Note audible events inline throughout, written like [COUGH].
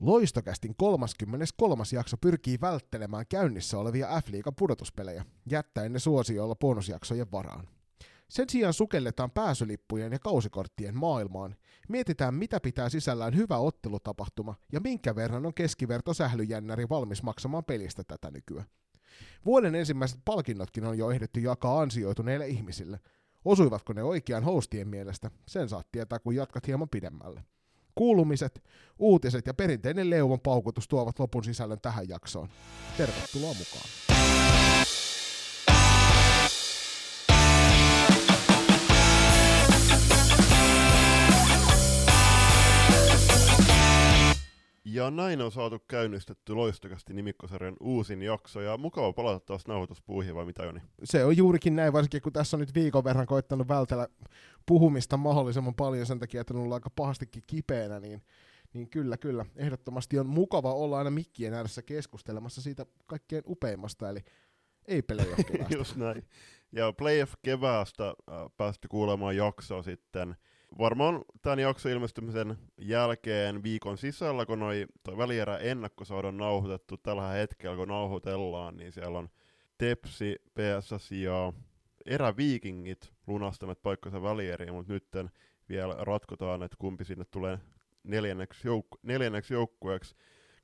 Loistokästin 33. jakso pyrkii välttelemään käynnissä olevia F-liigan pudotuspelejä, jättäen ne suosioilla bonusjaksojen varaan. Sen sijaan sukelletaan pääsylippujen ja kausikorttien maailmaan, mietitään mitä pitää sisällään hyvä ottelutapahtuma ja minkä verran on keskiverto sählyjännäri valmis maksamaan pelistä tätä nykyä. Vuoden ensimmäiset palkinnotkin on jo ehditty jakaa ansioituneille ihmisille. Osuivatko ne oikean hostien mielestä? Sen saat tietää, kun jatkat hieman pidemmälle. Kuulumiset, uutiset ja perinteinen leuvon paukutus tuovat lopun sisällön tähän jaksoon. Tervetuloa mukaan. Ja näin on saatu käynnistetty loistokasti nimikkosarjan uusin jakso, ja mukava palata taas nauhoituspuihin, vai mitä Joni? Se on juurikin näin, varsinkin kun tässä on nyt viikon verran koittanut vältellä puhumista mahdollisimman paljon sen takia, että on ollut aika pahastikin kipeänä, niin, niin kyllä, kyllä, ehdottomasti on mukava olla aina mikkien ääressä keskustelemassa siitä kaikkein upeimmasta, eli ei pelejä [LAUGHS] Just näin. Ja Playoff keväästä äh, päästy kuulemaan jaksoa sitten varmaan tämän jakson ilmestymisen jälkeen viikon sisällä, kun noi, toi välierä ennakkosaud on nauhoitettu tällä hetkellä, kun nauhoitellaan, niin siellä on Tepsi, PSS ja eräviikingit lunastamat paikkansa välieriin, mutta nyt vielä ratkotaan, että kumpi sinne tulee neljänneksi, joukku- neljänneksi joukkueeksi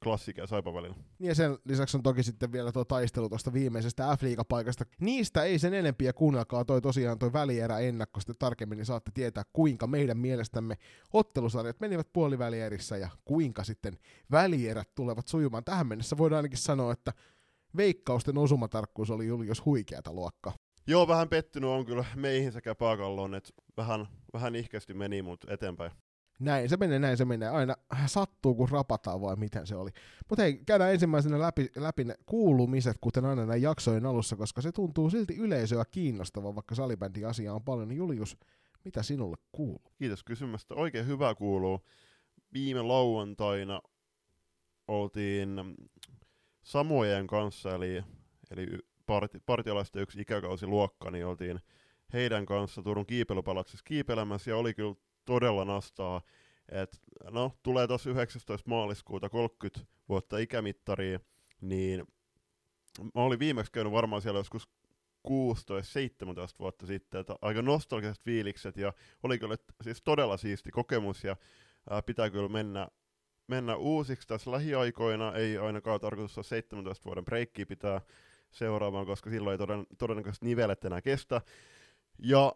klassik ja Saipa välillä. Niin ja sen lisäksi on toki sitten vielä tuo taistelu tuosta viimeisestä f paikasta. Niistä ei sen enempiä kuunnelkaa toi tosiaan toi välierä ennakko sitten tarkemmin, niin saatte tietää kuinka meidän mielestämme ottelusarjat menivät puolivälierissä ja kuinka sitten välierät tulevat sujumaan. Tähän mennessä voidaan ainakin sanoa, että veikkausten osumatarkkuus oli Julius huikeata luokkaa. Joo, vähän pettynyt on kyllä meihin sekä paakalloon, että vähän, vähän ihkeästi meni, mutta eteenpäin. Näin se menee, näin se menee. Aina sattuu, kun rapataan vai miten se oli. Mutta hei, käydään ensimmäisenä läpi, läpi ne kuulumiset, kuten aina näin jaksojen alussa, koska se tuntuu silti yleisöä kiinnostavaa, vaikka salibändi asia on paljon. Julius, mitä sinulle kuuluu? Kiitos kysymästä. Oikein hyvä kuuluu. Viime lauantaina oltiin Samojen kanssa, eli, eli parti, partialaisten yksi ikäkausiluokka, niin oltiin heidän kanssa Turun kiipeilypalaksessa kiipeilemässä, ja oli kyllä todella nastaa. Et, no, tulee tuossa 19. maaliskuuta 30 vuotta ikämittaria, niin mä olin viimeksi käynyt varmaan siellä joskus 16-17 vuotta sitten, että aika nostalgiset fiilikset, ja oli kyllä siis todella siisti kokemus, ja ää, pitää kyllä mennä, mennä uusiksi tässä lähiaikoina, ei ainakaan tarkoitus olla 17 vuoden breikkiä pitää seuraavaan, koska silloin ei toden, todennäköisesti nivelet enää kestä. Ja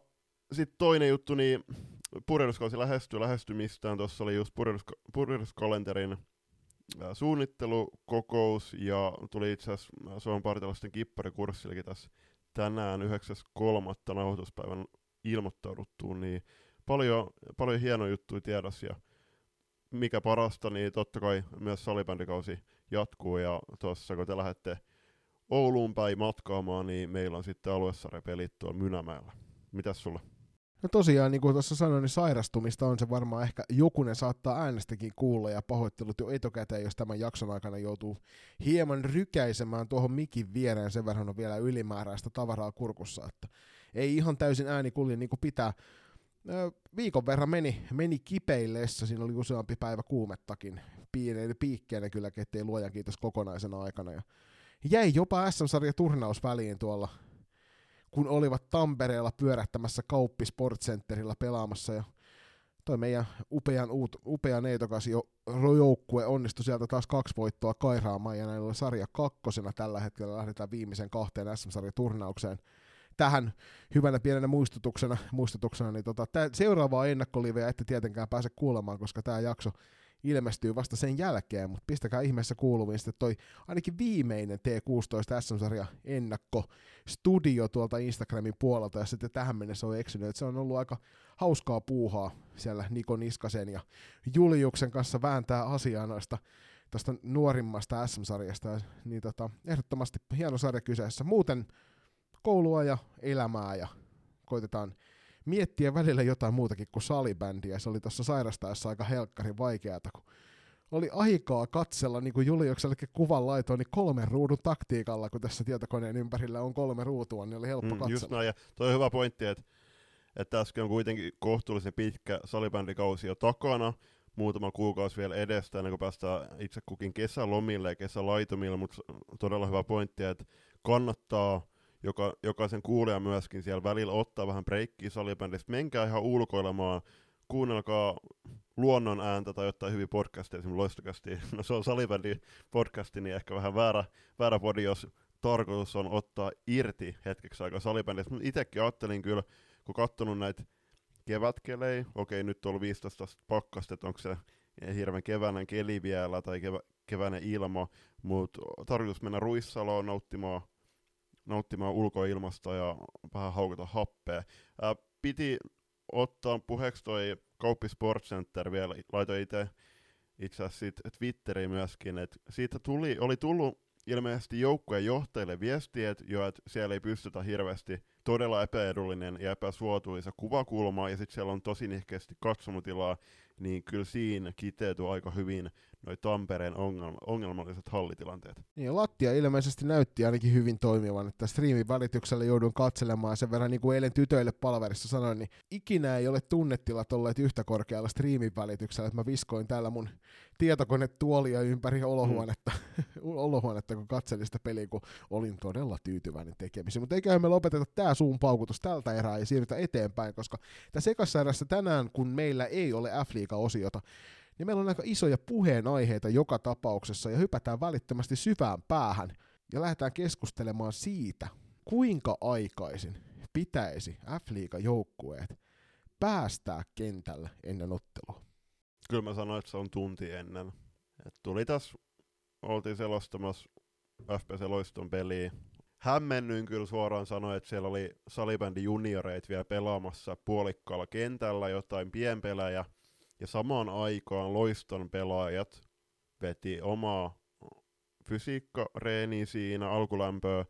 sitten toinen juttu, niin purjehduskausi lähestyy lähestymistään. Tuossa oli just purjehduskalenterin suunnittelukokous ja tuli itse asiassa Suomen partalaisten kipparikurssillekin tässä tänään 9.3. nauhoituspäivän ilmoittauduttuun, niin paljon, paljon hienoja juttuja tiedossa ja mikä parasta, niin totta kai myös salibändikausi jatkuu ja tuossa kun te lähdette Ouluun päin matkaamaan, niin meillä on sitten aluesarjapelit tuolla Mynämäellä. Mitäs sulla? No tosiaan, niin kuin tuossa sanoin, niin sairastumista on se varmaan ehkä jokunen saattaa äänestäkin kuulla ja pahoittelut jo etukäteen, jos tämän jakson aikana joutuu hieman rykäisemään tuohon mikin viereen, sen verran on vielä ylimääräistä tavaraa kurkussa, että ei ihan täysin ääni kulje niin kuin pitää. Viikon verran meni, meni kipeillessä, siinä oli useampi päivä kuumettakin, piikkeenä kyllä, ettei luojan kiitos kokonaisena aikana. Ja jäi jopa SM-sarja turnaus väliin tuolla kun olivat Tampereella pyörähtämässä Kauppi Sportcenterillä pelaamassa ja toi meidän upean, uut, upean neitokas jo, joukkue onnistui sieltä taas kaksi voittoa kairaamaan ja näillä oli sarja kakkosena tällä hetkellä lähdetään viimeisen kahteen SM-sarjan turnaukseen. Tähän hyvänä pienenä muistutuksena, muistutuksena niin tota, seuraavaa ennakkoliveä ette tietenkään pääse kuulemaan, koska tämä jakso ilmestyy vasta sen jälkeen, mutta pistäkää ihmeessä kuuluviin sitten toi ainakin viimeinen T16 SM-sarja ennakko studio tuolta Instagramin puolelta, ja sitten tähän mennessä on eksynyt, että se on ollut aika hauskaa puuhaa siellä Niko Niskasen ja Juliuksen kanssa vääntää asiaa noista tästä nuorimmasta SM-sarjasta, niin tota, ehdottomasti hieno sarja kyseessä. Muuten koulua ja elämää ja koitetaan miettiä välillä jotain muutakin kuin salibändiä. Se oli tuossa sairastaessa aika helkkari vaikeata, kun oli aikaa katsella, niin kuin Juliuksellekin kuvan laitoin, niin kolmen ruudun taktiikalla, kun tässä tietokoneen ympärillä on kolme ruutua, niin oli helppo mm, katsella. Just näin, ja toi on hyvä pointti, että, että tässä on kuitenkin kohtuullisen pitkä salibändikausi jo takana, muutama kuukausi vielä edestä ennen kuin päästään itse kukin kesälomille ja kesälaitomille, mutta todella hyvä pointti, että kannattaa joka, jokaisen kuulijan myöskin siellä välillä ottaa vähän breikkiä salibändistä. Menkää ihan ulkoilemaan, kuunnelkaa luonnon ääntä tai jotain hyviä podcasteja, esimerkiksi loistokasti. [LAUGHS] No se on salibändi podcasti, niin ehkä vähän väärä, väärä podi, jos tarkoitus on ottaa irti hetkeksi aikaa salibändistä. Mutta itsekin ajattelin kyllä, kun katsonut näitä kevätkelejä, okei nyt on ollut 15 pakkasta, että onko se hirveän keväinen keli vielä tai kevä, keväinen ilma, mutta tarkoitus mennä Ruissaloon nauttimaan nauttimaan ulkoilmasta ja vähän haukata happea. Ää, piti ottaa puheeksi toi Kauppi Sports Center vielä, laitoin itse itse asiassa Twitteriin myöskin, että siitä tuli, oli tullut ilmeisesti joukkueen johtajille viestiä, että jo, että siellä ei pystytä hirveästi todella epäedullinen ja epäsuotuisa kuvakulma, ja sitten siellä on tosi nihkeästi katsomutilaa, niin kyllä siinä kiteytyy aika hyvin noi Tampereen ongelma- ongelmalliset hallitilanteet. Niin, lattia ilmeisesti näytti ainakin hyvin toimivan, että striimin välityksellä joudun katselemaan sen verran, niin kuin eilen tytöille palverissa sanoin, niin ikinä ei ole tunnetilat olleet yhtä korkealla striimin välityksellä, että mä viskoin täällä mun tietokonetuolia ympäri olohuonetta, mm. [LAUGHS] olohuonetta kun katselin sitä peliä, kun olin todella tyytyväinen tekemisiin. Mutta eiköhän me lopeteta tää suun paukutus tältä erää ja siirrytä eteenpäin, koska tässä ekassa tänään, kun meillä ei ole f osiota niin meillä on aika isoja puheenaiheita joka tapauksessa ja hypätään välittömästi syvään päähän ja lähdetään keskustelemaan siitä, kuinka aikaisin pitäisi f joukkueet päästää kentälle ennen ottelua. Kyllä mä sanoin, että se on tunti ennen. Et tuli tässä, oltiin selostamassa FPC Loiston peliä. Hämmennyin kyllä suoraan sanoa, että siellä oli salibändi junioreit vielä pelaamassa puolikkaalla kentällä jotain pienpelejä – ja samaan aikaan loiston pelaajat veti omaa fysiikkareeniä siinä, alkulämpöä,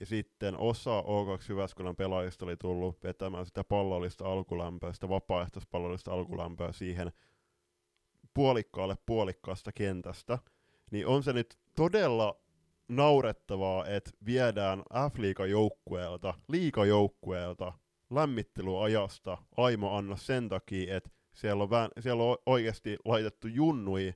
ja sitten osa O2 Jyväskylän pelaajista oli tullut vetämään sitä pallollista alkulämpöä, sitä vapaaehtoispallollista alkulämpöä siihen puolikkaalle puolikkaasta kentästä, niin on se nyt todella naurettavaa, että viedään F-liigajoukkueelta, liigajoukkueelta lämmittelyajasta aimo anna sen takia, että siellä on, vähän, siellä on oikeasti laitettu junnui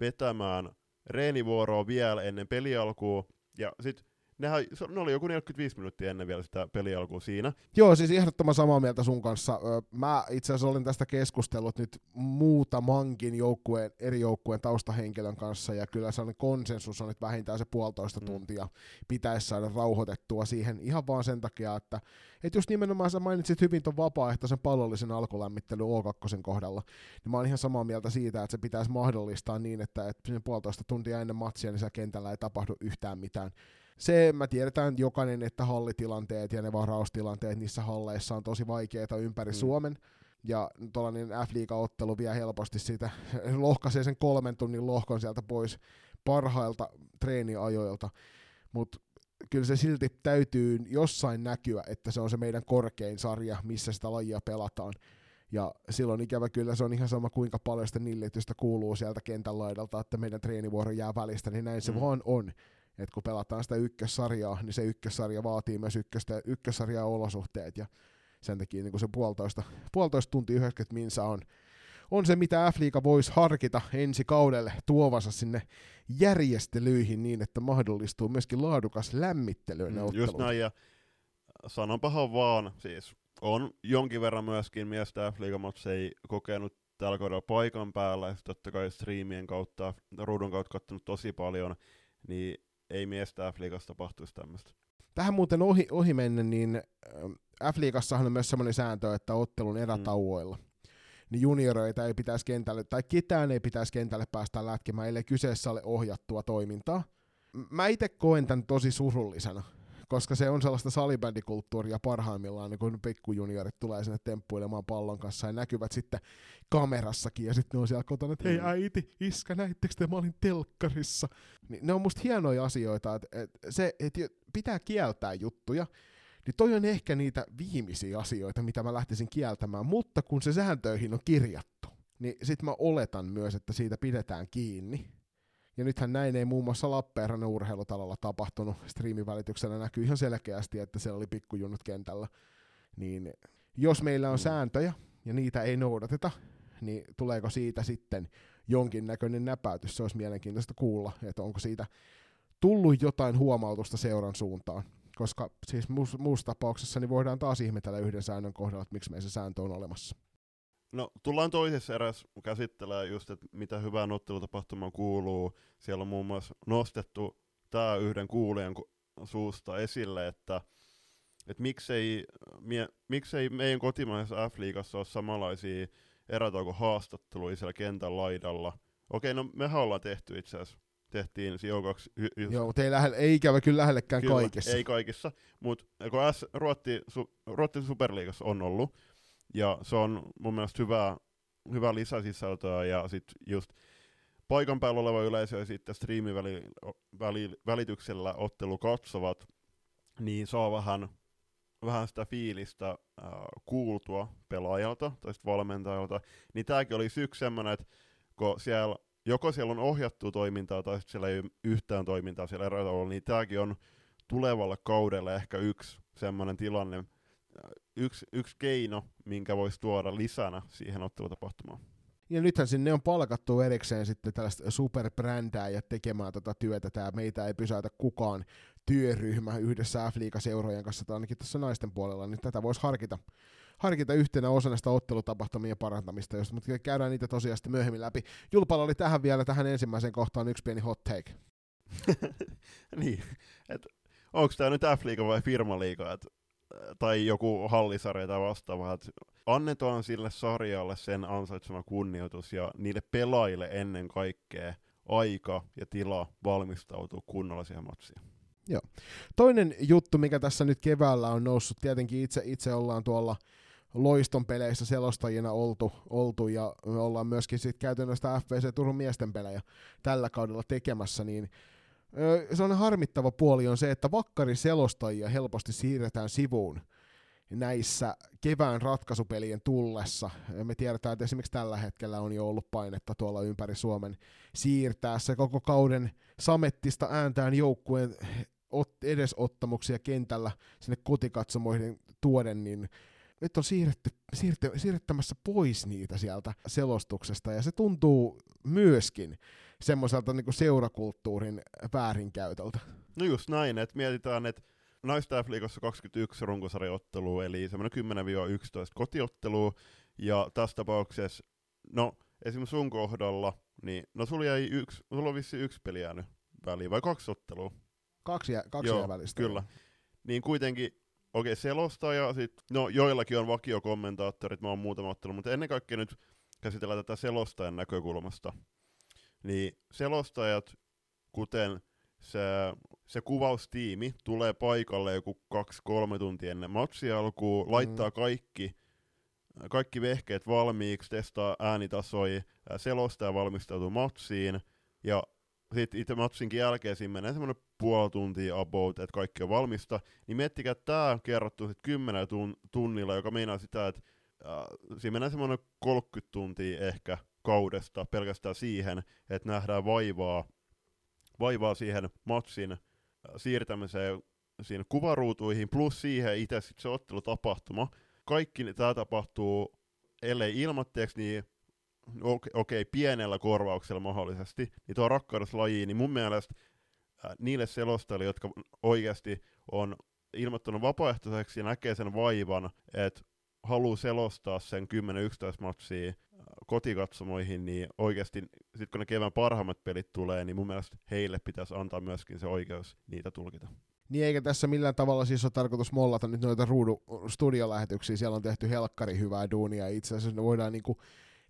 vetämään reenivuoroa vielä ennen pelialkua, ja sitten nehän, ne oli joku 45 minuuttia ennen vielä sitä pelialkua siinä. Joo, siis ehdottoman samaa mieltä sun kanssa. Mä itse asiassa olin tästä keskustellut nyt muutamankin joukkueen, eri joukkueen taustahenkilön kanssa, ja kyllä sellainen konsensus on, että vähintään se puolitoista mm. tuntia pitäisi saada rauhoitettua siihen ihan vaan sen takia, että että just nimenomaan sä mainitsit hyvin tuon vapaaehtoisen pallollisen alkulämmittelyn O2 kohdalla, niin mä oon ihan samaa mieltä siitä, että se pitäisi mahdollistaa niin, että, että puolitoista tuntia ennen matsia niin kentällä ei tapahdu yhtään mitään se mä tiedetään jokainen, että hallitilanteet ja ne varaustilanteet niissä halleissa on tosi vaikeita ympäri mm. Suomen. Ja tuollainen F-liiga-ottelu vie helposti siitä, [LAUGHS] lohkaisee sen kolmen tunnin lohkon sieltä pois parhailta treeniajoilta. Mutta kyllä se silti täytyy jossain näkyä, että se on se meidän korkein sarja, missä sitä lajia pelataan. Ja silloin ikävä kyllä se on ihan sama kuinka paljon sitä nillitystä kuuluu sieltä kentän laidalta, että meidän treenivuoro jää välistä, niin näin se mm. vaan on että kun pelataan sitä ykkössarjaa, niin se ykkössarja vaatii myös ykköstä, ykkössarjaa olosuhteet, ja sen takia niin se puolitoista, puolitoista tuntia 90 minsa on, on se, mitä F-liiga voisi harkita ensi kaudelle tuovansa sinne järjestelyihin niin, että mahdollistuu myöskin laadukas lämmittely mm, Just näin, ja sanonpahan vaan, siis on jonkin verran myöskin miestä se ei kokenut tällä kaudella paikan päällä, ja totta kai striimien kautta, ruudun kautta kattonut tosi paljon, niin ei miestä F-liigassa tapahtuisi tämmöistä. Tähän muuten ohi, ohi mennä, niin F-liigassahan on myös semmoinen sääntö, että ottelun erätauoilla mm. niin junioreita ei pitäisi kentälle, tai ketään ei pitäisi kentälle päästä lätkemään, ellei kyseessä ole ohjattua toimintaa. Mä itse koen tämän tosi surullisena, koska se on sellaista salibändikulttuuria parhaimmillaan, niin kun pikkujuniorit tulee sinne temppuilemaan pallon kanssa ja näkyvät sitten kamerassakin ja sitten ne on siellä kotona, että hei mm. äiti, iskä, näittekö te, mä olin telkkarissa. Niin ne on musta hienoja asioita, että et se, että pitää kieltää juttuja, niin toi on ehkä niitä viimeisiä asioita, mitä mä lähtisin kieltämään, mutta kun se sääntöihin on kirjattu, niin sit mä oletan myös, että siitä pidetään kiinni. Ja nythän näin ei muun muassa Lappeenrannan urheilutalolla tapahtunut. Striimin välityksellä näkyy ihan selkeästi, että siellä oli pikkujunnut kentällä. Niin jos meillä on sääntöjä ja niitä ei noudateta, niin tuleeko siitä sitten jonkinnäköinen näpäytys? Se olisi mielenkiintoista kuulla, että onko siitä tullut jotain huomautusta seuran suuntaan. Koska siis muussa tapauksessa niin voidaan taas ihmetellä yhden säännön kohdalla, että miksi meidän se sääntö on olemassa. No, tullaan toisessa eräs käsittelemään just, että mitä hyvää ottelutapahtumaan kuuluu. Siellä on muun muassa nostettu tämä yhden kuulijan suusta esille, että, että miksei, mie, miksei meidän kotimaisessa F-liigassa ole samanlaisia erätauko-haastatteluja siellä kentän laidalla. Okei, no mehän ollaan tehty itse asiassa tehtiin sijoikaksi. Y- Joo, mutta ei, lähelle, ei ikävä kyllä lähellekään kyllä, kaikissa. ei kaikissa, mutta kun S, Ruotti, su, Ruotti Superliigassa on ollut, ja se on mun mielestä hyvää, hyvää lisäsisältöä, ja sitten just paikan päällä oleva yleisö ja sitten striimivälityksellä ottelu katsovat, niin saa vähän, vähän sitä fiilistä äh, kuultua pelaajalta tai valmentajalta, niin tämäkin oli yksi semmoinen, että kun siellä, joko siellä on ohjattu toimintaa tai sitten siellä ei yhtään toimintaa siellä erätauolla, niin tämäkin on tulevalle kaudelle ehkä yksi semmoinen tilanne, yksi, yksi keino, minkä voisi tuoda lisänä siihen ottelutapahtumaan. Ja nythän sinne on palkattu erikseen sitten tällaista superbrändää ja tekemään tätä työtä. Tämä meitä ei pysäytä kukaan työryhmä yhdessä f seurojen kanssa, tai ainakin tässä naisten puolella, niin tätä voisi harkita, harkita yhtenä osana sitä ottelutapahtumien parantamista, jos, mutta käydään niitä tosiaan sitten myöhemmin läpi. Julpalla oli tähän vielä, tähän ensimmäiseen kohtaan yksi pieni hot take. [LAUGHS] niin, että onko tämä nyt F-liiga vai firmaliiga, että tai joku hallisarja tai vastaava, että annetaan sille sarjalle sen ansaitsema kunnioitus ja niille pelaajille ennen kaikkea aika ja tila valmistautua kunnolla siihen matsiin. Joo. Toinen juttu, mikä tässä nyt keväällä on noussut, tietenkin itse, itse ollaan tuolla loiston peleissä selostajina oltu, oltu ja me ollaan myöskin sitten käytännössä FVC Turun miesten pelejä tällä kaudella tekemässä, niin on harmittava puoli on se, että vakkari selostajia helposti siirretään sivuun näissä kevään ratkaisupelien tullessa. Me tiedetään, että esimerkiksi tällä hetkellä on jo ollut painetta tuolla ympäri Suomen siirtää se koko kauden samettista ääntään joukkueen edesottamuksia kentällä sinne kotikatsomoihin tuoden, niin nyt on siirretty, siirretty, siirrettämässä pois niitä sieltä selostuksesta, ja se tuntuu myöskin semmoiselta niin seurakulttuurin väärinkäytöltä. No just näin, että mietitään, että naista F-liigassa 21 runkosarjaottelua, eli semmoinen 10-11 kotiottelua, ja tässä tapauksessa, no esimerkiksi sun kohdalla, niin no sulla jäi yksi, sulla on vissi yksi peli jäänyt väliin, vai kaksi ottelua? Kaksi, jä, kaksi Joo, välistä. kyllä. Niin kuitenkin, okei, okay, selostaja, sit, no joillakin on vakiokommentaattorit, mä oon muutama ottelu, mutta ennen kaikkea nyt käsitellään tätä selostajan näkökulmasta niin selostajat, kuten se, se kuvaustiimi, tulee paikalle joku kaksi-kolme tuntia ennen matsia alkuun, mm. laittaa kaikki, kaikki vehkeet valmiiksi, testaa äänitasoja, selostaja valmistautuu matsiin, ja sitten itse matsinkin jälkeen siinä menee semmoinen puoli tuntia about, että kaikki on valmista, niin miettikää, että tämä on kerrottu sitten kymmenen tunnilla, joka meinaa sitä, että äh, siinä menee semmoinen 30 tuntia ehkä kaudesta pelkästään siihen, että nähdään vaivaa, vaivaa siihen matsin äh, siirtämiseen siinä kuvaruutuihin, plus siihen itse sit se ottelutapahtuma. Kaikki tämä tapahtuu, ellei ilmatteeksi, niin okei, okay, pienellä korvauksella mahdollisesti, niin tuo rakkauslaji, niin mun mielestä äh, niille selostajille, jotka oikeasti on ilmoittanut vapaaehtoiseksi ja näkee sen vaivan, että haluaa selostaa sen 10-11 matsia kotikatsomoihin, niin oikeasti sitten kun ne kevään parhaimmat pelit tulee, niin mun mielestä heille pitäisi antaa myöskin se oikeus niitä tulkita. Niin eikä tässä millään tavalla siis ole tarkoitus mollata nyt noita ruudu studiolähetyksiä, siellä on tehty helkkari hyvää duunia, itse asiassa ne voidaan niinku,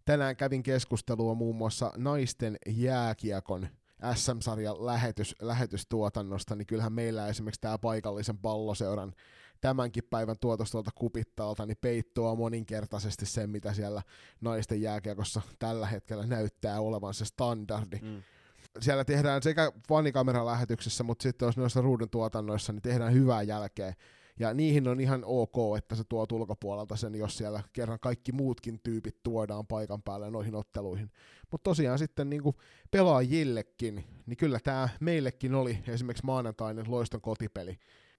tänään kävin keskustelua muun muassa naisten jääkiekon SM-sarjan lähetys, lähetystuotannosta, niin kyllähän meillä esimerkiksi tämä paikallisen palloseuran tämänkin päivän tuotos tuolta kupittaalta, niin peittoa moninkertaisesti sen, mitä siellä naisten jääkiekossa tällä hetkellä näyttää olevan se standardi. Mm. Siellä tehdään sekä fanikameralähetyksessä, mutta sitten jos noissa ruudun tuotannoissa, niin tehdään hyvää jälkeä. Ja niihin on ihan ok, että se tuo ulkopuolelta sen, jos siellä kerran kaikki muutkin tyypit tuodaan paikan päälle noihin otteluihin. Mutta tosiaan sitten niin pelaajillekin, niin kyllä tämä meillekin oli esimerkiksi maanantainen loiston kotipeli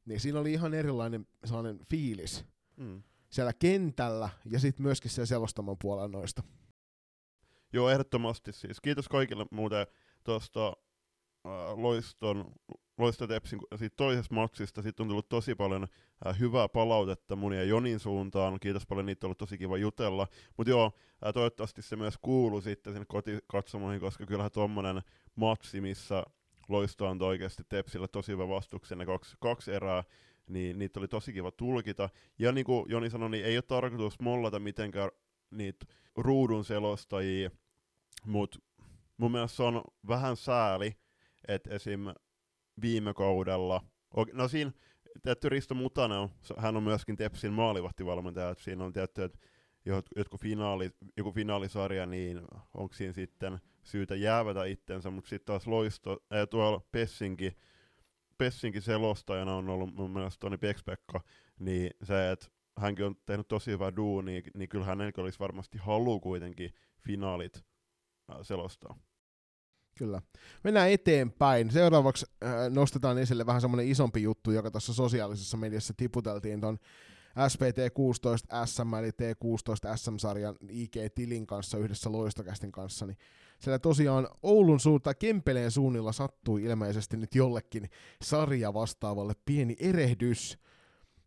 niin siinä oli ihan erilainen sellainen fiilis mm. siellä kentällä ja sitten myöskin siellä selostamon puolella noista. joo, ehdottomasti siis. Kiitos kaikille muuten tuosta äh, Loiston, Loiston Tepsin siitä toisesta matsista. Sitten on tullut tosi paljon äh, hyvää palautetta mun ja Jonin suuntaan. Kiitos paljon, niitä on ollut tosi kiva jutella. Mutta joo, äh, toivottavasti se myös kuuluu sitten sinne kotikatsomoihin, koska kyllähän tuommoinen matsi, missä Loisto antoi oikeasti Tepsille tosi hyvä vastuksen, ne kaksi, kaksi erää, niin niitä oli tosi kiva tulkita. Ja niin kuin Joni sanoi, niin ei ole tarkoitus mollata mitenkään niitä ruudun selostajia, mutta mun mielestä on vähän sääli, että esim. viime kaudella, no siinä tietty Risto Mutanen, hän on myöskin Tepsin maalivahtivalmentaja, että siinä on tietty, että jotkut finaali, joku finaalisarja, niin onko siinä sitten syytä jäävätä itsensä, mutta sitten taas loisto, ää, tuolla Pessinki, Pessinkin selostajana on ollut mun mielestä Toni Pekspekka, niin se, että hänkin on tehnyt tosi hyvää duunia, niin kyllä hänellä olisi varmasti halu kuitenkin finaalit äh, selostaa. Kyllä. Mennään eteenpäin. Seuraavaksi äh, nostetaan esille vähän semmoinen isompi juttu, joka tuossa sosiaalisessa mediassa tiputeltiin ton SPT16 SM eli T16 SM-sarjan IG-tilin kanssa yhdessä Loistokästin kanssa, niin siellä tosiaan Oulun suunta Kempeleen suunnilla sattui ilmeisesti nyt jollekin sarja vastaavalle pieni erehdys.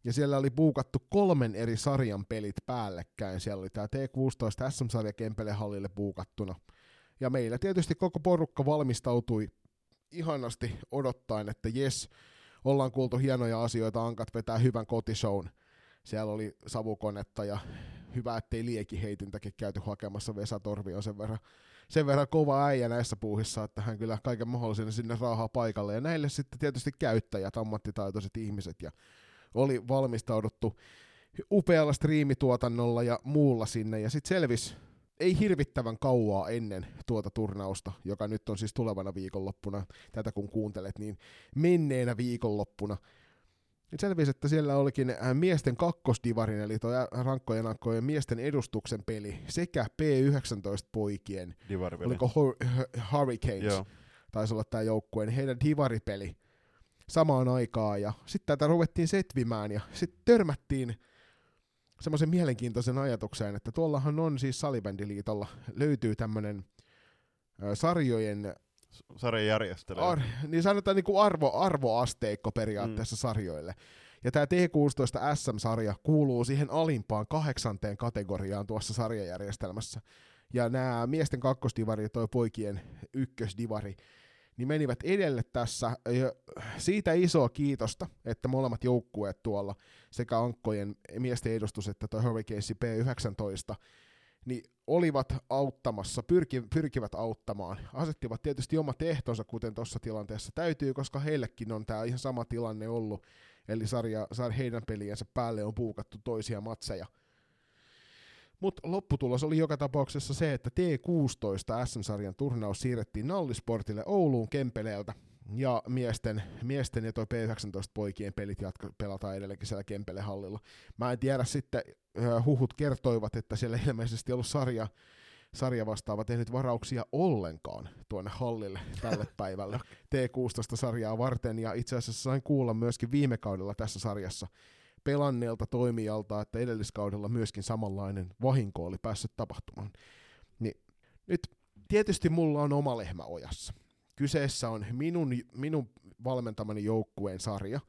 Ja siellä oli puukattu kolmen eri sarjan pelit päällekkäin. Siellä oli tämä T16 SM-sarja Kempeleen hallille puukattuna. Ja meillä tietysti koko porukka valmistautui ihanasti odottaen, että jes, ollaan kuultu hienoja asioita, Ankat vetää hyvän kotishown. Siellä oli savukonetta ja hyvä, ettei lieki heitintäkin käyty hakemassa. Vesa Torvi on sen verran sen verran kova äijä näissä puuhissa, että hän kyllä kaiken mahdollisen sinne raahaa paikalle. Ja näille sitten tietysti käyttäjät, ammattitaitoiset ihmiset, ja oli valmistauduttu upealla striimituotannolla ja muulla sinne, ja sitten selvisi ei hirvittävän kauaa ennen tuota turnausta, joka nyt on siis tulevana viikonloppuna, tätä kun kuuntelet, niin menneenä viikonloppuna niin selvisi, että siellä olikin äh, miesten kakkosdivarin, eli tuo rankkojen ankkojen miesten edustuksen peli, sekä P19-poikien, oliko Hurricanes, Joo. taisi olla tämä joukkueen, niin heidän divaripeli samaan aikaan, ja sitten tätä ruvettiin setvimään, ja sitten törmättiin semmoisen mielenkiintoisen ajatukseen, että tuollahan on siis Salibändiliitolla, löytyy tämmöinen sarjojen sarjan järjestelyä. Ar- niin sanotaan niin kuin arvo, arvoasteikko periaatteessa mm. sarjoille. Ja tämä T16 SM-sarja kuuluu siihen alimpaan kahdeksanteen kategoriaan tuossa sarjajärjestelmässä. Ja nämä miesten kakkosdivari ja toi poikien ykkösdivari, niin menivät edelle tässä. Ja siitä isoa kiitosta, että molemmat joukkueet tuolla, sekä Ankkojen miesten edustus että toi Hurricanes P19, niin olivat auttamassa, pyrki, pyrkivät auttamaan. Asettivat tietysti omat ehtonsa, kuten tuossa tilanteessa täytyy, koska heillekin on tämä ihan sama tilanne ollut. Eli sarja, sarja heidän peliensä päälle on puukattu toisia matseja. Mutta lopputulos oli joka tapauksessa se, että T16 SM-sarjan turnaus siirrettiin Nallisportille Ouluun Kempeleeltä, ja miesten, miesten ja toi P19-poikien pelit jatka, pelataan edelleenkin siellä Kempele-hallilla. Mä en tiedä sitten, huhut kertoivat, että siellä ilmeisesti ollut sarja, sarja vastaava tehnyt varauksia ollenkaan tuonne hallille tälle [LAUGHS] päivälle T16-sarjaa varten, ja itse asiassa sain kuulla myöskin viime kaudella tässä sarjassa pelanneelta toimijalta, että edelliskaudella myöskin samanlainen vahinko oli päässyt tapahtumaan. Niin nyt tietysti mulla on oma lehmä ojassa. Kyseessä on minun, minun valmentamani joukkueen sarja,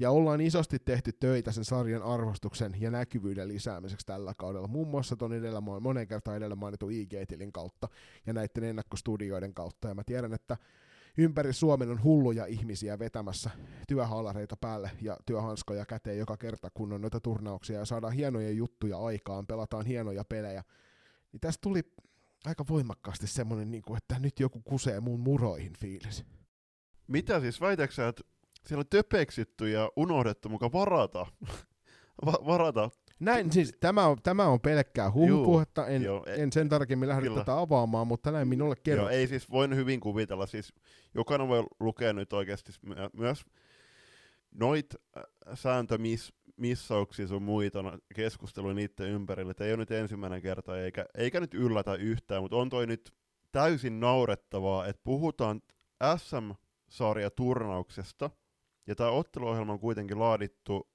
ja ollaan isosti tehty töitä sen sarjan arvostuksen ja näkyvyyden lisäämiseksi tällä kaudella. Muun muassa tuon edellä, monen kertaan edellä mainitun IG-tilin kautta ja näiden ennakkostudioiden kautta. Ja mä tiedän, että ympäri Suomen on hulluja ihmisiä vetämässä työhaalareita päälle ja työhanskoja käteen joka kerta, kun on noita turnauksia ja saadaan hienoja juttuja aikaan, pelataan hienoja pelejä. Niin tästä tuli aika voimakkaasti semmoinen, niin kuin, että nyt joku kusee mun muroihin fiilis. Mitä siis väitäksä, että siellä on töpeksitty ja unohdettu mukaan varata, Va- varata näin, siis tämä on, tämä on pelkkää huhupuhetta, en, joo, en sen tarkemmin lähde kyllä. tätä avaamaan, mutta näin minulle kerro. Joo, ei siis voin hyvin kuvitella, siis jokainen voi lukea nyt oikeasti myös noit sääntömis, missauksia sun muita no, keskusteluja niiden ympärillä. että ei ole nyt ensimmäinen kerta, eikä, eikä nyt yllätä yhtään, mutta on toi nyt täysin naurettavaa, että puhutaan SM-sarja turnauksesta, ja tämä otteluohjelma on kuitenkin laadittu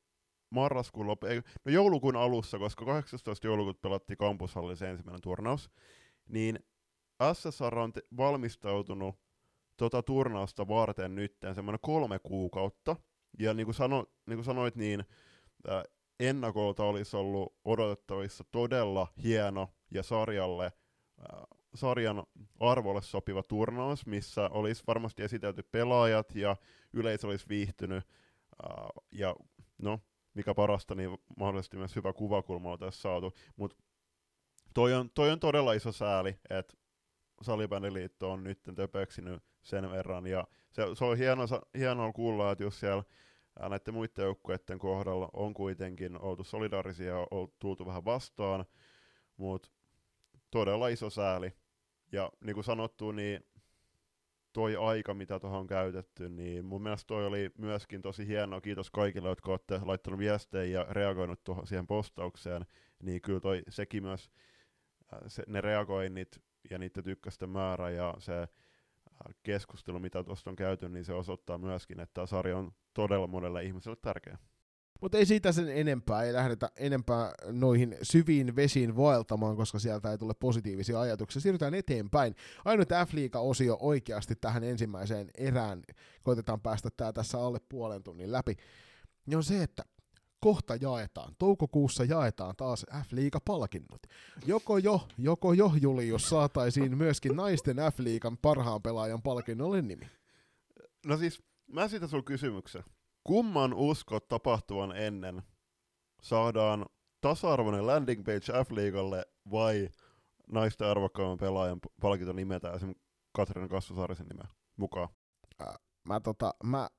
marraskuun loppu, ei, no joulukuun alussa, koska 18. joulukuuta pelattiin kampushallissa ensimmäinen turnaus, niin SSR on te- valmistautunut tota turnausta varten nytten semmoinen kolme kuukautta. Ja niin kuin, sano, niin kuin sanoit, niin ennakolta olisi ollut odotettavissa todella hieno ja sarjalle, sarjan arvolle sopiva turnaus, missä olisi varmasti esitelty pelaajat ja yleisö olisi viihtynyt. Ja no, mikä parasta, niin mahdollisesti myös hyvä kuvakulma on tässä saatu. Mutta toi on, toi on todella iso sääli, että Salibändiliitto on nyt töpöksinyt sen verran. Ja se, se on hieno, hienoa kuulla, että jos siellä näiden muiden joukkueiden kohdalla on kuitenkin oltu solidaarisia ja tultu vähän vastaan, mutta todella iso sääli. Ja niin kuin sanottu, niin toi aika, mitä tuohon on käytetty, niin mun mielestä toi oli myöskin tosi hienoa. Kiitos kaikille, jotka olette laittanut viestejä ja reagoinut tuohon siihen postaukseen. Niin kyllä toi, sekin myös, se, ne reagoinnit ja niiden tykkästen määrä ja se keskustelu, mitä tuosta on käyty, niin se osoittaa myöskin, että tämä sarja on todella monelle ihmiselle tärkeä. Mutta ei siitä sen enempää, ei lähdetä enempää noihin syviin vesiin vaeltamaan, koska sieltä ei tule positiivisia ajatuksia. Siirrytään eteenpäin. Ainut F-liiga-osio oikeasti tähän ensimmäiseen erään, koitetaan päästä tää tässä alle puolen tunnin läpi, niin on se, että kohta jaetaan, toukokuussa jaetaan taas F-liiga-palkinnot. Joko jo, joko jo Julius saataisiin myöskin naisten F-liigan parhaan pelaajan palkinnolle nimi. No siis, mä sitä sun kysymyksen. Kumman uskot tapahtuvan ennen? Saadaan tasa-arvoinen landing page F-liigalle vai naisten arvokkaamman pelaajan palkinto nimetään esimerkiksi Katriina Kasvusaarisen nimeä mukaan? Äh, mä, tota, mä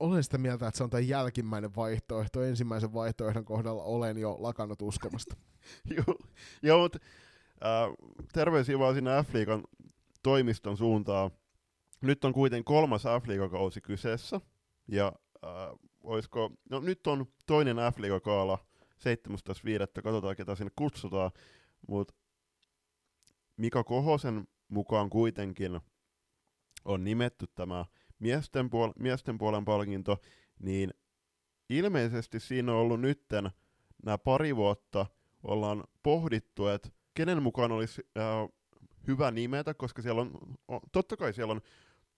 olen sitä mieltä, että se on tämä jälkimmäinen vaihtoehto. Ensimmäisen vaihtoehdon kohdalla olen jo lakannut uskomasta. [LAUGHS] Joo, Joo mutta äh, terveisiä vaan sinne F-liigan toimiston suuntaan. Nyt on kuitenkin kolmas F-liigakausi kyseessä, ja äh, olisiko, no nyt on toinen F-liigakaala 17.5. Katsotaan, ketä sinne kutsutaan, mutta Mika Kohosen mukaan kuitenkin on nimetty tämä miesten, puol- miesten puolen palkinto, niin ilmeisesti siinä on ollut nytten nämä pari vuotta, ollaan pohdittu, että kenen mukaan olisi äh, hyvä nimetä, koska siellä on, on, totta kai siellä on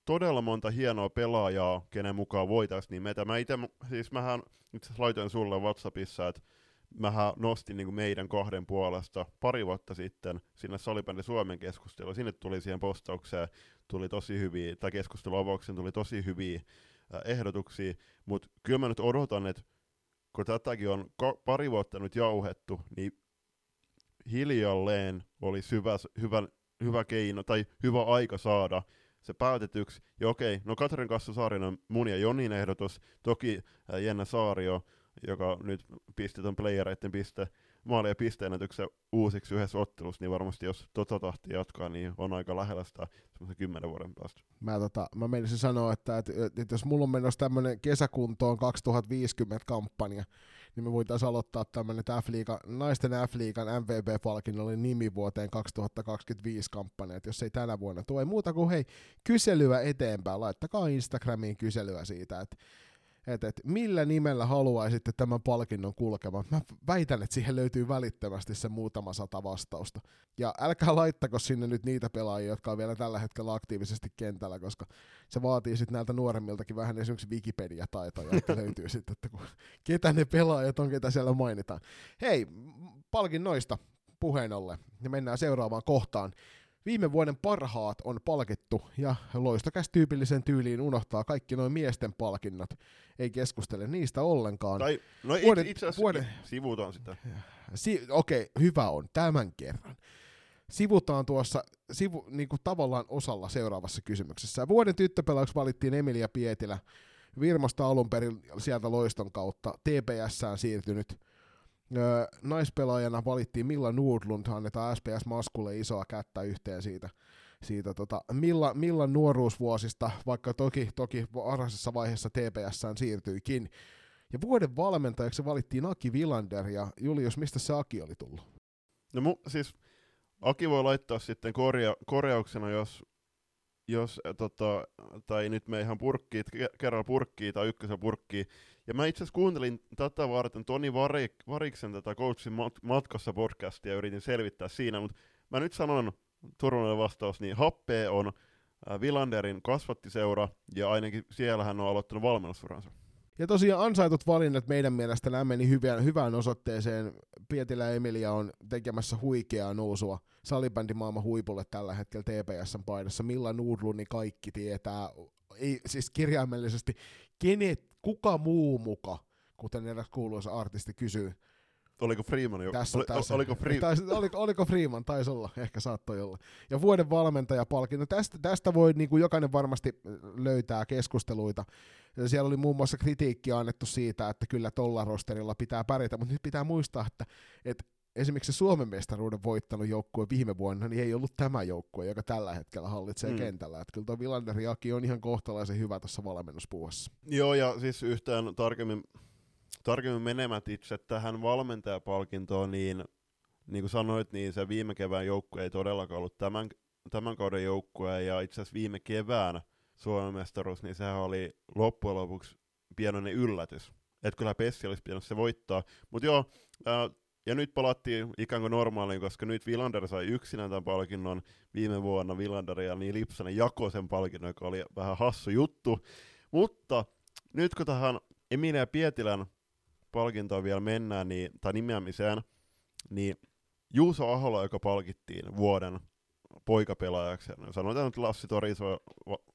todella monta hienoa pelaajaa, kenen mukaan voitaisiin nimetä. Mä itse, siis mähän itse laitoin sulle Whatsappissa, että mähän nostin niin meidän kahden puolesta pari vuotta sitten sinne Salibändi Suomen keskustelua. Sinne tuli siihen postaukseen tuli tosi hyviä, tai keskusteluavauksen tuli tosi hyviä äh, ehdotuksia, mutta kyllä mä nyt odotan, että kun tätäkin on pari vuotta nyt jauhettu, niin hiljalleen olisi hyvä, hyvä, hyvä keino tai hyvä aika saada se päätetyksi. Ja okei, no Katrin Kassa Saarinen mun ja Jonin ehdotus, toki äh, Jenna Saario, joka nyt pisti ton playereiden piste, maali- ja pisteenätyksen uusiksi yhdessä ottelussa, niin varmasti jos tota tahtia jatkaa, niin on aika lähellä sitä semmoisen kymmenen vuoden päästä. Mä, tota, mä menisin sanoa, että, että, että, jos mulla on menossa tämmöinen kesäkuntoon 2050-kampanja, niin me voitaisiin aloittaa tämmöinen F-liiga, naisten F-liigan MVP-palkinnolle nimi vuoteen 2025 kampanja, että jos ei tänä vuonna tule muuta kuin hei, kyselyä eteenpäin, laittakaa Instagramiin kyselyä siitä, että että et millä nimellä haluaisitte tämän palkinnon kulkevan. Mä väitän, että siihen löytyy välittömästi se muutama sata vastausta. Ja älkää laittako sinne nyt niitä pelaajia, jotka on vielä tällä hetkellä aktiivisesti kentällä, koska se vaatii sitten näiltä nuoremmiltakin vähän esimerkiksi Wikipedia-taitoja, että [LAUGHS] löytyy sitten, että kun, ketä ne pelaajat on, ketä siellä mainitaan. Hei, palkinnoista puheen ollen, ja mennään seuraavaan kohtaan. Viime vuoden parhaat on palkittu ja loistokäs tyypillisen tyyliin unohtaa kaikki noin miesten palkinnot. Ei keskustele niistä ollenkaan. Tai, no vuoden, itse asiassa vuoden, sivutaan sitä. Si, Okei, okay, hyvä on tämän kerran. Sivutaan tuossa sivu, niin kuin tavallaan osalla seuraavassa kysymyksessä. Vuoden tyttöpelaajaksi valittiin Emilia Pietilä. Virmasta alun perin sieltä loiston kautta TPSään siirtynyt Naispelaajana valittiin Milla Nordlund, annetaan SPS Maskulle isoa kättä yhteen siitä, siitä tota, Milla, Milla nuoruusvuosista, vaikka toki, toki varhaisessa vaiheessa TPSään siirtyikin. Ja vuoden valmentajaksi valittiin Aki Villander, ja Julius, mistä se Aki oli tullut? No mu, siis Aki voi laittaa sitten korja, korjauksena, jos, jos tota, tai nyt me ihan purkkiin, kerralla purkkiin tai ykkösen purkkiin, ja mä itse kuuntelin tätä varten Toni Varik, Variksen tätä Coachin matkassa podcastia ja yritin selvittää siinä, mutta mä nyt sanon turvallinen vastaus, niin Happe on Vilanderin kasvattiseura, ja ainakin siellä hän on aloittanut valmennusuransa. Ja tosiaan ansaitut valinnat meidän mielestä nämä meni hyvään, hyvään osoitteeseen. Pietilä Emilia on tekemässä huikeaa nousua salibändimaailman huipulle tällä hetkellä TPSn paidassa. Milla Nudluni kaikki tietää, ei, siis kirjaimellisesti, kenet, kuka muu muka, kuten eräs kuuluisa artisti kysyy, Oliko Freeman jo? Tässä, oli, tässä. Oliko, Free... Taisi, oliko, oliko Freeman? Taisi olla, ehkä saattoi olla. Ja vuoden valmentajapalkinto. Tästä, tästä voi niin kuin jokainen varmasti löytää keskusteluita. Siellä oli muun muassa kritiikkiä annettu siitä, että kyllä tolla rosterilla pitää pärjätä, mutta nyt pitää muistaa, että, että esimerkiksi se Suomen mestaruuden voittanut joukkue viime vuonna, niin ei ollut tämä joukkue, joka tällä hetkellä hallitsee mm. kentällä. Että kyllä tuo Villander Jaki on ihan kohtalaisen hyvä tuossa valmennuspuuhassa. Joo, ja siis yhtään tarkemmin tarkemmin menemät itse tähän valmentajapalkintoon, niin niin kuin sanoit, niin se viime kevään joukkue ei todellakaan ollut tämän, tämän kauden joukkue, ja itse asiassa viime kevään Suomen mestaruus, niin sehän oli loppujen lopuksi pienoinen yllätys. Että kyllä Pessi olisi pitänyt se voittaa. Mutta joo, ää, ja nyt palattiin ikään kuin normaaliin, koska nyt Villander sai yksinään tämän palkinnon viime vuonna. Villander ja niin Lipsanen jakoi sen palkinnon, joka oli vähän hassu juttu. Mutta nyt kun tähän Emilia Pietilän palkintoon vielä mennään, niin, tai nimeämiseen, niin Juuso Ahola, joka palkittiin vuoden poikapelaajaksi, sanotaan että Lassi Toriso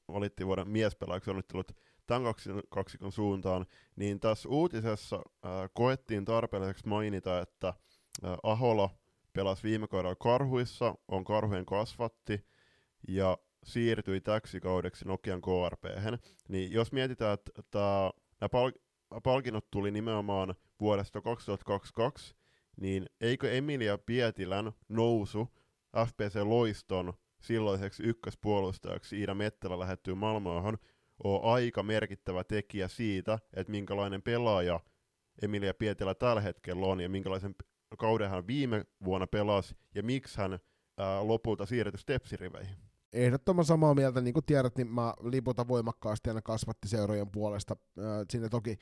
valittiin vuoden miespelaajaksi, onnittelut tämän kaksikon suuntaan, niin tässä uutisessa äh, koettiin tarpeelliseksi mainita, että äh, Ahola pelasi viime kaudella Karhuissa, on Karhujen kasvatti, ja siirtyi täksi kaudeksi Nokian krp Niin jos mietitään, että nämä pal- palkinnot tuli nimenomaan vuodesta 2022, niin eikö Emilia Pietilän nousu FPC Loiston silloiseksi ykköspuolustajaksi Iida Mettelä lähettyy Malmööhön ole aika merkittävä tekijä siitä, että minkälainen pelaaja Emilia Pietilä tällä hetkellä on ja minkälaisen kauden hän viime vuonna pelasi ja miksi hän ää, lopulta siirretty stepsiriveihin ehdottoman samaa mieltä, niin kuin tiedät, niin mä liputan voimakkaasti aina kasvattiseurojen puolesta. Sinne toki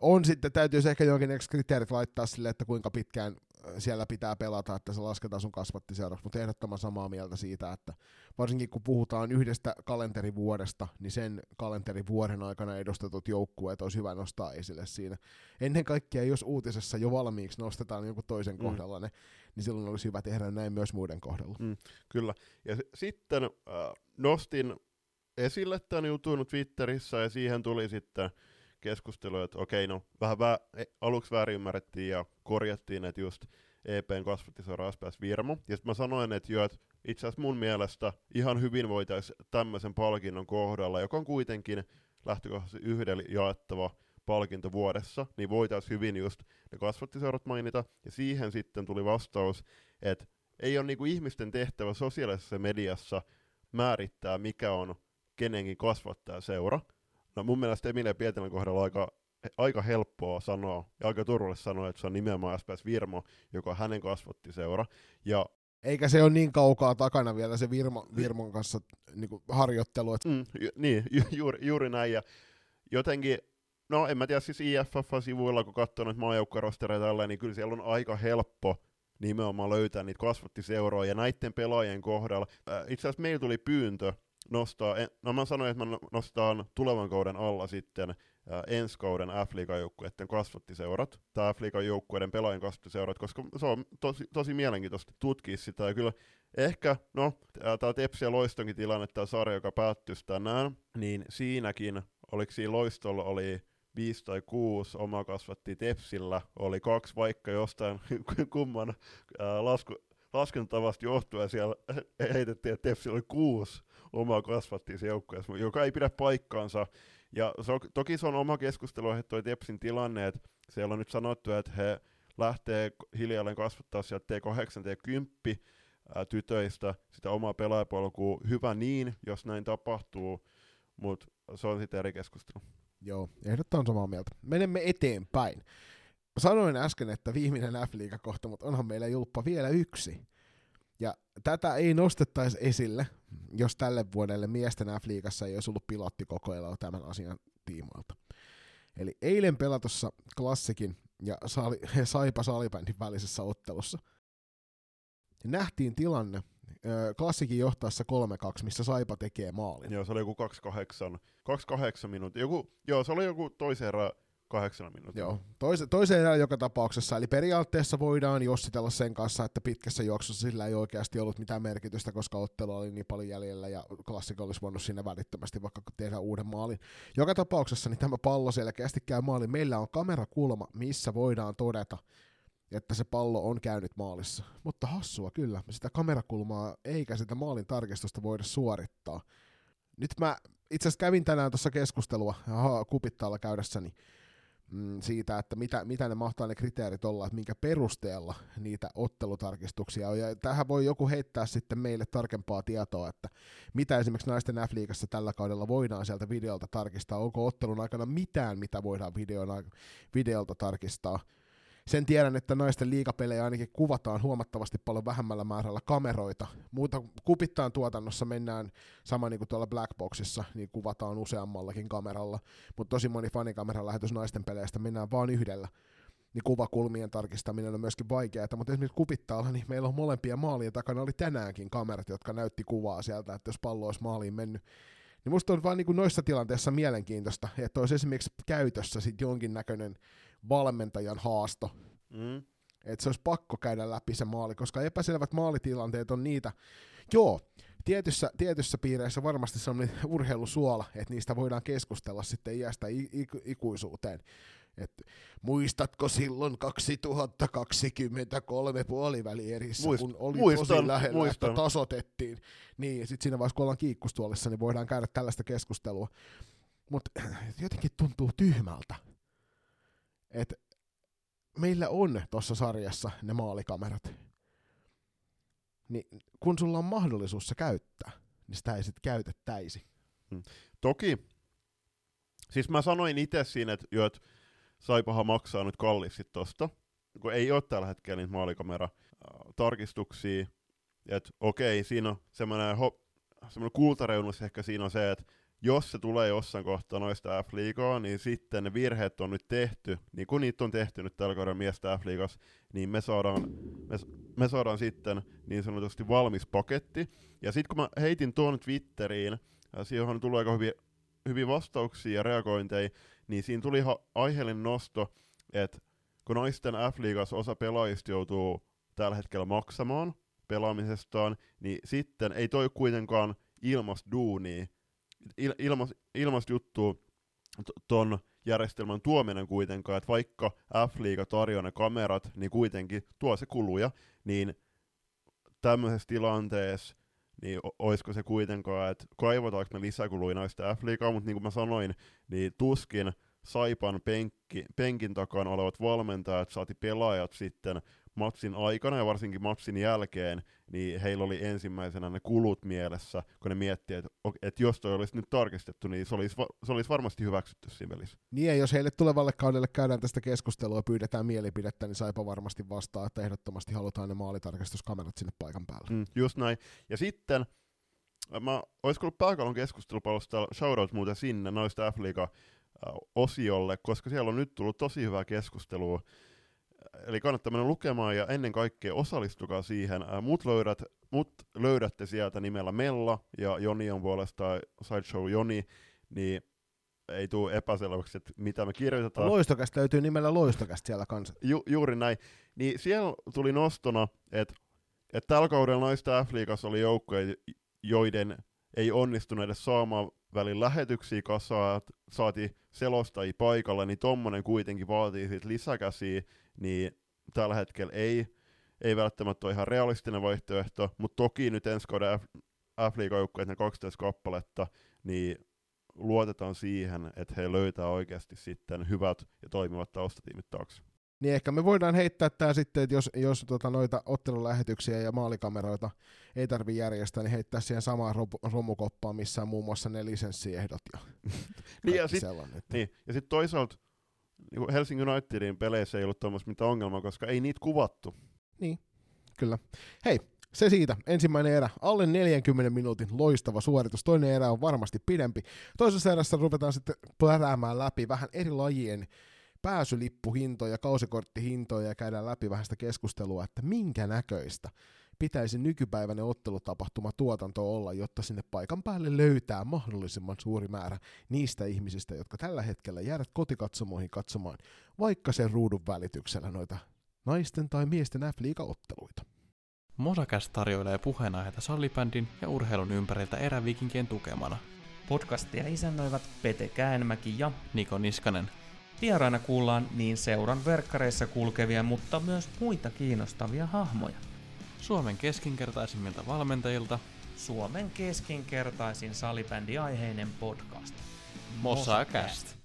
on sitten, täytyisi ehkä jonkin kriteerit laittaa sille, että kuinka pitkään siellä pitää pelata, että se lasketaan sun kasvattiseuraksi, mutta ehdottoman samaa mieltä siitä, että varsinkin kun puhutaan yhdestä kalenterivuodesta, niin sen kalenterivuoden aikana edustetut joukkueet olisi hyvä nostaa esille siinä. Ennen kaikkea, jos uutisessa jo valmiiksi nostetaan jonkun toisen mm. kohdalla ne, niin silloin olisi hyvä tehdä näin myös muiden kohdalla. Mm, kyllä. Ja s- sitten äh, nostin esille tämän jutun Twitterissä, ja siihen tuli sitten keskustelu, että okei, no vähän vä- aluksi väärin ymmärrettiin ja korjattiin, että just EPn kasvattiseura SPS Virmo. Ja sitten mä sanoin, että jo, että itse asiassa mun mielestä ihan hyvin voitaisiin tämmöisen palkinnon kohdalla, joka on kuitenkin lähtökohtaisesti yhdellä jaettava palkinto vuodessa, niin voitaisiin hyvin just ne kasvattiseurat mainita. Ja siihen sitten tuli vastaus, että ei ole niinku ihmisten tehtävä sosiaalisessa mediassa määrittää, mikä on kenenkin kasvattaja seura, No mun mielestä Emilia Pietilän kohdalla aika, aika helppoa sanoa ja aika turvallista sanoa, että se on nimenomaan SPS Virmo, joka on hänen kasvattiseura. Ja eikä se ole niin kaukaa takana vielä se Virmo, Virmon kanssa niin kuin harjoittelu. Että... Mm, ju, niin, ju, juuri, juuri näin. Ja jotenkin, no en mä tiedä, siis IFF-sivuilla, kun katsoo noita maajoukkuerostereita tälleen, niin kyllä siellä on aika helppo nimenomaan löytää niitä kasvattiseuroja ja näiden pelaajien kohdalla. Äh, itse asiassa meillä tuli pyyntö nostaa, no mä sanoin, että mä nostaan tulevan kauden alla sitten ää, ensi kauden F-liigan joukkueiden kasvattiseurat, tai F-liigan joukkueiden pelaajien kasvattiseurat, koska se on tosi, tosi mielenkiintoista tutkia sitä, ja kyllä ehkä, no, tämä Tepsi ja Loistonkin tilanne, tämä sarja, joka päättyisi tänään, niin siinäkin, oliko siinä Loistolla oli viisi tai kuusi oma kasvatti Tepsillä, oli kaksi vaikka jostain [LAUGHS] kumman ää, lasku, laskentatavasta johtuen siellä [LAUGHS] heitettiin, että Tepsi oli kuusi omaa kasvattiin se joka ei pidä paikkaansa. Ja se on, toki se on oma keskustelu, että toi Tepsin tilanne, että siellä on nyt sanottu, että he lähtee hiljalleen kasvattaa sieltä T8 ja 10 ää, tytöistä sitä omaa pelaajapolkua. Hyvä niin, jos näin tapahtuu, mutta se on sitten eri keskustelu. Joo, ehdottomasti samaa mieltä. Menemme eteenpäin. Sanoin äsken, että viimeinen F-liiga kohta, mutta onhan meillä julppa vielä yksi. Ja tätä ei nostettaisi esille, jos tälle vuodelle miesten F-liigassa ei olisi ollut pilottikokoilua tämän asian tiimoilta. Eli eilen pelatossa klassikin ja Sali, [LAUGHS] Saipa Salibändin välisessä ottelussa nähtiin tilanne, ö, klassikin johtaessa 3-2, missä Saipa tekee maalin. Joo, se oli joku 28, 28 minuuttia. Joku, joo, se oli joku toisen erä kahdeksana minuuttia. Joo, toise, toiseen erään joka tapauksessa, eli periaatteessa voidaan jossitella sen kanssa, että pitkässä juoksussa sillä ei oikeasti ollut mitään merkitystä, koska ottelu oli niin paljon jäljellä ja klassikko olisi voinut sinne välittömästi vaikka tehdä uuden maalin. Joka tapauksessa niin tämä pallo selkeästi käy maalin. Meillä on kamerakulma, missä voidaan todeta, että se pallo on käynyt maalissa. Mutta hassua kyllä, sitä kamerakulmaa eikä sitä maalin tarkistusta voida suorittaa. Nyt mä itse asiassa kävin tänään tuossa keskustelua kupittaalla käydessäni mm, siitä, että mitä, mitä ne mahtaa ne kriteerit olla, että minkä perusteella niitä ottelutarkistuksia on. Ja tähän voi joku heittää sitten meille tarkempaa tietoa, että mitä esimerkiksi naisten F-liigassa tällä kaudella voidaan sieltä videolta tarkistaa. Onko ottelun aikana mitään, mitä voidaan videon, videolta tarkistaa sen tiedän, että naisten liikapelejä ainakin kuvataan huomattavasti paljon vähemmällä määrällä kameroita. Muuta kupittaan tuotannossa mennään sama niin kuin tuolla Blackboxissa, niin kuvataan useammallakin kameralla, mutta tosi moni fanikameran lähetys naisten peleistä mennään vain yhdellä. Niin kuvakulmien tarkistaminen on myöskin vaikeaa, mutta esimerkiksi kupittaalla, niin meillä on molempia maalien takana oli tänäänkin kamerat, jotka näytti kuvaa sieltä, että jos pallo olisi maaliin mennyt, niin musta on vaan niin kuin noissa tilanteissa mielenkiintoista, että olisi esimerkiksi käytössä sit jonkinnäköinen valmentajan haasto. Mm. Että se olisi pakko käydä läpi se maali, koska epäselvät maalitilanteet on niitä, joo, tietyssä, tietyssä piireissä varmasti sellainen urheilusuola, että niistä voidaan keskustella sitten iästä ikuisuuteen. Et muistatko silloin 2023 puolivälierissä, Muist, kun oli muistan, tosi lähellä, muistan. että tasotettiin. Niin, sitten siinä vaiheessa, kun ollaan kiikkustuolissa, niin voidaan käydä tällaista keskustelua. Mutta jotenkin tuntuu tyhmältä että meillä on tuossa sarjassa ne maalikamerat. Niin kun sulla on mahdollisuus se käyttää, niin sitä ei sitten käytettäisi. Hmm. Toki, siis mä sanoin itse siinä, että, jo, että Saipahan maksaa nyt kallisti tosta, kun ei ole tällä hetkellä niitä maalikamera-tarkistuksia, että okei, siinä on semmoinen, ho- semmoinen kultareunus ehkä siinä on se, että jos se tulee jossain kohtaa noista F-liigaa, niin sitten ne virheet on nyt tehty, niin kun niitä on tehty nyt tällä kaudella miestä f niin me saadaan, me, me saadaan sitten niin sanotusti valmis paketti. Ja sitten kun mä heitin tuon Twitteriin, siihen tulee aika hyviä, hyviä vastauksia ja reagointeja, niin siinä tuli ihan aiheellinen nosto, että kun naisten f osa pelaajista joutuu tällä hetkellä maksamaan pelaamisestaan, niin sitten ei toi kuitenkaan ilmasta duunia il, ilmas, ilmasta juttua ton järjestelmän tuominen kuitenkaan, että vaikka F-liiga tarjoaa ne kamerat, niin kuitenkin tuo se kuluja, niin tämmöisessä tilanteessa niin olisiko se kuitenkaan, että kaivataanko me lisäkuluja näistä F-liigaa, mutta niin kuin mä sanoin, niin tuskin Saipan penkki, penkin takana olevat valmentajat saati pelaajat sitten matsin aikana ja varsinkin matsin jälkeen, niin heillä oli ensimmäisenä ne kulut mielessä, kun ne miettii, että, että jos toi olisi nyt tarkistettu, niin se olisi, se olisi varmasti hyväksytty siinä välissä. Niin ja jos heille tulevalle kaudelle käydään tästä keskustelua ja pyydetään mielipidettä, niin saipa varmasti vastaa, että ehdottomasti halutaan ne maalitarkastuskamerat sinne paikan päälle. Mm, just näin. Ja sitten mä olisiko ollut pääkallon keskustelupallosta shoutout muuten sinne noista f osiolle, koska siellä on nyt tullut tosi hyvää keskustelua eli kannattaa mennä lukemaan ja ennen kaikkea osallistukaa siihen. mut, löydät, mut löydätte sieltä nimellä Mella ja Joni on puolestaan Sideshow Joni, niin ei tule epäselväksi, että mitä me kirjoitetaan. Loistokästä löytyy nimellä Loistokästä siellä kanssa. Ju, juuri näin. Niin siellä tuli nostona, että, että tällä kaudella naista f oli joukkoja, joiden ei onnistunut edes saamaan välin lähetyksiä kasaan, saati selostajia paikalla, niin tommonen kuitenkin vaatii sit lisäkäsiä, niin tällä hetkellä ei, ei välttämättä ole ihan realistinen vaihtoehto, mutta toki nyt ensi kauden F- F-liigajoukkueet, ne 12 kappaletta, niin luotetaan siihen, että he löytää oikeasti sitten hyvät ja toimivat taustatiimit taakse. Niin ehkä me voidaan heittää tämä sitten, että jos, jos tota noita ottelulähetyksiä ja maalikameroita ei tarvi järjestää, niin heittää siihen samaan romukoppaan, missä on muun muassa ne lisenssiehdot ja [LAUGHS] niin, ja sitten niin, sit toisaalta niin Helsingin Unitedin peleissä ei ollut tuommoista mitään ongelmaa, koska ei niitä kuvattu. Niin, kyllä. Hei, se siitä. Ensimmäinen erä, alle 40 minuutin loistava suoritus. Toinen erä on varmasti pidempi. Toisessa erässä ruvetaan sitten pläräämään läpi vähän eri lajien pääsylippuhintoja, kausikorttihintoja ja käydään läpi vähän sitä keskustelua, että minkä näköistä pitäisi nykypäiväinen ottelutapahtuma tuotanto olla, jotta sinne paikan päälle löytää mahdollisimman suuri määrä niistä ihmisistä, jotka tällä hetkellä jäävät kotikatsomoihin katsomaan vaikka sen ruudun välityksellä noita naisten tai miesten F-liiga-otteluita. Mosakäs tarjoilee puheenaiheita sallibändin ja urheilun ympäriltä erävikinkien tukemana. Podcastia isännöivät Pete Käenmäki ja Niko Niskanen. vieraina kuullaan niin seuran verkkareissa kulkevia, mutta myös muita kiinnostavia hahmoja. Suomen keskinkertaisimmilta valmentajilta Suomen keskinkertaisin salibändiaiheinen podcast. Mosakäst.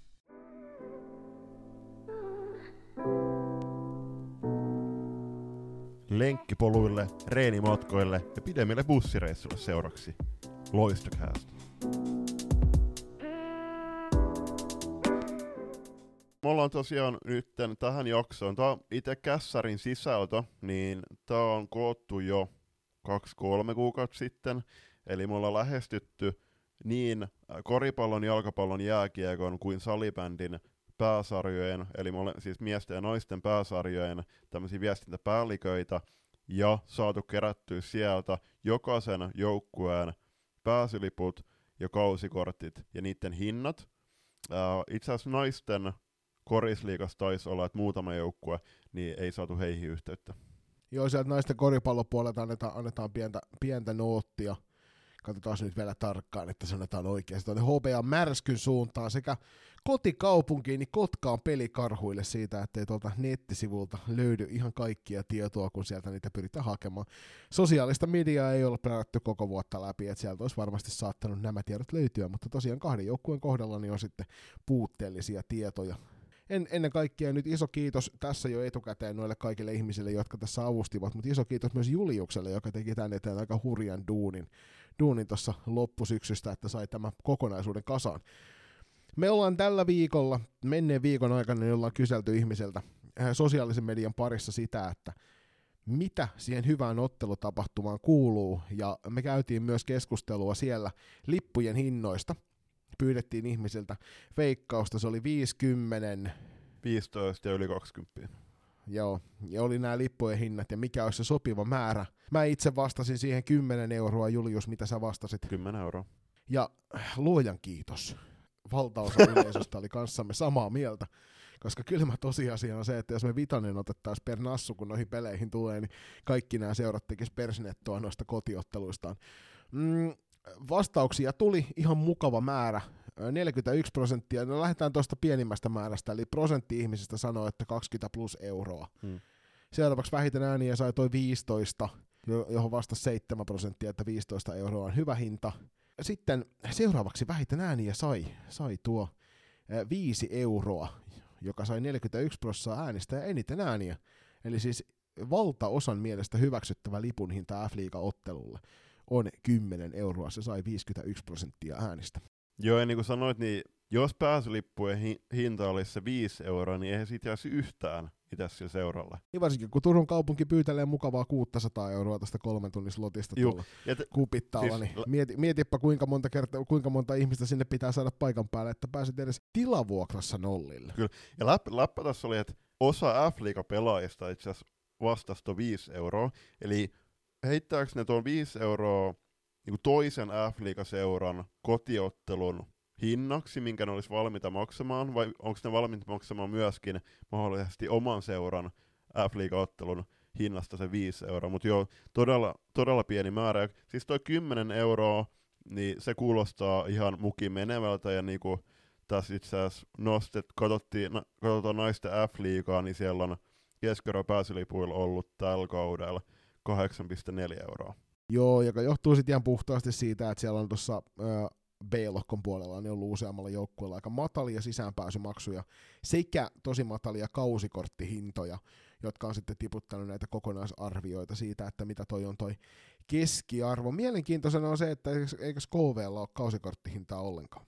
Lenkkipoluille, reenimatkoille ja pidemmille bussireissuille seuraksi. Loistokäästä. Me ollaan tosiaan nyt tähän jaksoon. On itse kässärin sisältö, niin tää on koottu jo kaksi-kolme kuukautta sitten. Eli me ollaan lähestytty niin koripallon, jalkapallon, jääkiekon kuin salibändin pääsarjojen, eli me siis miesten ja naisten pääsarjojen tämmöisiä viestintäpäälliköitä, ja saatu kerättyä sieltä jokaisen joukkueen pääsyliput ja kausikortit ja niiden hinnat. Uh, itse asiassa naisten korisliigassa taisi olla, että muutama joukkue, niin ei saatu heihin yhteyttä. Joo, sieltä naisten koripallopuolelta annetaan, annetaan pientä, pientä noottia. Katsotaan nyt vielä tarkkaan, että sanotaan oikein. Tuonne HBA Märskyn suuntaan sekä kotikaupunkiin, niin Kotkaan pelikarhuille siitä, ettei tuolta nettisivulta löydy ihan kaikkia tietoa, kun sieltä niitä pyritään hakemaan. Sosiaalista mediaa ei ole perätty koko vuotta läpi, että sieltä olisi varmasti saattanut nämä tiedot löytyä, mutta tosiaan kahden joukkueen kohdalla niin on sitten puutteellisia tietoja en, ennen kaikkea nyt iso kiitos tässä jo etukäteen noille kaikille ihmisille, jotka tässä avustivat, mutta iso kiitos myös Juliukselle, joka teki tänne eteen aika hurjan duunin, duunin tuossa loppusyksystä, että sai tämän kokonaisuuden kasaan. Me ollaan tällä viikolla, menneen viikon aikana, niin ollaan kyselty ihmiseltä sosiaalisen median parissa sitä, että mitä siihen hyvään ottelutapahtumaan kuuluu, ja me käytiin myös keskustelua siellä lippujen hinnoista, pyydettiin ihmisiltä veikkausta, se oli 50, 15 ja yli 20. Joo, ja oli nämä lippujen hinnat ja mikä olisi se sopiva määrä. Mä itse vastasin siihen 10 euroa, Julius, mitä sä vastasit. 10 euroa. Ja luojan kiitos. Valtaosa yleisöstä oli kanssamme samaa mieltä. Koska kylmä tosiasia on se, että jos me vitanen otettaisiin per nassu, kun noihin peleihin tulee, niin kaikki nämä seurat tekisivät persnettoa noista kotiotteluistaan. Mm, vastauksia tuli ihan mukava määrä, 41 prosenttia, no lähdetään tuosta pienimmästä määrästä, eli prosentti ihmisistä sanoi, että 20 plus euroa. Hmm. Seuraavaksi vähiten ääniä sai toi 15, johon vastasi 7 prosenttia, että 15 euroa on hyvä hinta. Sitten seuraavaksi vähiten ääniä sai, sai tuo 5 euroa, joka sai 41 prosenttia äänistä ja eniten ääniä. Eli siis valtaosan mielestä hyväksyttävä lipun hinta F-liiga-ottelulle on 10 euroa, se sai 51 prosenttia äänistä. Joo, ja niin kuin sanoit, niin jos pääsylippujen hi- hinta olisi se 5 euroa, niin eihän siitä jäisi yhtään itse sillä seuralla. Niin varsinkin, kun Turun kaupunki pyytelee mukavaa 600 euroa tästä kolmen tunnin slotista tuolla t- kupittaalla, siis, niin mieti, mietipä kuinka monta, kertaa, kuinka monta ihmistä sinne pitää saada paikan päälle, että pääset edes tilavuokrassa nollille. Kyllä, ja läppä, läppä tässä oli, että osa F-liiga-pelaajista itse asiassa vastasi 5 euroa, eli heittääkö ne tuon 5 euroa niin toisen F-liigaseuran kotiottelun hinnaksi, minkä ne olisi valmiita maksamaan, vai onko ne valmiita maksamaan myöskin mahdollisesti oman seuran F-liigaottelun hinnasta se 5 euroa, mutta joo, todella, todella pieni määrä. Siis toi 10 euroa, niin se kuulostaa ihan muki menevältä, ja niinku tässä itse asiassa nostet, katsottiin, katsotaan naisten F-liigaa, niin siellä on keskiarvo pääsylipuilla ollut tällä kaudella 8,4 euroa. Joo, joka johtuu sitten ihan puhtaasti siitä, että siellä on tuossa B-lohkon puolella niin ollut useammalla joukkueella aika matalia sisäänpääsymaksuja sekä tosi matalia kausikorttihintoja, jotka on sitten tiputtanut näitä kokonaisarvioita siitä, että mitä toi on toi keskiarvo. Mielenkiintoisena on se, että eikö KVlla ole kausikorttihintaa ollenkaan?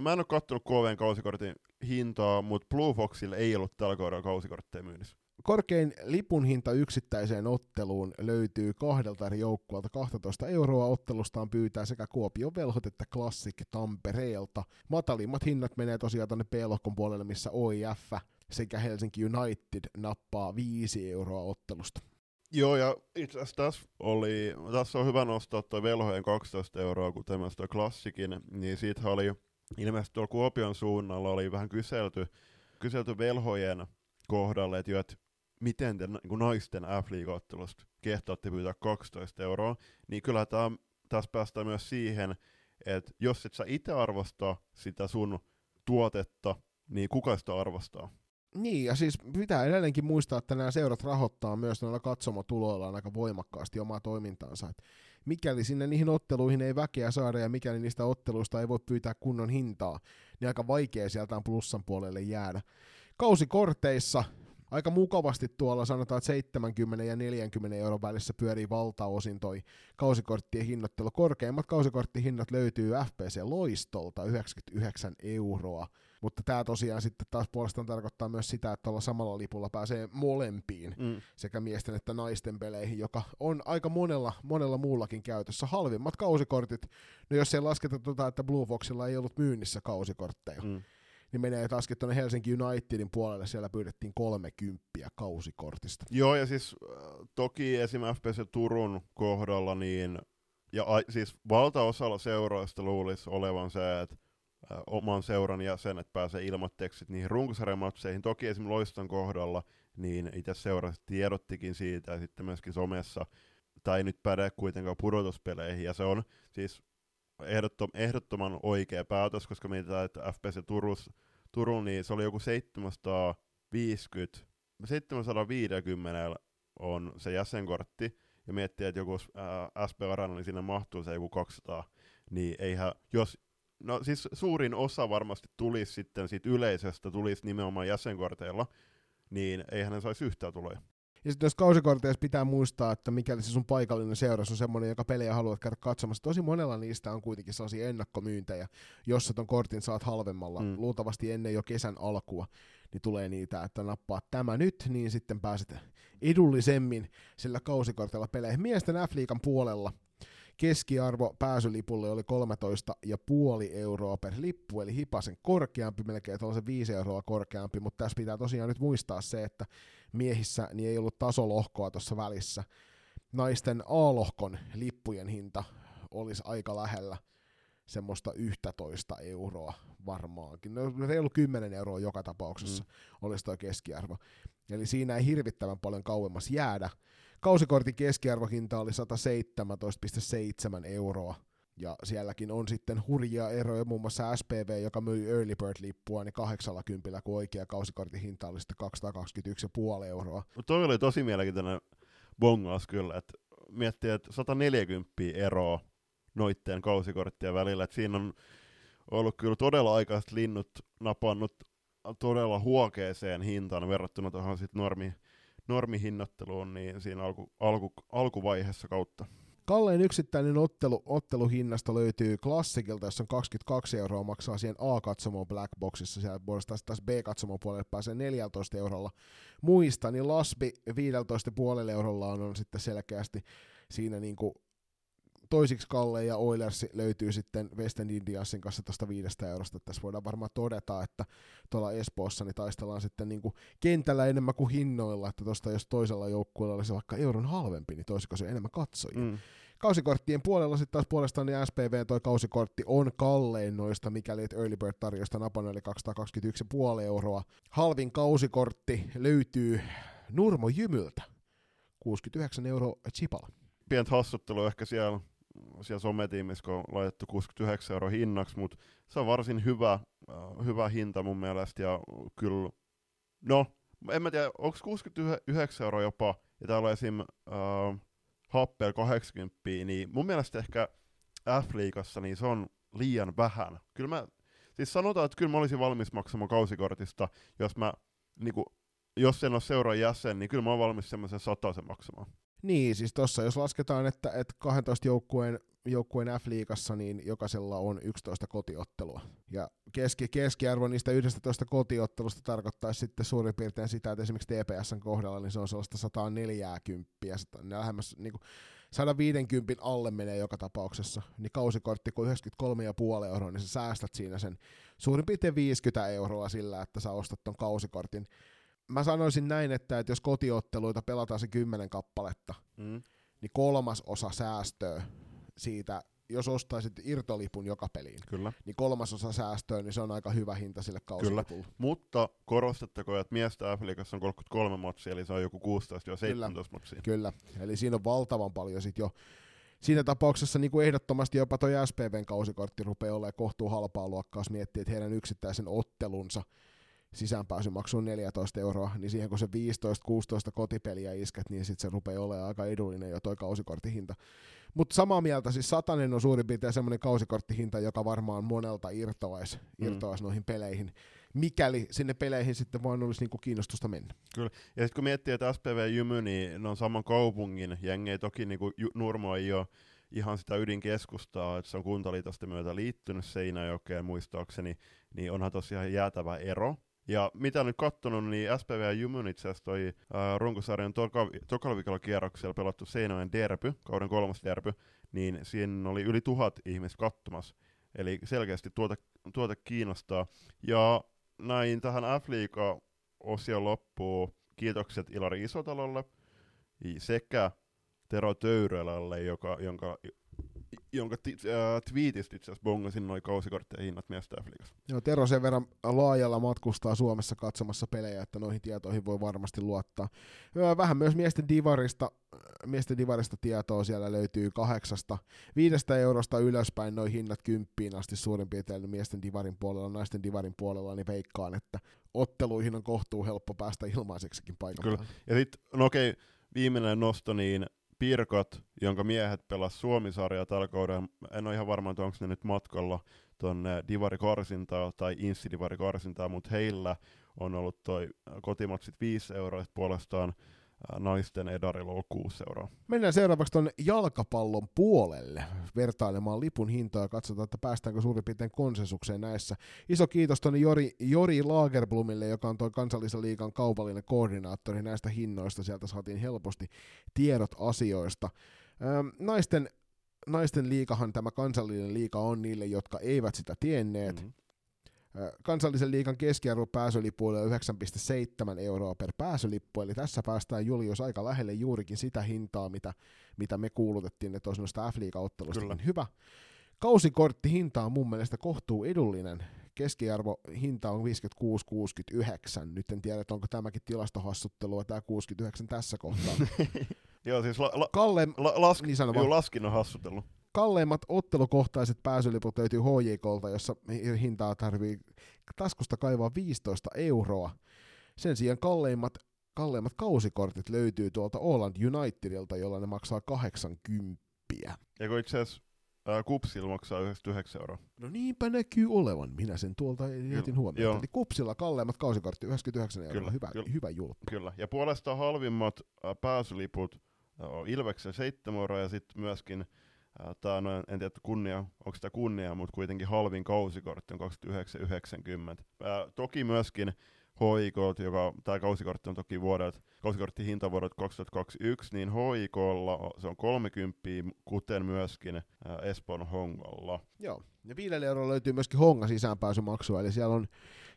Mä en ole katsonut KVn kausikortin hintaa, mutta Blue Foxille ei ollut tällä kaudella kausikortteja myynnissä. Korkein lipun hinta yksittäiseen otteluun löytyy kahdelta eri joukkueelta 12 euroa ottelustaan pyytää sekä Kuopion velhot että Classic Tampereelta. Matalimmat hinnat menee tosiaan tänne B-lohkon puolelle, missä OIF sekä Helsinki United nappaa 5 euroa ottelusta. Joo, ja itse asiassa tässä, oli, tässä on hyvä nostaa tuo velhojen 12 euroa, kuten myös klassikin, niin siitä oli ilmeisesti tuolla Kuopion suunnalla oli vähän kyselty, kyselty velhojen kohdalle, että, jo, että miten te niin naisten F-liiga-ottelusta kehtaatte pyytää 12 euroa, niin kyllä tämä, tässä päästään myös siihen, että jos et sä itse arvosta sitä sun tuotetta, niin kuka sitä arvostaa? Niin, ja siis pitää edelleenkin muistaa, että nämä seurat rahoittaa myös noilla katsomotuloillaan aika voimakkaasti omaa toimintaansa. Et mikäli sinne niihin otteluihin ei väkeä saada ja mikäli niistä otteluista ei voi pyytää kunnon hintaa, niin aika vaikea sieltä plussan puolelle jäädä. Kausikorteissa aika mukavasti tuolla sanotaan, että 70 ja 40 euron välissä pyörii valtaosin toi kausikorttien hinnoittelu. Korkeimmat kausikorttihinnat löytyy FPC Loistolta 99 euroa, mutta tämä tosiaan sitten taas puolestaan tarkoittaa myös sitä, että tuolla samalla lipulla pääsee molempiin, Mm. sekä miesten että naisten peleihin, joka on aika monella, monella muullakin käytössä. Halvimmat kausikortit, no jos ei lasketa tota, että Blue Foxilla ei ollut myynnissä kausikortteja, Mm. Niin menee taaskin tuonne Helsinki Unitedin puolelle, siellä pyydettiin 30 kausikortista. Joo, ja siis äh, toki esim. FPC Turun kohdalla, niin, ja a, siis valtaosalla seuroista luulisi olevan se, että äh, oman seuran jäsenet pääsee ilmoitteeksi niihin runkosarjamatseihin. Toki esim. Loiston kohdalla, niin itse seura tiedottikin siitä, ja sitten myöskin somessa, tai nyt päde kuitenkaan pudotuspeleihin, ja se on siis ehdottom, ehdottoman oikea päätös, koska mietitään, että FPC Turus, Turun, niin se oli joku 750 750 on se jäsenkortti, ja miettii, että joku ää, SP Arena, niin sinne mahtuu se joku 200, niin eihän, jos, no siis suurin osa varmasti tulisi sitten siitä yleisöstä, tulisi nimenomaan jäsenkorteilla, niin eihän ne saisi yhtään tuloja. Ja sitten jos kausikorteissa pitää muistaa, että mikäli se sun paikallinen seuras on semmoinen, joka pelejä haluat käydä katsomassa, tosi monella niistä on kuitenkin sellaisia ennakkomyyntejä, jossa ton kortin saat halvemmalla, Mm. mm. luultavasti ennen jo kesän alkua, niin tulee niitä, että nappaa tämä nyt, niin sitten pääset edullisemmin sillä kausikortilla peleihin. Miesten F-liikan puolella keskiarvo pääsylipulle oli 13,5 euroa per lippu, eli hipasen korkeampi, melkein tuollaisen 5 euroa korkeampi, mutta tässä pitää tosiaan nyt muistaa se, että miehissä niin ei ollut tasolohkoa tuossa välissä. Naisten A-lohkon lippujen hinta olisi aika lähellä semmoista 11 euroa varmaankin. No reilu 10 euroa joka tapauksessa mm. olisi tuo keskiarvo. Eli siinä ei hirvittävän paljon kauemmas jäädä. Kausikortin keskiarvohinta oli 117,7 euroa. Ja sielläkin on sitten hurjia eroja, muun muassa SPV, joka myi Early Bird-lippua, niin 80, kun oikea kausikortin hinta oli sitten 221,5 euroa. Mutta toi oli tosi mielenkiintoinen bongaus kyllä, että miettii, että 140 eroa noitteen kausikorttien välillä, että siinä on ollut kyllä todella aikaiset linnut napannut todella huokeeseen hintaan verrattuna tuohon sit normi, normihinnatteluun, niin siinä alku, alku, alkuvaiheessa kautta. Kallein yksittäinen ottelu, otteluhinnasta löytyy klassikilta, jossa on 22 euroa, maksaa siihen A-katsomoon Blackboxissa, siellä puolestaan taas B-katsomon puolelle pääsee 14 eurolla. Muista, niin Lasbi 15,5 eurolla on, on sitten selkeästi siinä niinku toisiksi kallein ja Oilers löytyy sitten Western Indiansin kanssa tuosta viidestä eurosta. Tässä voidaan varmaan todeta, että tuolla Espoossa niin taistellaan sitten niinku kentällä enemmän kuin hinnoilla, että tuosta jos toisella joukkueella olisi vaikka euron halvempi, niin toisiko se enemmän katsojia. Mm. Kausikorttien puolella sitten taas puolestaan niin SPV toi kausikortti on kallein noista, mikäli et Early Bird tarjosta napan eli 221,5 euroa. Halvin kausikortti löytyy Nurmo Jymyltä. 69 euroa chipalla. Pientä hassuttelua ehkä siellä, siellä sometiimissä, kun on laitettu 69 euroa hinnaksi, mutta se on varsin hyvä, äh, hyvä hinta mun mielestä, ja kyllä, no, en mä tiedä, onko 69 euroa jopa, ja täällä on esim. Äh, Happel 80, niin mun mielestä ehkä F-liigassa niin se on liian vähän. Kyllä mä, siis sanotaan, että kyllä mä olisin valmis maksamaan kausikortista, jos mä, niinku, jos en ole seuran jäsen, niin kyllä mä oon valmis semmoisen sataisen maksamaan. Niin, siis tossa jos lasketaan, että, että 12 joukkueen, joukkueen F-liigassa, niin jokaisella on 11 kotiottelua. Ja keski, keskiarvo niistä 11 kotiottelusta tarkoittaisi sitten suurin piirtein sitä, että esimerkiksi TPSn kohdalla niin se on sellaista 140, ne lähemmäs niin kuin 150 alle menee joka tapauksessa. Niin kausikortti kun 93,5 euroa, niin sä säästät siinä sen suurin piirtein 50 euroa sillä, että sä ostat ton kausikortin mä sanoisin näin, että, että jos kotiotteluita pelataan se kymmenen kappaletta, Mm. niin kolmas osa säästöä siitä, jos ostaisit irtolipun joka peliin, Kyllä. niin kolmas osa säästöä, niin se on aika hyvä hinta sille kausilipulle. Mutta korostettakoon, että miestä F-liigassa on 33 matsia, eli se on joku 16-17 matsia. Kyllä, eli siinä on valtavan paljon sit jo Siinä tapauksessa niin kuin ehdottomasti jopa toi SPVn kausikortti rupeaa olemaan kohtuu halpaa luokkaa, jos miettii, että heidän yksittäisen ottelunsa sisäänpääsymaksu on 14 euroa, niin siihen kun se 15-16 kotipeliä isket, niin sitten se rupeaa olemaan aika edullinen jo toi kausikorttihinta. Mutta samaa mieltä, siis satanen on suurin piirtein semmoinen kausikorttihinta, joka varmaan monelta irtoaisi, Mm. irtoais noihin peleihin, mikäli sinne peleihin sitten vaan olisi niinku kiinnostusta mennä. Ja sitten kun miettii, että SPV Jymy, niin ne on saman kaupungin jengejä. Toki niin kuin Nurmo ei ole ihan sitä ydinkeskustaa, että se on kuntaliitosten myötä liittynyt Seinäjokeen muistaakseni, niin onhan tosiaan jäätävä ero. Ja mitä nyt kattonut, niin SPV ja Jymyn itse asiassa toi ää, runkosarjan toka, tokalla kierroksella pelattu Seinäjoen derby, kauden kolmas derby, niin siinä oli yli tuhat ihmistä kattomassa. Eli selkeästi tuota, tuota kiinnostaa. Ja näin tähän F-liiga osio loppuu. Kiitokset Ilari Isotalolle sekä Tero Töyrylälle, joka, jonka, jonka ti, äh, twiitistä itse asiassa bongasin noin kausikorttien hinnat miestä F-liigassa. Joo, Tero sen verran laajalla matkustaa Suomessa katsomassa pelejä, että noihin tietoihin voi varmasti luottaa. Vähän myös miesten divarista, miesten divarista tietoa siellä löytyy kahdeksasta, viidestä eurosta ylöspäin noin hinnat kymppiin asti suurin piirtein miesten divarin puolella, naisten divarin puolella, niin veikkaan, että otteluihin on kohtuu helppo päästä ilmaiseksikin paikan Kyllä. päälle. Ja sitten, no okei, viimeinen nosto, niin Pirkot, jonka miehet pelas Suomisarjaa tällä kaudella. En ole ihan varma, että onko ne nyt matkalla tuonne Divari Karsintaa tai Insti Divari Karsintaa, mutta heillä on ollut toi kotimatsit 5 euroa, puolestaan naisten edarilla on 6 euroa. Mennään seuraavaksi tuonne jalkapallon puolelle vertailemaan lipun hintaa ja katsotaan, että päästäänkö suurin piirtein konsensukseen näissä. Iso kiitos tuonne Jori, Jori Lagerblumille, joka on tuo kansallisen liigan kaupallinen koordinaattori näistä hinnoista. Sieltä saatiin helposti tiedot asioista. Naisten, naisten liikahan tämä kansallinen liika on niille, jotka eivät sitä tienneet. Mhm. Kansallisen liigan keskiarvo pääsylipuille on 9,7 euroa per pääsylippu, eli tässä päästään Julius aika lähelle juurikin sitä hintaa, mitä, mitä me kuulutettiin, että olisi noista f ottelusta Kyllä. hyvä. Kausikorttihinta on mun mielestä kohtuu edullinen. Keskiarvo hinta on 56,69. Nyt en tiedä, onko tämäkin tilastohassuttelua, tämä 69 tässä kohtaa. [LAUGHS] Joo, siis la, la, Kalle, la, las, niin juu, laskin on hassutellut. Kalleimmat ottelukohtaiset pääsyliput löytyy HJKlta, jossa hintaa tarvii taskusta kaivaa 15 euroa. Sen sijaan kalleimmat, kalleimmat kausikortit löytyy tuolta Åland Unitedilta, jolla ne maksaa 80. Ja kun itse asiassa kupsilla maksaa 99 euroa. No niinpä näkyy olevan, minä sen tuolta jätin joo. huomioon. Eli kupsilla kalleimmat kausikortti 99 euroa, Kyllä, hyvä, kyllä. hyvä julkku. Kyllä. Ja puolestaan halvimmat ää, pääsyliput on Ilveksen 7 euroa ja sitten myöskin tää, no, en tiedä kunnia, onko sitä kunnia, mutta kuitenkin halvin kausikortti on 29,90. Ää, toki myöskin HIK, joka tämä kausikortti on toki vuodelta, kausikortti hinta vuodelta 2021, niin HIKlla se on 30, kuten myöskin Espoon Hongalla. Joo, ja 5 euroa löytyy myöskin honga sisäänpääsymaksua, eli siellä on,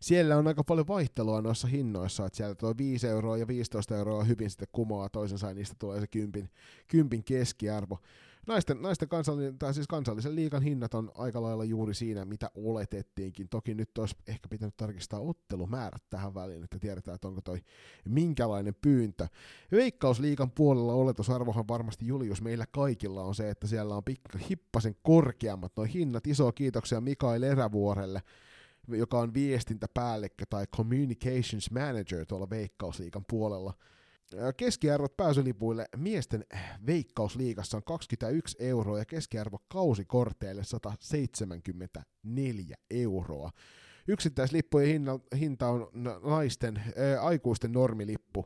siellä on aika paljon vaihtelua noissa hinnoissa, että siellä tuo 5 euroa ja 15 euroa hyvin sitten kumoaa toisensa, ja niistä tulee se kympin, kympin keskiarvo. Naisten, naisten kansallinen, tai siis kansallisen liikan hinnat on aika lailla juuri siinä, mitä oletettiinkin. Toki nyt olisi ehkä pitänyt tarkistaa ottelumäärät tähän väliin, että tiedetään, että onko toi minkälainen pyyntö. Veikkausliikan puolella oletusarvohan varmasti Julius meillä kaikilla on se, että siellä on pikka, hippasen korkeammat nuo hinnat. Iso kiitoksia Mikael Erävuorelle, joka on viestintäpäällikkö tai communications manager tuolla Veikkausliikan puolella. Keskiarvot pääsylipuille miesten veikkausliigassa on 21 euroa ja keskiarvo kausikorteille 174 euroa. Yksittäislippujen hinta on naisten, ää, aikuisten normilippu.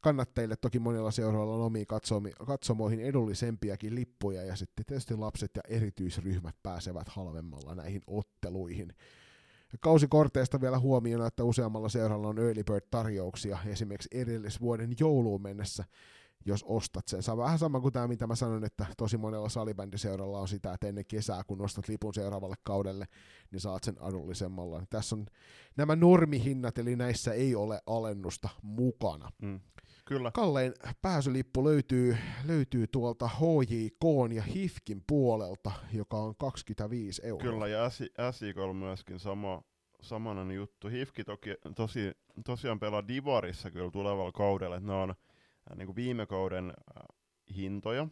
Kannattajille toki monilla seuroilla on omiin katsomoihin edullisempiakin lippuja ja sitten tietysti lapset ja erityisryhmät pääsevät halvemmalla näihin otteluihin. Kausikorteista vielä huomiona, että useammalla seuralla on early bird tarjouksia esimerkiksi edellisvuoden jouluun mennessä. jos ostat sen. Se on vähän sama kuin tämä, mitä mä sanoin, että tosi monella salibändiseuralla on sitä, että ennen kesää, kun ostat lipun seuraavalle kaudelle, niin saat sen adullisemmalla. Tässä on nämä normihinnat, eli näissä ei ole alennusta mukana. Mm. Kyllä. Kallein pääsylippu löytyy, löytyy tuolta HJK ja HIFKin puolelta, joka on 25 euroa. Kyllä, ja SIK on myöskin sama, samanen juttu. HIFKi toki, tosi, tosiaan pelaa Divarissa kyllä tulevalla kaudella, että ne on äh, niin kuin viime kauden äh, hintoja.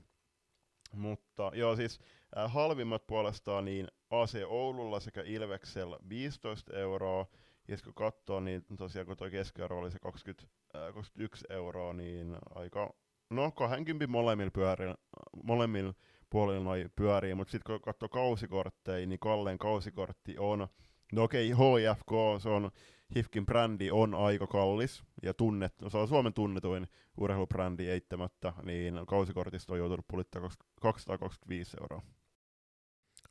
Mutta joo, siis äh, halvimmat puolestaan niin AC Oululla sekä Ilveksellä 15 euroa, ja kun katsoo, niin tosiaan kun tuo keskiarvo oli se 20, äh, 21 euroa, niin aika, no 20 molemmilla pyörillä, molemmilla puolilla noi pyörii, mutta sitten kun katsoo kausikortteja, niin Kalleen kausikortti on, no okei, okay, HFK, se on Hifkin brändi on aika kallis ja tunnet, se on Suomen tunnetuin urheilubrändi eittämättä, niin kausikortista on joutunut pulittaa 225 euroa.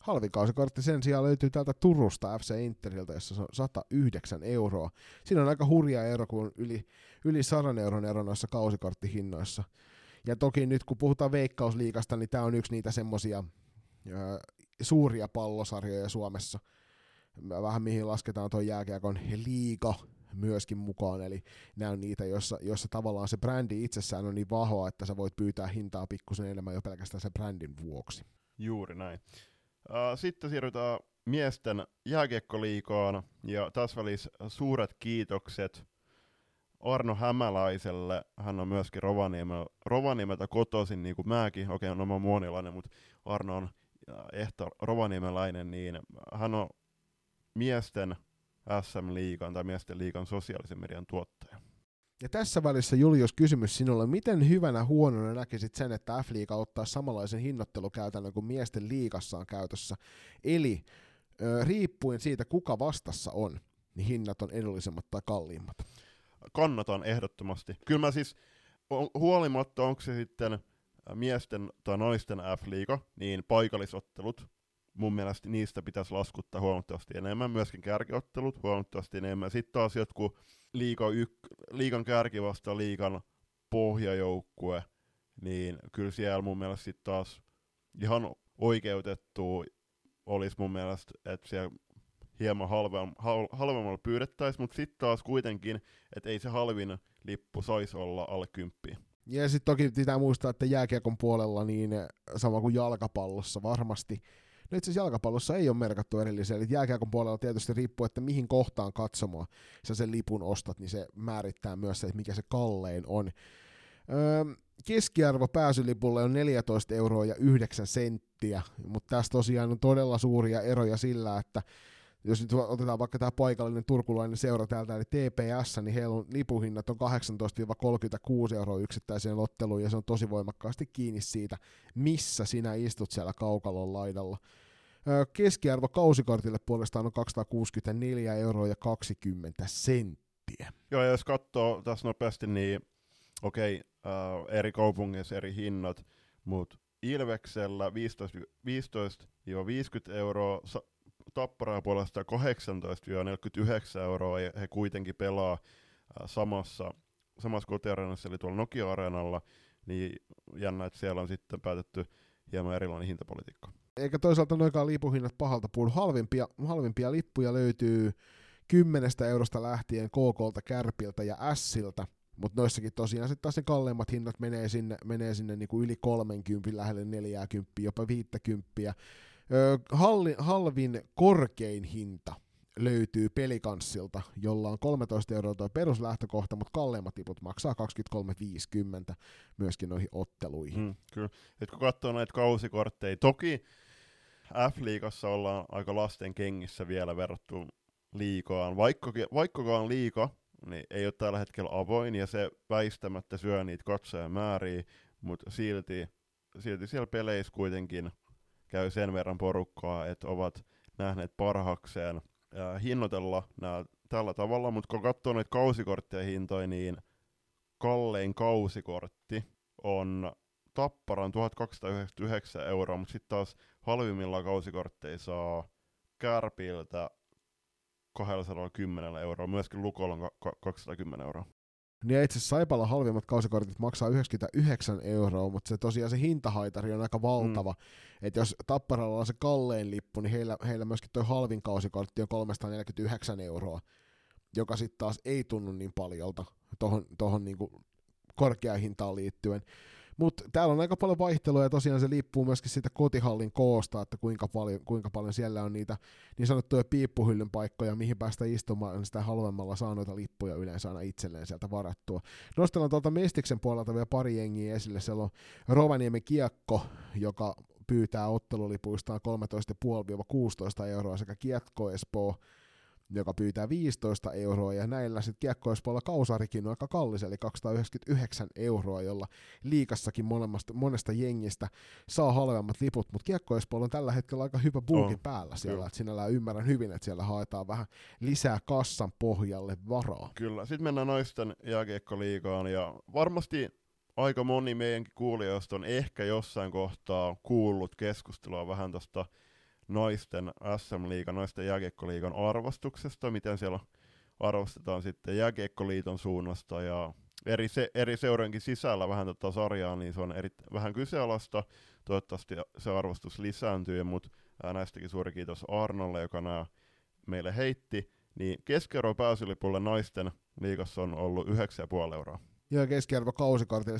Halvin kausikortti sen sijaan löytyy täältä Turusta FC Interiltä, jossa se on 109 euroa. Siinä on aika hurja ero, kun yli, yli 100 euron ero noissa kausikorttihinnoissa. Ja toki nyt kun puhutaan veikkausliikasta, niin tämä on yksi niitä semmosia suuria pallosarjoja Suomessa. Vähän mihin lasketaan tuon jääkiekon liiga myöskin mukaan, eli nämä on niitä, joissa, joissa tavallaan se brändi itsessään on niin vahva, että sä voit pyytää hintaa pikkusen enemmän jo pelkästään sen brändin vuoksi. Juuri näin. Sitten siirrytään miesten jääkiekkoliikaan, ja tässä välissä suuret kiitokset Arno Hämäläiselle. Hän on myöskin Rovaniemeltä, Rovaniemeltä kotoisin, niin kuin mäkin. Okei, okay, no mä muonilainen, mutta Arno on ehto rovaniemeläinen, niin hän on miesten SM-liigan tai miesten liigan sosiaalisen median tuottaja. Ja tässä välissä Julius kysymys sinulle, miten hyvänä huonona näkisit sen, että F-liiga ottaa samanlaisen hinnoittelukäytännön kuin miesten liigassa on käytössä? Eli riippuen siitä, kuka vastassa on, niin hinnat on edullisemmat tai kalliimmat. Kannatan ehdottomasti. Kyllä mä siis, huolimatta onko se sitten miesten tai naisten F-liiga, niin paikallisottelut mun mielestä niistä pitäisi laskuttaa huomattavasti enemmän, myöskin kärkiottelut huomattavasti enemmän. Sitten taas jotkut liiga yk, liigan kärki vasta liigan pohjajoukkue, niin kyllä siellä mun mielestä sitten taas ihan oikeutettu olisi mun mielestä, että siellä hieman halvemmalla, halvemmalla pyydettäisiin, mutta sitten taas kuitenkin, että ei se halvin lippu saisi olla alle kymppiä. Ja sitten toki pitää muistaa, että jääkiekon puolella, niin sama kuin jalkapallossa varmasti, No itse asiassa jalkapallossa ei ole merkattu erillisiä, eli jääkiekon puolella tietysti riippuu, että mihin kohtaan katsomaan sä sen lipun ostat, niin se määrittää myös se, että mikä se kallein on. Öö, keskiarvo pääsylipulle on 14 euroa ja 9 senttiä, mutta tässä tosiaan on todella suuria eroja sillä, että jos nyt otetaan vaikka tämä paikallinen turkulainen seura täältä, eli TPS, niin heillä on lipuhinnat on 18-36 euroa yksittäiseen otteluun, ja se on tosi voimakkaasti kiinni siitä, missä sinä istut siellä kaukalon laidalla. Keskiarvo kausikortille puolestaan on 264 euroa ja 20 senttiä. Joo, ja jos katsoo tässä nopeasti, niin okei, okay, äh, eri kaupungeissa eri hinnat, mutta Ilveksellä 15-50 euroa, Tapparaa puolesta 18-49 euroa, ja he kuitenkin pelaa samassa, samassa kotiareenassa, eli tuolla Nokia-areenalla, niin jännä, että siellä on sitten päätetty hieman erilainen hintapolitiikka. Eikä toisaalta noikaan lipuhinnat pahalta puhu. Halvimpia, halvimpia lippuja löytyy 10 eurosta lähtien KKlta, Kärpiltä ja Siltä, mutta noissakin tosiaan sitten taas ne kalleimmat hinnat menee sinne, menee sinne niinku yli 30, lähelle 40, jopa 50. Halli, halvin korkein hinta löytyy pelikanssilta, jolla on 13 euroa tuo peruslähtökohta, mutta kalleimmat tiput maksaa 23,50 myöskin noihin otteluihin. Mm, kyllä. Et kun katsoo näitä kausikortteja, toki F-liigassa ollaan aika lasten kengissä vielä verrattu liikaan. Vaikkakaan liika, niin ei ole tällä hetkellä avoin, ja se väistämättä syö niitä katsojamääriä, mutta silti, silti siellä peleissä kuitenkin käy sen verran porukkaa, että ovat nähneet parhaakseen äh, hinnoitella nämä tällä tavalla, mutta kun katsoo näitä kausikorttien hintoja, niin kallein kausikortti on Tapparan 1299 euroa, mutta sitten taas halvimmilla kausikortteja saa Kärpiltä 210 euroa, myöskin Lukolla on 210 euroa. Niin itse asiassa Saipalla halvimmat kausikortit maksaa 99 euroa, mutta se tosiaan se hintahaitari on aika valtava. Mm. Että jos Tapparalla on se kallein lippu, niin heillä, heillä myöskin tuo halvin kausikortti on 349 euroa, joka sitten taas ei tunnu niin paljolta tuohon tohon niinku korkeaan hintaan liittyen. Mutta täällä on aika paljon vaihtelua ja tosiaan se liippuu myöskin siitä kotihallin koosta, että kuinka paljon, kuinka paljon siellä on niitä niin sanottuja piippuhyllyn paikkoja, mihin päästä istumaan, niin sitä halvemmalla saa noita lippuja yleensä aina itselleen sieltä varattua. Nostellaan tuolta Mestiksen puolelta vielä pari jengiä esille. Siellä on Rovaniemen Kiekko, joka pyytää ottelulipuistaan 13,5-16 euroa sekä Kiekko Espoo joka pyytää 15 euroa, ja näillä sitten kiekkoispuolella kausarikin on aika kallis, eli 299 euroa, jolla liikassakin monesta, monesta jengistä saa halvemmat liput, mutta kiekkoispuolella on tällä hetkellä aika hyvä buukin oh, päällä siellä, että sinällään ymmärrän hyvin, että siellä haetaan vähän lisää kassan pohjalle varaa. Kyllä, sitten mennään naisten jääkiekkoliigaan, ja varmasti aika moni meidänkin kuulijoista on ehkä jossain kohtaa kuullut keskustelua vähän tuosta naisten SM-liigan, naisten jääkiekkoliigan arvostuksesta, miten siellä arvostetaan sitten jääkiekkoliiton suunnasta ja eri, se, eri seurojenkin sisällä vähän tätä sarjaa, niin se on eri, vähän kyseenalaista. Toivottavasti se arvostus lisääntyy, mutta näistäkin suuri kiitos Arnolle, joka nämä meille heitti. Niin keskiarvo pääsylipulle naisten liigassa on ollut 9,5 euroa. Joo, keskiarvo kausikortilla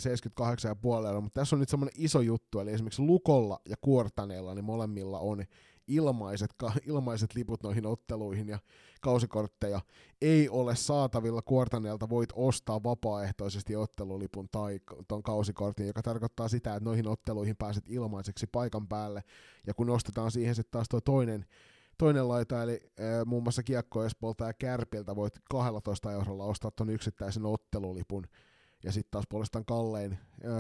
78,5 euroa, mutta tässä on nyt semmoinen iso juttu, eli esimerkiksi Lukolla ja Kuortaneella, niin molemmilla on ilmaiset, ilmaiset liput noihin otteluihin ja kausikortteja ei ole saatavilla. Kuortaneelta voit ostaa vapaaehtoisesti ottelulipun tai ton kausikortin, joka tarkoittaa sitä, että noihin otteluihin pääset ilmaiseksi paikan päälle. Ja kun ostetaan siihen sitten taas tuo toinen, toinen laita, eli e, muun muassa Kiekko Espoolta ja Kärpiltä voit 12 eurolla ostaa ton yksittäisen ottelulipun. Ja sitten taas puolestaan kallein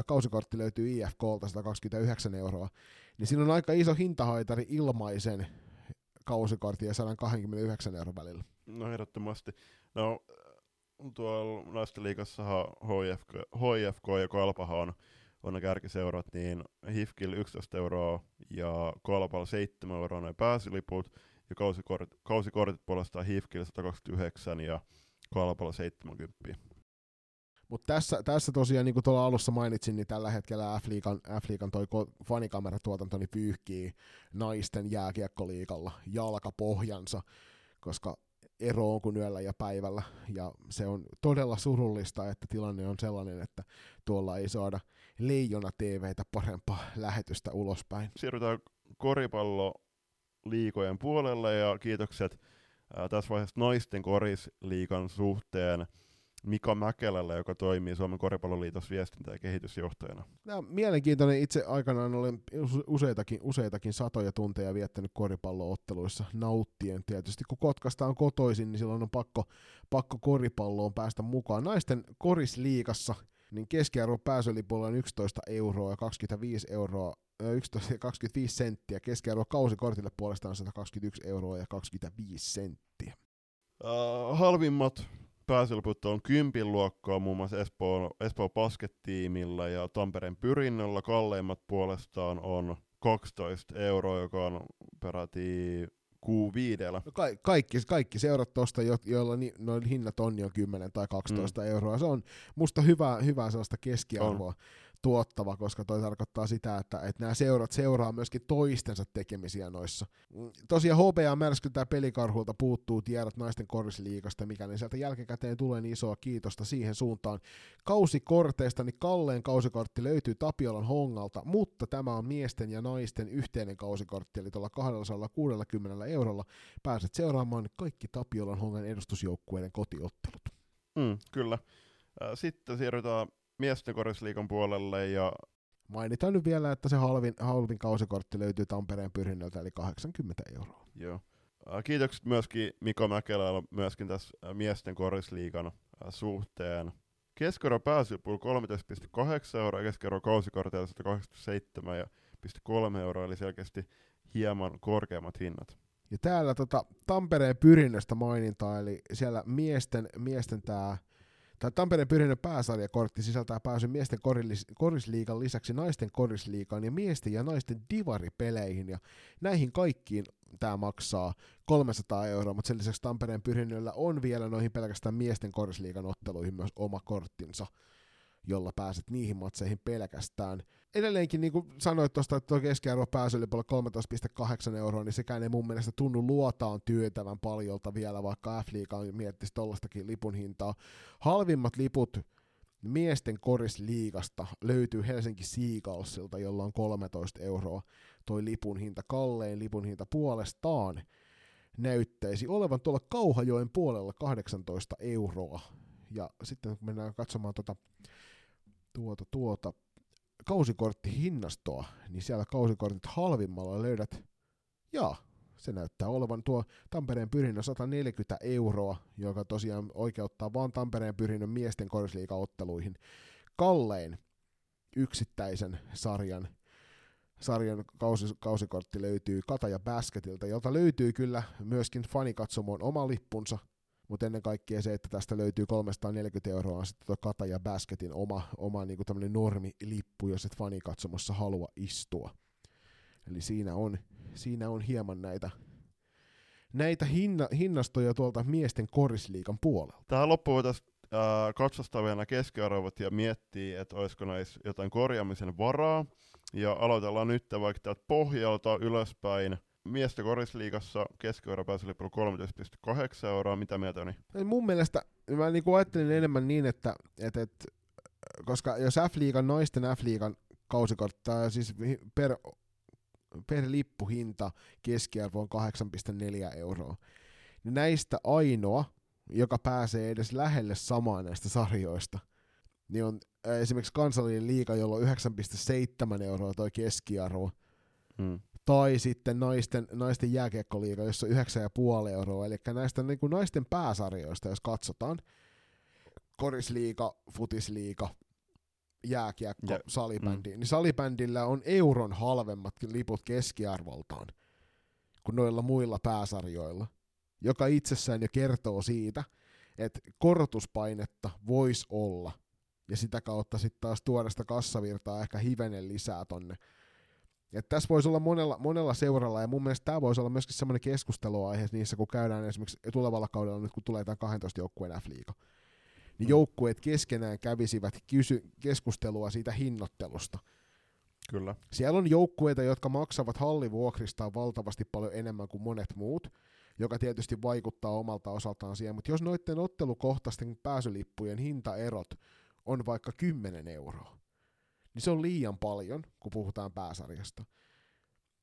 kausikortti löytyy IFKlta 129 euroa niin siinä on aika iso hintahaitari ilmaisen kausikortin ja 129 euron välillä. No ehdottomasti. No tuolla naisten liikassa HFK, HFK ja Kalpahan on, on ne kärkiseurat, niin HIFKillä 11 euroa ja Kalpalla 7 euroa ne pääsyliput, ja kausikortit, kausikortit puolestaan HIFKillä 129 ja Kalpalla 70. Mutta tässä, tässä tosiaan, niin kuin tuolla alussa mainitsin, niin tällä hetkellä F-liigan, F-liigan toi fanikameratuotanto niin pyyhkii naisten jääkiekkoliikalla jalkapohjansa, koska ero on kuin yöllä ja päivällä, ja se on todella surullista, että tilanne on sellainen, että tuolla ei saada Leijona TVtä parempaa lähetystä ulospäin. Siirrytään koripallo liikojen puolelle, ja kiitokset tässä vaiheessa naisten korisliikan suhteen Mika Mäkelällä, joka toimii Suomen koripalloliitos viestintä- ja kehitysjohtajana. Tämä on mielenkiintoinen. Itse aikanaan olen useitakin, useitakin satoja tunteja viettänyt koripallootteluissa nauttien. Tietysti kun Kotkasta on kotoisin, niin silloin on pakko, pakko koripalloon päästä mukaan. Naisten korisliikassa niin keskiarvo pääsylipuolella on 11 euroa ja 25 euroa 11 ja 25 senttiä. Keskiarvo kausikortille puolestaan 121 euroa ja 25 senttiä. Uh, halvimmat pääsyliput on kympin luokkaa muun muassa Espoo, Espoo Basket-tiimillä ja Tampereen Pyrinnöllä. Kalleimmat puolestaan on 12 euroa, joka on peräti Q5. No ka- kaikki, kaikki seurat tuosta, jo- joilla ni- noin hinnat on jo 10 tai 12 mm. euroa. Se on musta hyvää, hyvää sellaista keskiarvoa. On tuottava, koska toi tarkoittaa sitä, että, että nämä seurat seuraa myöskin toistensa tekemisiä noissa. Tosiaan HBA märskyltää pelikarhulta puuttuu tiedot naisten korisliikasta, mikäli sieltä jälkikäteen tulee niin isoa kiitosta siihen suuntaan. Kausikorteista, niin kalleen kausikortti löytyy Tapiolan hongalta, mutta tämä on miesten ja naisten yhteinen kausikortti, eli tuolla 260 eurolla pääset seuraamaan kaikki Tapiolan hongan edustusjoukkueiden kotiottelut. Mm, kyllä. Sitten siirrytään miesten korisliikan puolelle ja Mainitaan nyt vielä, että se halvin, halvin kausikortti löytyy Tampereen pyrinnöltä, eli 80 euroa. Joo. Kiitokset myöskin Miko Mäkelällä myöskin tässä miesten korisliigan suhteen. Keskiarvo pääsypul 13,8 euroa ja keskiarvo kausikorteilla 187,3 euroa, eli selkeästi hieman korkeammat hinnat. Ja täällä tota, Tampereen pyrinnöstä mainintaa, eli siellä miesten, miesten tämä Tämä Tampereen Pyrinön pääsarjakortti sisältää pääsyn miesten korillis- korisliigan lisäksi naisten korisliigaan ja miesten ja naisten divaripeleihin, ja näihin kaikkiin tämä maksaa 300 euroa, mutta sen lisäksi Tampereen Pyrinöllä on vielä noihin pelkästään miesten korisliigan otteluihin myös oma korttinsa jolla pääset niihin matseihin pelkästään. Edelleenkin, niin kuin sanoit tuosta, että tuo keskiarvo pääsy oli 13,8 euroa, niin sekään ei mun mielestä tunnu luotaan työtävän paljolta vielä, vaikka F-liiga miettisi tollastakin lipun hintaa. Halvimmat liput miesten korisliigasta löytyy Helsinki Seagullsilta, jolla on 13 euroa toi lipun hinta. Kallein lipun hinta puolestaan näyttäisi olevan tuolla Kauhajoen puolella 18 euroa. Ja sitten kun mennään katsomaan tuota tuota, tuota kausikorttihinnastoa, niin siellä kausikortit halvimmalla löydät, ja se näyttää olevan tuo Tampereen pyrinnön 140 euroa, joka tosiaan oikeuttaa vaan Tampereen pyrinnön miesten korisliikaotteluihin. Kallein yksittäisen sarjan sarjan kausi, kausikortti löytyy Kataja Basketilta, jolta löytyy kyllä myöskin fanikatsomon oma lippunsa, mutta ennen kaikkea se, että tästä löytyy 340 euroa on sitten tuo Kata ja Basketin oma, oma niin tämmöinen normilippu, jos et fanikatsomossa halua istua. Eli siinä on, siinä on hieman näitä, näitä hinna, hinnastoja tuolta miesten korisliikan puolelta. Tähän loppuun voitaisiin äh, katsostaa vielä keskiarvot ja miettiä, että olisiko näissä jotain korjaamisen varaa. Ja aloitellaan nyt vaikka täältä pohjalta ylöspäin – miestä korisliigassa keskiverran pääsi 13,8 euroa. Mitä mieltä on? Mun mielestä mä niinku ajattelin enemmän niin, että, että, että koska jos F-liigan, naisten F-liigan kausikorttaa, siis per, per lippuhinta keskiarvo on 8,4 euroa, niin näistä ainoa, joka pääsee edes lähelle samaa näistä sarjoista, niin on esimerkiksi kansallinen liiga, jolla on 9,7 euroa toi keskiarvo. Hmm tai sitten naisten, naisten jääkiekkoliiga, jossa on 9,5 euroa, eli näistä niin kuin naisten pääsarjoista, jos katsotaan, korisliiga, futisliiga, jääkiekko, ja, salibändi, mm. niin salibändillä on euron halvemmat liput keskiarvoltaan kuin noilla muilla pääsarjoilla, joka itsessään jo kertoo siitä, että korotuspainetta voisi olla, ja sitä kautta sitten taas tuoda sitä kassavirtaa ehkä hivenen lisää tonne et tässä voisi olla monella, monella seuralla, ja mun mielestä tämä voisi olla myöskin semmoinen keskusteluaihe niissä, kun käydään esimerkiksi tulevalla kaudella nyt, kun tulee tämä 12 joukkueen F-liiga. Niin mm. joukkueet keskenään kävisivät kysy- keskustelua siitä hinnoittelusta. Kyllä. Siellä on joukkueita, jotka maksavat hallivuokristaan valtavasti paljon enemmän kuin monet muut, joka tietysti vaikuttaa omalta osaltaan siihen, mutta jos noiden ottelukohtaisten pääsylippujen hintaerot on vaikka 10 euroa, niin se on liian paljon, kun puhutaan pääsarjasta.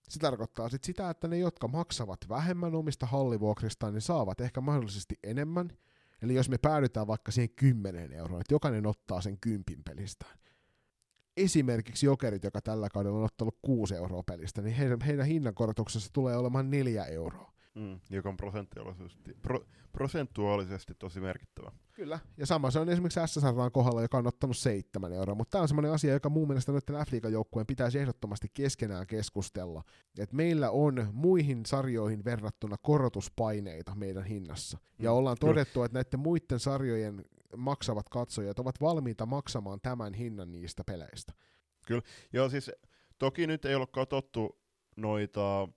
Se tarkoittaa sit sitä, että ne, jotka maksavat vähemmän omista hallivuokristaan, niin saavat ehkä mahdollisesti enemmän. Eli jos me päädytään vaikka siihen 10 euroa, että jokainen ottaa sen kympin pelistään. Esimerkiksi Jokerit, joka tällä kaudella on ottanut 6 euroa pelistä, niin heidän, heidän hinnankorotuksessa tulee olemaan 4 euroa. Mm, joka on prosentuaalisesti, pro, prosentuaalisesti tosi merkittävä. Kyllä, ja sama se on esimerkiksi SSR kohdalla, joka on ottanut seitsemän euroa, mutta tämä on semmoinen asia, joka mun mielestä noiden f joukkueen pitäisi ehdottomasti keskenään keskustella. Et meillä on muihin sarjoihin verrattuna korotuspaineita meidän hinnassa, ja mm, ollaan todettu, että näiden muiden sarjojen maksavat katsojat ovat valmiita maksamaan tämän hinnan niistä peleistä. Kyllä, joo siis toki nyt ei ole katsottu noita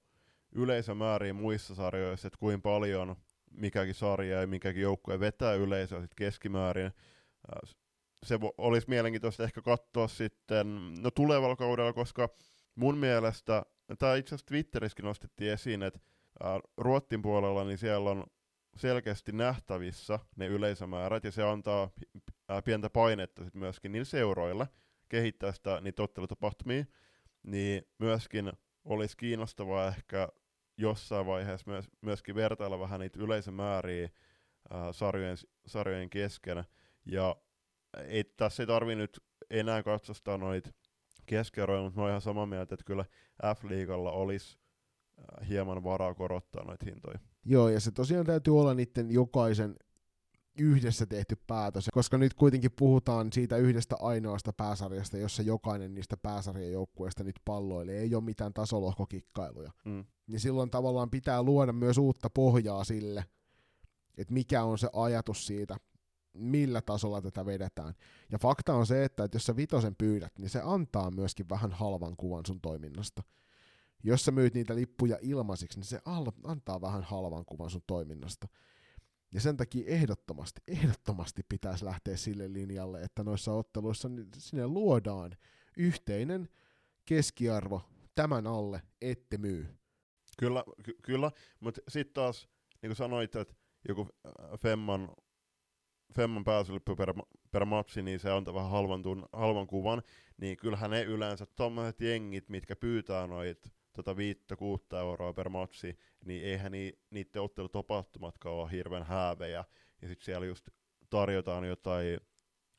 yleisömääriä muissa sarjoissa, että kuinka paljon mikäkin sarja ja mikäkin joukkue vetää yleisöä sit keskimäärin. Se olisi mielenkiintoista ehkä katsoa sitten no tulevalla kaudella, koska mun mielestä, tämä itse asiassa Twitterissäkin nostettiin esiin, että Ruottin puolella niin siellä on selkeästi nähtävissä ne yleisömäärät, ja se antaa pientä painetta sit myöskin niille seuroille kehittää sitä, niitä ottelutapahtumia, niin myöskin olisi kiinnostavaa ehkä jossain vaiheessa myös, myöskin vertailla vähän niitä yleisömääriä ää, sarjojen, sarjojen kesken. Ja ei, tässä ei tarvi nyt enää katsostaa noita keskeroja, mutta mä oon ihan samaa mieltä, että kyllä F-liigalla olisi hieman varaa korottaa noita hintoja. Joo, ja se tosiaan täytyy olla niiden jokaisen yhdessä tehty päätös, koska nyt kuitenkin puhutaan siitä yhdestä ainoasta pääsarjasta, jossa jokainen niistä pääsarjajoukkueista nyt palloilee, ei ole mitään tasolohkokikkailuja. Mm. Niin silloin tavallaan pitää luoda myös uutta pohjaa sille, että mikä on se ajatus siitä millä tasolla tätä vedetään. Ja fakta on se, että, jos sä vitosen pyydät, niin se antaa myöskin vähän halvan kuvan sun toiminnasta. Jos sä myyt niitä lippuja ilmaisiksi, niin se antaa vähän halvan kuvan sun toiminnasta. Ja sen takia ehdottomasti, ehdottomasti pitäisi lähteä sille linjalle, että noissa otteluissa sinne luodaan yhteinen keskiarvo tämän alle, ette myy. Kyllä, ky- kyllä. Mutta sitten taas, niin kuin sanoit, että joku äh, Femman, Femman pääsylippu per, per matsi, niin se antaa vähän halvan, tun, halvan kuvan, niin kyllähän ne yleensä tuommoiset jengit, mitkä pyytää noit tota viittä, kuutta euroa per matsi, niin eihän ni, niiden ottelutapahtumatkaan ole hirveän häävejä, ja sitten siellä just tarjotaan jotain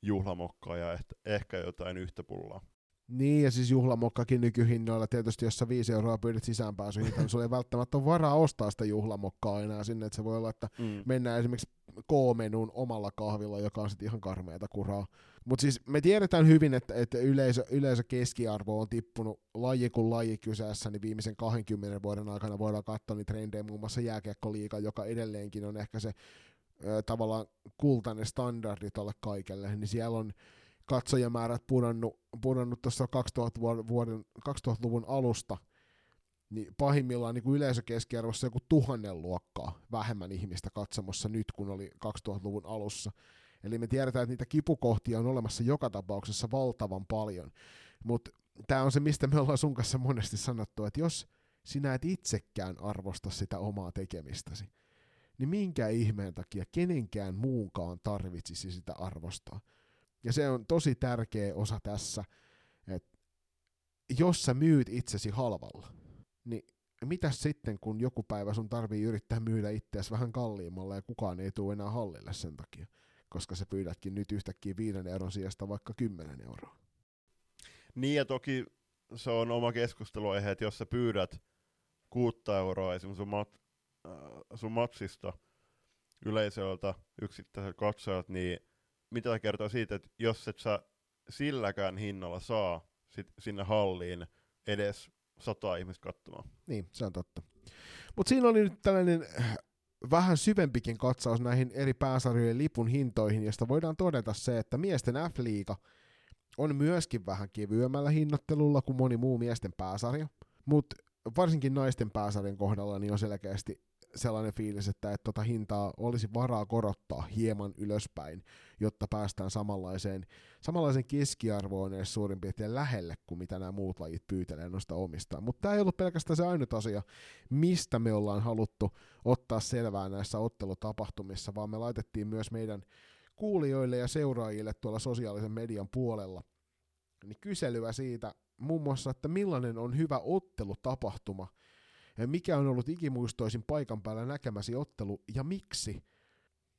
juhlamokkaa ja ehkä, ehkä jotain yhtä pullaa. Niin, ja siis juhlamokkakin nykyhinnoilla, tietysti jos sä 5 euroa pyydät sisäänpääsyhintaan, niin sulla ei välttämättä ole varaa ostaa sitä juhlamokkaa enää sinne, että se voi olla, että Mm. mennään esimerkiksi K-menun omalla kahvilla, joka on sitten ihan karmeata kuraa. Mutta siis me tiedetään hyvin, että, että yleisö, yleisö keskiarvo on tippunut laji kuin laji kyseessä, niin viimeisen 20 vuoden aikana voidaan katsoa niitä trendejä, muun muassa jääkiekkoliiga, joka edelleenkin on ehkä se ö, tavallaan kultainen standardi tuolle kaikelle, niin siellä on katsojamäärät pudonnut, pudonnut tuossa 2000 vuoden, vuoden, 2000-luvun alusta, niin pahimmillaan niin kuin yleisökeskiarvossa joku tuhannen luokkaa vähemmän ihmistä katsomassa nyt, kun oli 2000-luvun alussa. Eli me tiedetään, että niitä kipukohtia on olemassa joka tapauksessa valtavan paljon. Mutta tämä on se, mistä me ollaan sun kanssa monesti sanottu, että jos sinä et itsekään arvosta sitä omaa tekemistäsi, niin minkä ihmeen takia kenenkään muunkaan tarvitsisi sitä arvostaa. Ja se on tosi tärkeä osa tässä, että jos sä myyt itsesi halvalla, niin mitäs sitten, kun joku päivä sun tarvii yrittää myydä itseäsi vähän kalliimmalla ja kukaan ei tule enää hallille sen takia, koska sä pyydätkin nyt yhtäkkiä viiden euron sijasta vaikka 10 euroa. Niin ja toki se on oma keskusteluaihe, että jos sä pyydät kuutta euroa esimerkiksi sun, mat, äh, sun matsista yleisöltä, yksittäiseltä katsojalta, niin mitä kertoo siitä, että jos et sä silläkään hinnalla saa sit sinne halliin edes sata ihmistä katsomaan. Niin, se on totta. Mutta siinä oli nyt tällainen äh, vähän syvempikin katsaus näihin eri pääsarjojen lipun hintoihin, josta voidaan todeta se, että miesten F-liiga on myöskin vähän kevyemmällä hinnoittelulla kuin moni muu miesten pääsarja, mutta varsinkin naisten pääsarjan kohdalla niin on selkeästi sellainen fiilis, että, että tota hintaa olisi varaa korottaa hieman ylöspäin, jotta päästään samanlaiseen, samanlaiseen keskiarvoon edes suurin piirtein lähelle kuin mitä nämä muut lajit pyytelee noista omistaan. Mutta tämä ei ollut pelkästään se ainut asia, mistä me ollaan haluttu ottaa selvää näissä ottelutapahtumissa, vaan me laitettiin myös meidän kuulijoille ja seuraajille tuolla sosiaalisen median puolella niin kyselyä siitä muun muassa, että millainen on hyvä ottelutapahtuma, mikä on ollut ikimuistoisin paikan päällä näkemäsi ottelu ja miksi.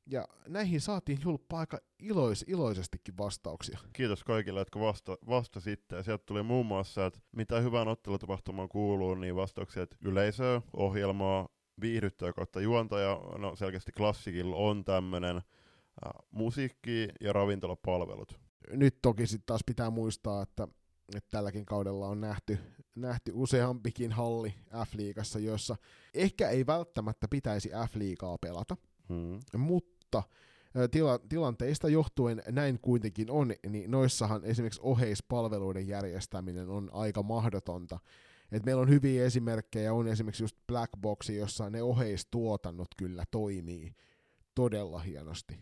Ja näihin saatiin julppa aika ilois, iloisestikin vastauksia. Kiitos kaikille, jotka vasta, vastasitte. Sieltä tuli muun muassa, että mitä hyvään ottelutapahtumaan kuuluu, niin vastauksia, että yleisöä, ohjelmaa, viihdyttäjä kautta juontaja, no selkeästi klassikilla on tämmöinen, äh, musiikki ja ravintolapalvelut. Nyt toki sitten taas pitää muistaa, että, että tälläkin kaudella on nähty, nähty useampikin halli F-liigassa, jossa ehkä ei välttämättä pitäisi F-liigaa pelata, Hmm. mutta tila, tilanteista johtuen näin kuitenkin on, niin noissahan esimerkiksi oheispalveluiden järjestäminen on aika mahdotonta. Et meillä on hyviä esimerkkejä, on esimerkiksi just Black Box, jossa ne oheistuotannot kyllä toimii todella hienosti.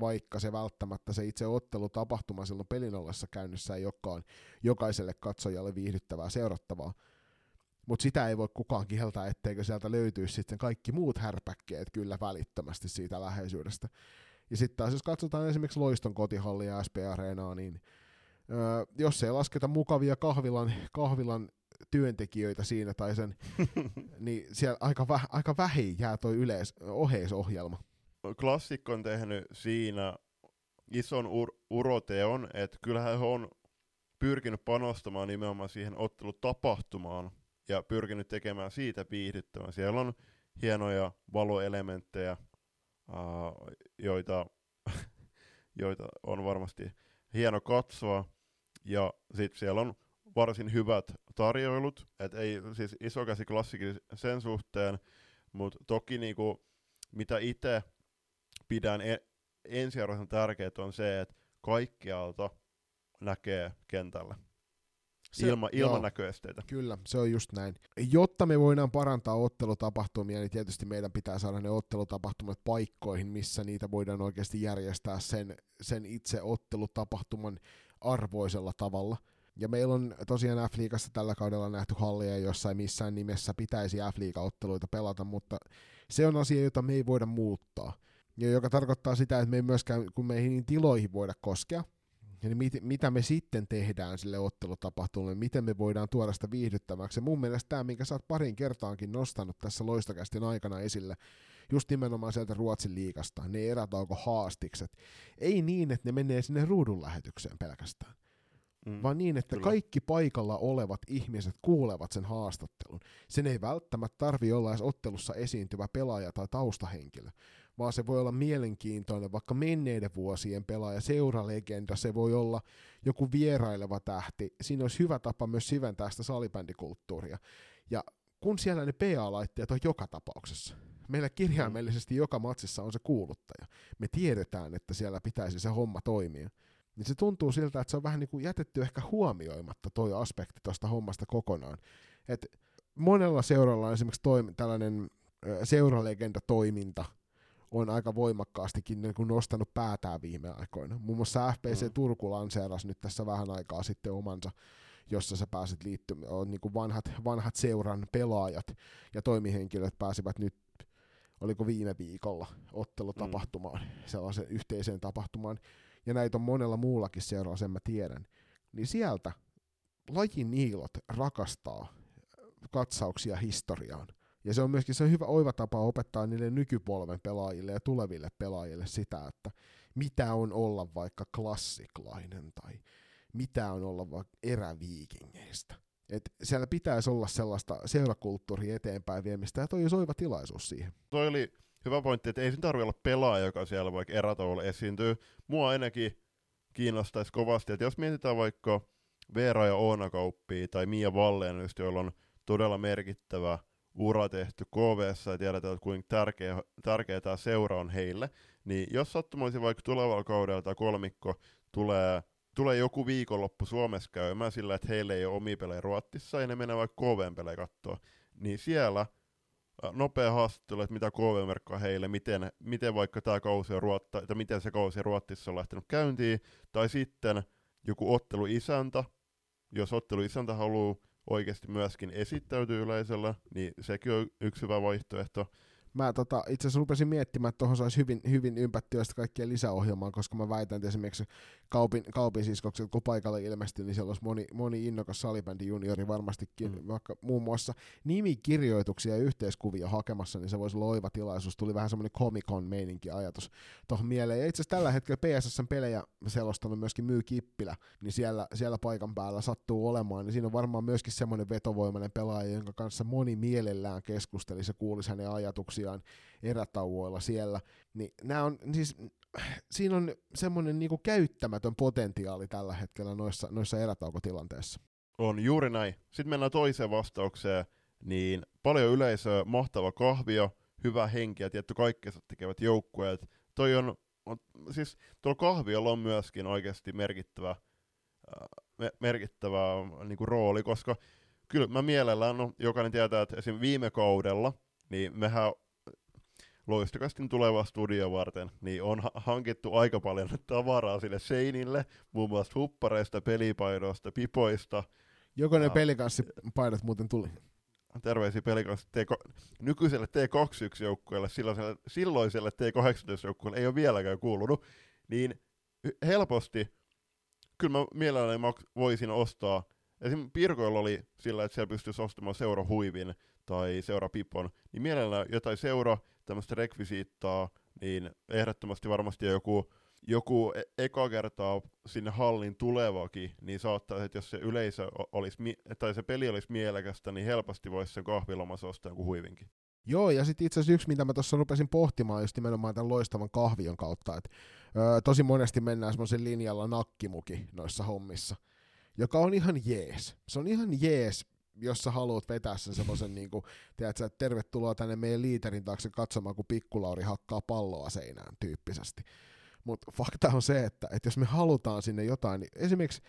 Vaikka se välttämättä se itse ottelutapahtuma silloin pelin ollessa käynnissä ei olekaan jokaiselle katsojalle viihdyttävää seurattavaa. Mutta sitä ei voi kukaan kieltää, etteikö sieltä löytyisi sitten kaikki muut härpäkkeet kyllä välittömästi siitä läheisyydestä. Ja sitten taas jos katsotaan esimerkiksi Loiston kotihallia ja SP-areenaa, niin öö, jos ei lasketa mukavia kahvilan, kahvilan työntekijöitä siinä tai sen, [LAUGHS] niin siellä aika, vä, aika vähin jää toi yleis, oheisohjelma. Klassikko on tehnyt siinä ison ur- uroteon, että kyllähän he on pyrkinyt panostamaan nimenomaan siihen ottelutapahtumaan ja pyrkinyt tekemään siitä viihdyttävän. Siellä on hienoja valoelementtejä, uh, joita, [LAUGHS] joita on varmasti hieno katsoa. Ja sitten siellä on varsin hyvät tarjoilut, et ei siis isokäsi klassikin sen suhteen, mutta toki niinku, mitä itse pidän e- ensiarvoisen tärkeää on se, että kaikkialta näkee kentällä. Se- Ilma, ilman joo. näköesteitä. Kyllä, se on just näin. Jotta me voidaan parantaa ottelutapahtumia, niin tietysti meidän pitää saada ne ottelutapahtumat paikkoihin, missä niitä voidaan oikeasti järjestää sen, sen itse ottelutapahtuman arvoisella tavalla. Ja meillä on tosiaan F-liigassa tällä kaudella nähty halleja, jossa ei missään nimessä pitäisi F-liiga-otteluita pelata, mutta se on asia, jota me ei voida muuttaa. Ja joka tarkoittaa sitä, että me ei myöskään, kun meihin niin tiloihin voida koskea, Eli mit, mitä me sitten tehdään sille ottelutapahtumalle, miten me voidaan tuoda sitä viihdyttäväksi. Ja mun mielestä tämä, minkä sä oot parin kertaankin nostanut tässä loistokästin aikana esille, just nimenomaan sieltä Ruotsin liikasta, ne erätauko haastikset. Ei niin, että ne menee sinne ruudun lähetykseen pelkästään, Mm. vaan niin, että Kyllä. kaikki paikalla olevat ihmiset kuulevat sen haastattelun. Sen ei välttämättä tarvi olla edes ottelussa esiintyvä pelaaja tai taustahenkilö, vaan se voi olla mielenkiintoinen, vaikka menneiden vuosien pelaaja, seuralegenda, se voi olla joku vieraileva tähti. Siinä olisi hyvä tapa myös syventää sitä salibändikulttuuria. Ja kun siellä ne PA-laitteet on joka tapauksessa, meillä kirjaimellisesti joka matsissa on se kuuluttaja. Me tiedetään, että siellä pitäisi se homma toimia. Niin se tuntuu siltä, että se on vähän niin kuin jätetty ehkä huomioimatta toi aspekti tuosta hommasta kokonaan. Et monella seuralla on esimerkiksi toim- tällainen seuralegenda-toiminta on aika voimakkaastikin niin kuin nostanut päätään viime aikoina. Muun muassa FPC Mm. Turku lanseerasi nyt tässä vähän aikaa sitten omansa, jossa sä pääsit liittymään, on niin kuin vanhat, vanhat seuran pelaajat ja toimihenkilöt pääsivät nyt, oliko viime viikolla, ottelutapahtumaan, mm. sellaisen yhteiseen tapahtumaan, ja näitä on monella muullakin seuralla, sen mä tiedän, niin sieltä lajin niilot rakastaa katsauksia historiaan. Ja se on myöskin se hyvä oiva tapa opettaa niille nykypolven pelaajille ja tuleville pelaajille sitä, että mitä on olla vaikka klassiklainen tai mitä on olla vaikka eräviikingeistä. Et siellä pitäisi olla sellaista seurakulttuuria eteenpäin viemistä, ja toi olisi oiva tilaisuus siihen. Toi oli hyvä pointti, että ei siinä tarvitse olla pelaaja, joka siellä vaikka erätauolla esiintyy. Mua ainakin kiinnostaisi kovasti, että jos mietitään vaikka Veera ja Oona Kauppia tai Mia Valleen, joilla on todella merkittävä ura tehty KVssa ja tiedetään, että kuinka tärkeä, tärkeä tämä seura on heille, niin jos sattumoisin vaikka tulevalla kaudella tämä kolmikko tulee, tulee joku viikonloppu Suomessa käymään sillä, että heille ei ole omia pelejä Ruotsissa ja ne menee vaikka KVn pelejä katsoa, niin siellä nopea haastattelu, että mitä KV merkkaa heille, miten, miten vaikka tämä kausi on Ruotta, tai miten se kausi Ruotsissa on lähtenyt käyntiin, tai sitten joku otteluisäntä, jos otteluisäntä haluaa oikeasti myöskin esittäytyy yleisöllä, niin sekin on yksi hyvä vaihtoehto. Mä tota, itse asiassa rupesin miettimään, että tuohon saisi hyvin, hyvin ympättyä sitä kaikkia lisäohjelmaa, koska mä väitän, että esimerkiksi kaupin, kaupin siskokset, kun paikalle ilmestyi, niin siellä olisi moni, moni innokas salibändi juniori varmastikin, Mm. vaikka muun muassa nimikirjoituksia ja yhteiskuvia hakemassa, niin se voisi olla oiva tilaisuus. Tuli vähän semmoinen Comic-Con meininki ajatus tuohon mieleen. Ja itse asiassa tällä hetkellä PSSn pelejä selostanut myöskin Myy Kippilä, niin siellä, siellä paikan päällä sattuu olemaan, niin siinä on varmaan myöskin semmoinen vetovoimainen pelaaja, jonka kanssa moni mielellään keskustelisi ja kuulisi hänen ajatuksiaan erätauoilla siellä. Niin nämä on siis, siinä on semmoinen niinku käyttämätön potentiaali tällä hetkellä noissa, noissa erätaukotilanteissa. On juuri näin. Sitten mennään toiseen vastaukseen, niin paljon yleisöä, mahtava kahvio, hyvä henki ja tietty kaikkensa tekevät joukkueet. Toi on, on siis tuolla kahviolla on myöskin oikeasti merkittävä, me, merkittävä niinku rooli, koska kyllä mä mielellään, no, jokainen tietää, että esim. viime kaudella, niin mehän loistakastin tulevaa studio varten, niin on ha- hankittu aika paljon [LAUGHS] tavaraa sille seinille, muun muassa huppareista, pelipaidoista, pipoista, Joko ne pelikanssipaidat muuten tuli? terveisiä pelikanssa T- nykyiselle T21-joukkueelle, silloiselle, silloiselle T18-joukkueelle ei ole vieläkään kuulunut, niin helposti, kyllä mä mielelläni voisin ostaa, esim. Pirkoilla oli sillä, että siellä pystyisi ostamaan seurahuivin tai seurapipon, niin mielellään jotain seura, tämmöistä rekvisiittaa, niin ehdottomasti varmasti joku joku e- eka kertaa sinne hallin tulevakin, niin saattaa, että jos se yleisö olisi, mi- tai se peli olisi mielekästä, niin helposti voisi sen kahvilomassa ostaa joku huivinkin. Joo, ja sitten itse asiassa yksi, mitä mä tuossa rupesin pohtimaan just nimenomaan tämän loistavan kahvion kautta, että öö, tosi monesti mennään semmoisen linjalla nakkimuki noissa hommissa, joka on ihan jees. Se on ihan jees, jos sä haluat vetää sen semmoisen, niinku, tiedätkö, että tervetuloa tänne meidän liiterin taakse katsomaan, kun pikkulauri hakkaa palloa seinään tyyppisesti. Mutta fakta on se, että, että jos me halutaan sinne jotain, niin esimerkiksi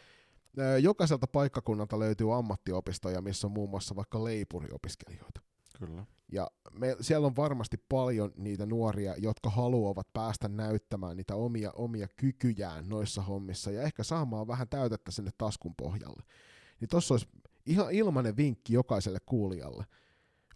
jokaiselta paikkakunnalta löytyy ammattiopistoja, missä on muun muassa vaikka leipuriopiskelijoita. Kyllä. Ja me, siellä on varmasti paljon niitä nuoria, jotka haluavat päästä näyttämään niitä omia, omia kykyjään noissa hommissa ja ehkä saamaan vähän täytettä sinne taskun pohjalle. Niin tossa olisi ihan ilmainen vinkki jokaiselle kuulijalle.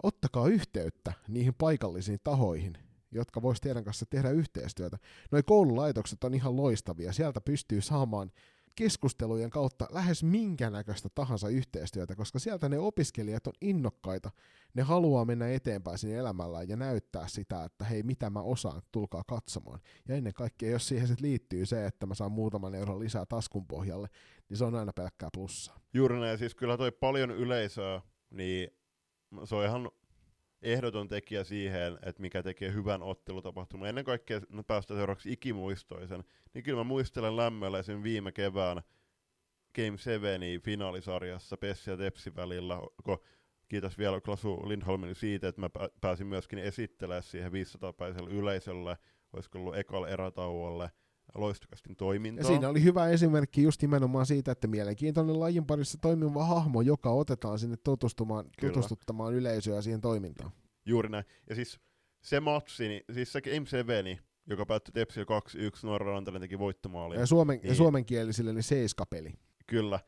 Ottakaa yhteyttä niihin paikallisiin tahoihin, jotka vois teidän kanssa tehdä yhteistyötä. Noi koululaitokset on ihan loistavia. Sieltä pystyy saamaan keskustelujen kautta lähes minkä näköistä tahansa yhteistyötä, koska sieltä ne opiskelijat on innokkaita, ne haluaa mennä eteenpäin siinä elämällään ja näyttää sitä, että hei, mitä mä osaan, tulkaa katsomaan. Ja ennen kaikkea, jos siihen sit liittyy se, että mä saan muutaman euron lisää taskun pohjalle, niin se on aina pelkkää plussaa. Juuri näin, siis kyllä toi paljon yleisöä, niin se on ihan ehdoton tekijä siihen, että mikä tekee hyvän ottelutapahtuman. Ennen kaikkea no päästä seuraavaksi ikimuistoisen, niin kyllä mä muistelen lämmöllä sen viime kevään Game 7 finaalisarjassa Pessi ja Tepsi välillä, kun kiitos vielä Klasu Lindholmin siitä, että mä pääsin myöskin esittelemään siihen 500-päiselle yleisölle, olisiko ollut ekalla erätauolle, loistokastin toimintaa. Ja siinä oli hyvä esimerkki just nimenomaan siitä, että mielenkiintoinen lajin parissa toimiva hahmo, joka otetaan sinne tutustumaan, Kyllä. tutustuttamaan yleisöä siihen toimintaan. Juuri näin. Ja siis se matsi, niin, siis se Game 7, joka päättyi Tepsillä 2-1, Norra Rantanen teki voittomaalia. Ja, suomen, ja Niin. suomenkielisille niin seiskapeli. Kyllä.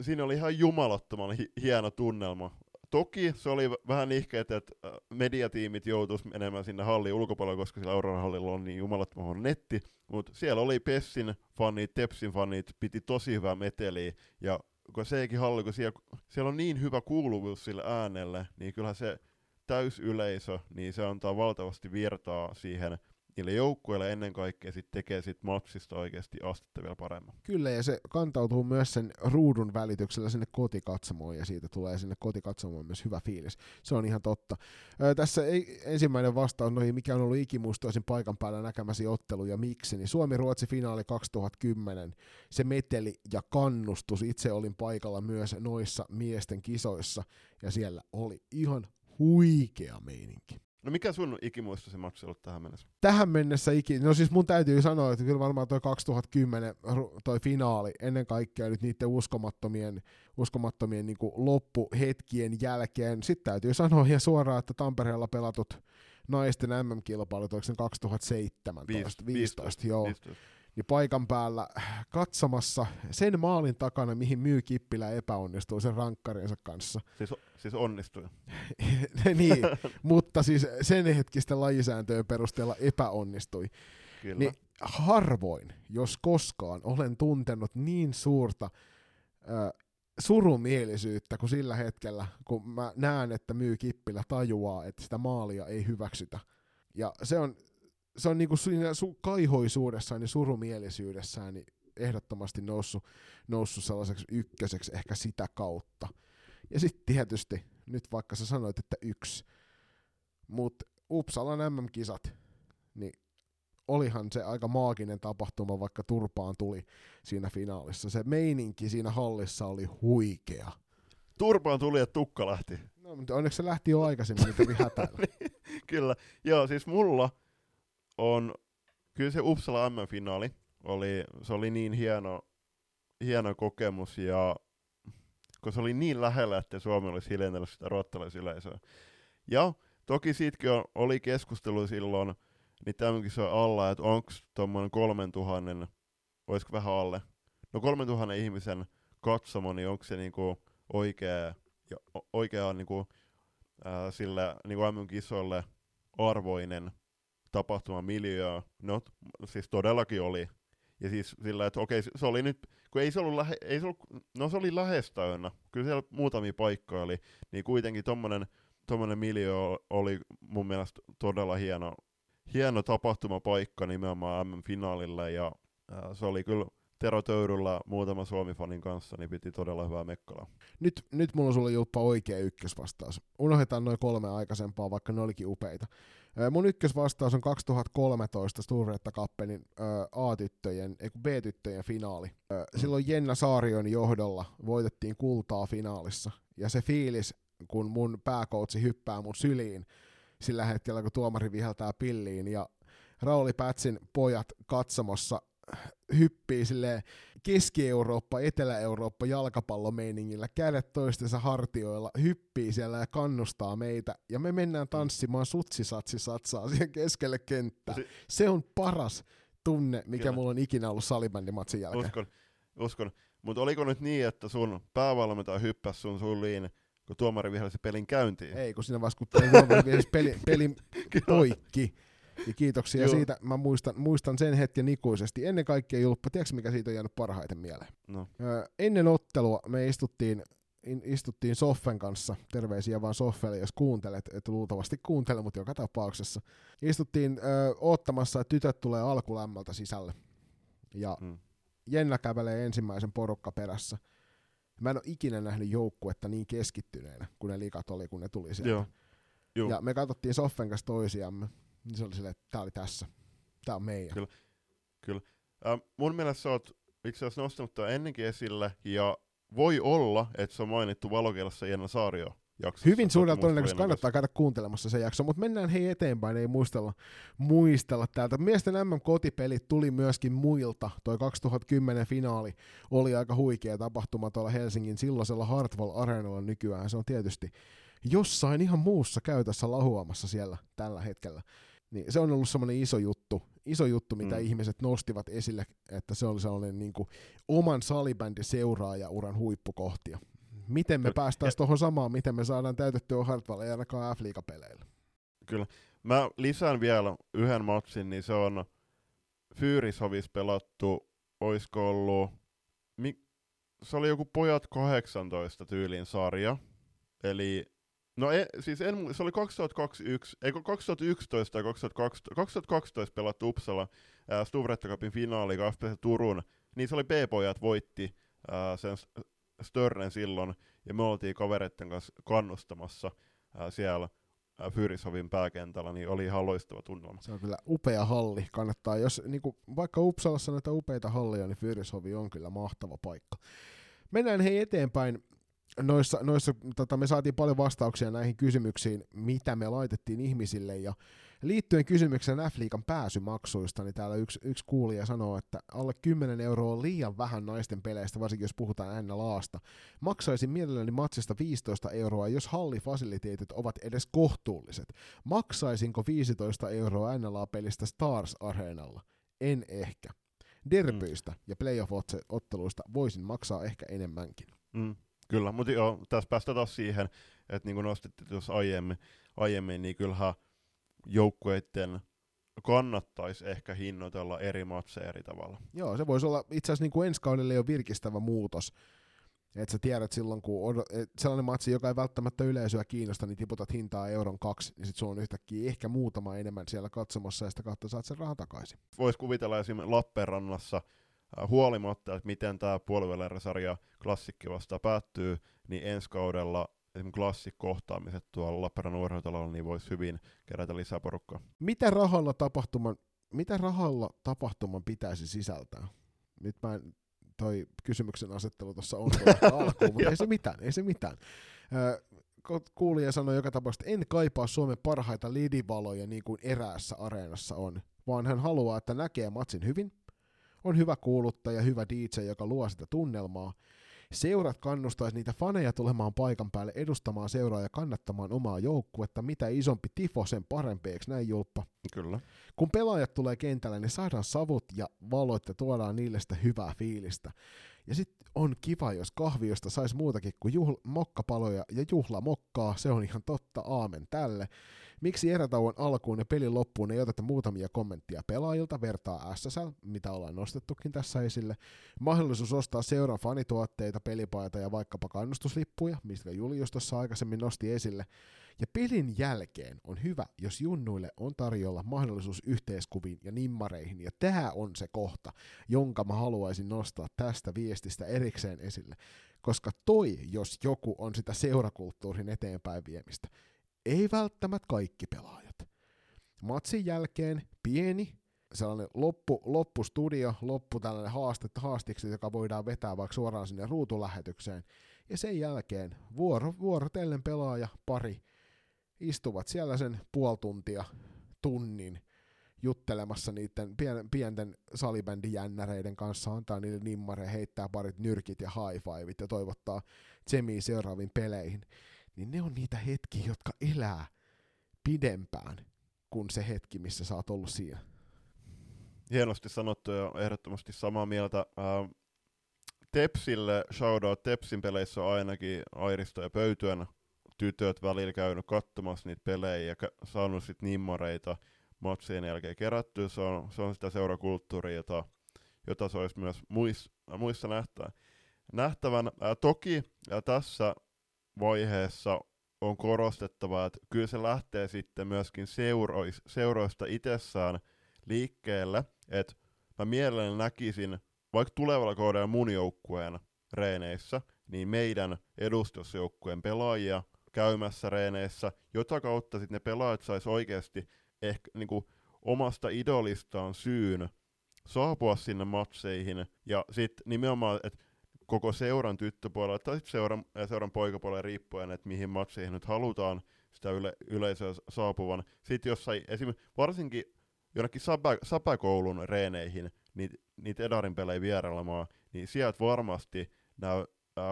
Siinä oli ihan jumalattoman hi- hieno tunnelma. Toki se oli vähän ihkeä, että äh, mediatiimit joutuis menemään sinne hallin ulkopuolelle, koska sillä Auroran hallilla on niin jumalattoman netti. Mutta siellä oli Pessin fanit, Tepsin fanit, piti tosi hyvää meteliä. Ja kun sekin halli, kun siellä, siellä on niin hyvä kuuluvuus sille äänelle, niin kyllähän se täysyleisö, niin se antaa valtavasti virtaa siihen niille joukkueille ennen kaikkea sit tekee sit matsista oikeasti astetta vielä paremmin. Kyllä, ja se kantautuu myös sen ruudun välityksellä sinne kotikatsomoon, ja siitä tulee sinne kotikatsomoon myös hyvä fiilis. Se on ihan totta. Ö, tässä ei, ensimmäinen vastaus noihin, mikä on ollut ikimuistoisin paikan päällä näkemäsi ottelu ja miksi, niin Suomi-Ruotsi finaali 2010, se meteli ja kannustus. Itse olin paikalla myös noissa miesten kisoissa, ja siellä oli ihan huikea meininki. No mikä sun ikimuistosi matsi ollut tähän mennessä? tähän mennessä ikinä, no siis mun täytyy sanoa, että kyllä varmaan toi 2010 ru- toi finaali, ennen kaikkea nyt niiden uskomattomien, uskomattomien niin loppuhetkien jälkeen, sitten täytyy sanoa ihan suoraan, että Tampereella pelatut naisten MM-kilpailut, oliko se 2017, 15, joo, 15. niin paikan päällä katsomassa sen maalin takana, mihin myy Kippilä epäonnistui sen rankkarinsa kanssa. [LAUGHS] Siis, siis onnistui. [LAUGHS] niin, [LAUGHS] mutta siis sen hetkisten lajisääntöjen perusteella epäonnistui. Kyllä. Niin harvoin, jos koskaan, olen tuntenut niin suurta ö, surumielisyyttä kuin sillä hetkellä, kun mä näen, että myy Kippilä tajuaa, että sitä maalia ei hyväksytä. Ja se on, se on niinku siinä su- kaihoisuudessaan ja surumielisyydessään niin ehdottomasti noussut, noussut sellaiseksi ykköseksi ehkä sitä kautta. Ja sitten tietysti, nyt vaikka sä sanoit, että yksi, mutta Uppsalan MM-kisat, niin olihan se aika maaginen tapahtuma, vaikka turpaan tuli siinä finaalissa. Se meininki siinä hallissa oli huikea. Turpaan tuli, että tukka lähti. No, mutta onneksi se lähti jo aikaisemmin, niin kävi [LAUGHS] hätäillä. Kyllä. Joo, siis mulla on, kyllä se Uppsala M-finaali oli, se oli niin hieno, hieno kokemus ja kun se oli niin lähellä, että Suomi olisi hiljentänyt sitä ruottalaisyleisöä. Ja toki siitäkin on, oli keskustelu silloin, niin tämänkin se alla, että onko tuommoinen 3000, olisiko vähän alle, no 3000 ihmisen katsomo, niin onko se niinku oikea, ja oikea niinku, ää, sille niinku MM-kisoille arvoinen tapahtuma miljöö. No, siis todellakin oli. Ja siis sillä, että okei, se- oli nyt, kun ei se ollut, lähe, ei se ollut no se oli lähes täynnä, kyllä siellä muutamia paikkoja oli, niin kuitenkin tommonen, tommonen miljöö oli mun mielestä todella hieno, hieno tapahtumapaikka nimenomaan MM-finaalille, ja ää, se oli kyllä Tero Töyryllä muutama Suomi-fanin kanssa, niin piti todella hyvää mekkalaa. Nyt, nyt mulla on sulle Julppa oikea ykkösvastaus. Unohdetaan noin kolme aikaisempaa, vaikka ne olikin upeita. Mun ykkösvastaus on 2013 Sturretta Kappelin A-tyttöjen, ei B-tyttöjen finaali. Silloin Jenna Saarion johdolla voitettiin kultaa finaalissa. Ja se fiilis, kun mun pääkoutsi hyppää mun syliin sillä hetkellä, kun tuomari viheltää pilliin ja Rauli Pätsin pojat katsomossa hyppii silleen Keski-Eurooppa, Etelä-Eurooppa jalkapallomeiningillä, kädet toistensa hartioilla, hyppii siellä ja kannustaa meitä, ja me mennään tanssimaan sutsisatsi satsaa siihen keskelle kenttää. Si- Se on paras tunne, mikä Kyllä. mulla on ikinä ollut salibändimatsin jälkeen. Uskon, uskon. Mutta oliko nyt niin, että sun päävalmentaja hyppäsi sun sulliin, kun tuomari vihelsi pelin käyntiin? Ei, kun siinä vaiheessa, kun peli, huomasi, vihasi peli, pelin poikki. Ja kiitoksia Joo. siitä. Mä muistan, muistan sen hetken ikuisesti. Ennen kaikkea Julppa, tiedätkö mikä siitä on jäänyt parhaiten mieleen? No. Öö, ennen ottelua me istuttiin, in, istuttiin Soffen kanssa, terveisiä vaan Soffelle, jos kuuntelet, et luultavasti kuuntele, mutta joka tapauksessa. Istuttiin öö, oottamassa, että tytöt tulee alkulämmöltä sisälle. Ja Mm. Jenna kävelee ensimmäisen porukka perässä. Mä en ole ikinä nähnyt joukkuetta niin keskittyneenä, kun ne likat oli, kun ne tuli sieltä. Joo. Joo. Ja me katsottiin Soffen kanssa toisiamme, niin se oli silleen, että tää oli tässä. Tää on meidän. Kyllä. Äh, mun mielestä sä oot itse asiassa nostanut tämän ennenkin esille, ja voi olla, että se on mainittu valokielessä Jenna Saario jaksossa. Hyvin suurella todennäköisesti kannattaa käydä kuuntelemassa se jakso, mutta mennään hei eteenpäin, ei muistella, muistella täältä. Miesten MM-kotipelit tuli myöskin muilta. Toi 2010 finaali oli aika huikea tapahtuma tuolla Helsingin silloisella Hartwall Areenalla nykyään. Se on tietysti jossain ihan muussa käytössä lahuamassa siellä tällä hetkellä. Niin se on ollut semmoinen iso juttu, iso juttu, mitä Mm. ihmiset nostivat esille, että se oli sellainen niin kuin, oman salibändin seuraajauran huippukohtia. Miten me Kyllä. päästäisiin tuohon samaan, miten me saadaan täytettyä Hartwall, ei ainakaan f peleillä Mä lisään vielä yhden matsin, niin se on Fyyrishovis pelattu, oisko ollut, mi, se oli joku pojat 18 tyylin sarja, eli No e, siis en, se oli 2021, eikö 2011 tai 2012, 2012 pelattu Uppsala ää, Stuvretta Cupin finaali KFPC Turun, niin se oli B-pojat voitti ää, sen Störnen silloin, ja me oltiin kavereiden kanssa kannustamassa ää, siellä ää, Fyrishovin pääkentällä, niin oli ihan loistava tunnelma. Se on kyllä upea halli. Kannattaa, jos niin kuin, vaikka Uppsalassa näitä upeita halleja, niin Fyrishovi on kyllä mahtava paikka. Mennään hei eteenpäin. Noissa, noissa, tota, me saatiin paljon vastauksia näihin kysymyksiin, mitä me laitettiin ihmisille, ja liittyen kysymykseen F-liigan pääsymaksuista, niin täällä yksi, yksi kuulija sanoo, että alle 10 euroa on liian vähän naisten peleistä, varsinkin jos puhutaan NLAsta. Maksaisin mielelläni matsista 15 euroa, jos hallifasiliteetit ovat edes kohtuulliset. Maksaisinko 15 euroa NLA-pelistä Stars Areenalla? En ehkä. Derbyistä ja playoff-otteluista voisin maksaa ehkä enemmänkin. Mm, kyllä, mutta joo, tässä päästään taas siihen, että niin kuin nostettiin tuossa aiemmin, aiemmin, niin kyllähän joukkueiden kannattaisi ehkä hinnoitella eri matseja eri tavalla. Joo, se voisi olla itse asiassa niin kuin ensi kaudelle jo virkistävä muutos. Että sä tiedät silloin, kun et sellainen matsi, joka ei välttämättä yleisöä kiinnosta, niin tiputat hintaa euron kaksi, niin sit sulla on yhtäkkiä ehkä muutama enemmän siellä katsomassa, ja sitä kautta saat sen rahan takaisin. Voisi kuvitella esimerkiksi Lappeenrannassa huolimatta, että miten tämä puolivälierä-sarja klassikki vasta päättyy, niin ensi kaudella esimerkiksi klassikkohtaamiset tuolla Lappeenrannan urheilutalolla, niin voisi hyvin kerätä lisää porukkaa. Mitä rahalla tapahtuman, mitä rahalla tapahtuman pitäisi sisältää? Nyt mä en, toi kysymyksen asettelu tuossa on [LAUGHS] alkuun, mutta ei se mitään, ei se mitään. Ö, kuulija sanoi joka tapauksessa, että en kaipaa Suomen parhaita lidivaloja niin kuin eräässä areenassa on, vaan hän haluaa, että näkee matsin hyvin, on hyvä kuuluttaja, hyvä DJ, joka luo sitä tunnelmaa. Seurat kannustaisi niitä faneja tulemaan paikan päälle edustamaan seuraa ja kannattamaan omaa joukkuetta. Mitä isompi tifo, sen parempi, eikö näin Julppa? Kyllä. Kun pelaajat tulee kentälle, niin saadaan savut ja valot ja tuodaan niille sitä hyvää fiilistä. Ja sitten on kiva, jos kahviosta saisi muutakin kuin juhl- mokkapaloja ja juhlamokkaa, se on ihan totta, aamen tälle. Miksi erätauon alkuun ja pelin loppuun ei oteta muutamia kommenttia pelaajilta, vertaa SSL, mitä ollaan nostettukin tässä esille. Mahdollisuus ostaa seuran fanituotteita, pelipaita ja vaikkapa kannustuslippuja, mistä Julius tuossa aikaisemmin nosti esille. Ja pelin jälkeen on hyvä, jos junnuille on tarjolla mahdollisuus yhteiskuviin ja nimmareihin, ja tämä on se kohta, jonka mä haluaisin nostaa tästä viestistä erikseen esille. Koska toi, jos joku on sitä seurakulttuurin eteenpäin viemistä, ei välttämättä kaikki pelaajat. Matsin jälkeen pieni sellainen loppu, loppustudio, loppu tällainen haaste, haastiksi, joka voidaan vetää vaikka suoraan sinne ruutulähetykseen. Ja sen jälkeen vuoro, vuorotellen pelaaja pari istuvat siellä sen puoli tuntia, tunnin juttelemassa niiden pien, pienten salibändijännäreiden kanssa, antaa niille nimmareja, heittää parit nyrkit ja high fiveit ja toivottaa Jemiä seuraaviin peleihin, niin ne on niitä hetkiä, jotka elää pidempään kuin se hetki, missä sä oot ollut siinä. Hienosti sanottu ja ehdottomasti samaa mieltä. Ää, Tepsille, shoutout Tepsin peleissä on ainakin Airisto ja Pöytyön tytöt välillä käynyt katsomassa niitä pelejä ja saanut sit nimmareita matsien jälkeen kerättyä. Se on, se on sitä seurakulttuuria, jota, jota se olisi myös muissa, muissa nähtävän. nähtävän. Ää, toki ja tässä vaiheessa on korostettava, että kyllä se lähtee sitten myöskin seurois, seuroista itsessään liikkeelle, että mä mielelläni näkisin, vaikka tulevalla kaudella mun joukkueen reeneissä, niin meidän edustusjoukkueen pelaajia käymässä reeneissä, jota kautta sitten ne pelaajat sais oikeasti ehkä niinku omasta idolistaan syyn saapua sinne matseihin, ja sitten nimenomaan, että koko seuran tyttöpuolella tai seuran, seuran poikapuolella riippuen, että mihin matseihin nyt halutaan sitä yle, yleisöä saapuvan. Sitten jossain, esimerkiksi varsinkin jonnekin sapä, säpäkoulun reeneihin, niitä Edarin pelejä vierailemaan, niin sieltä varmasti nämä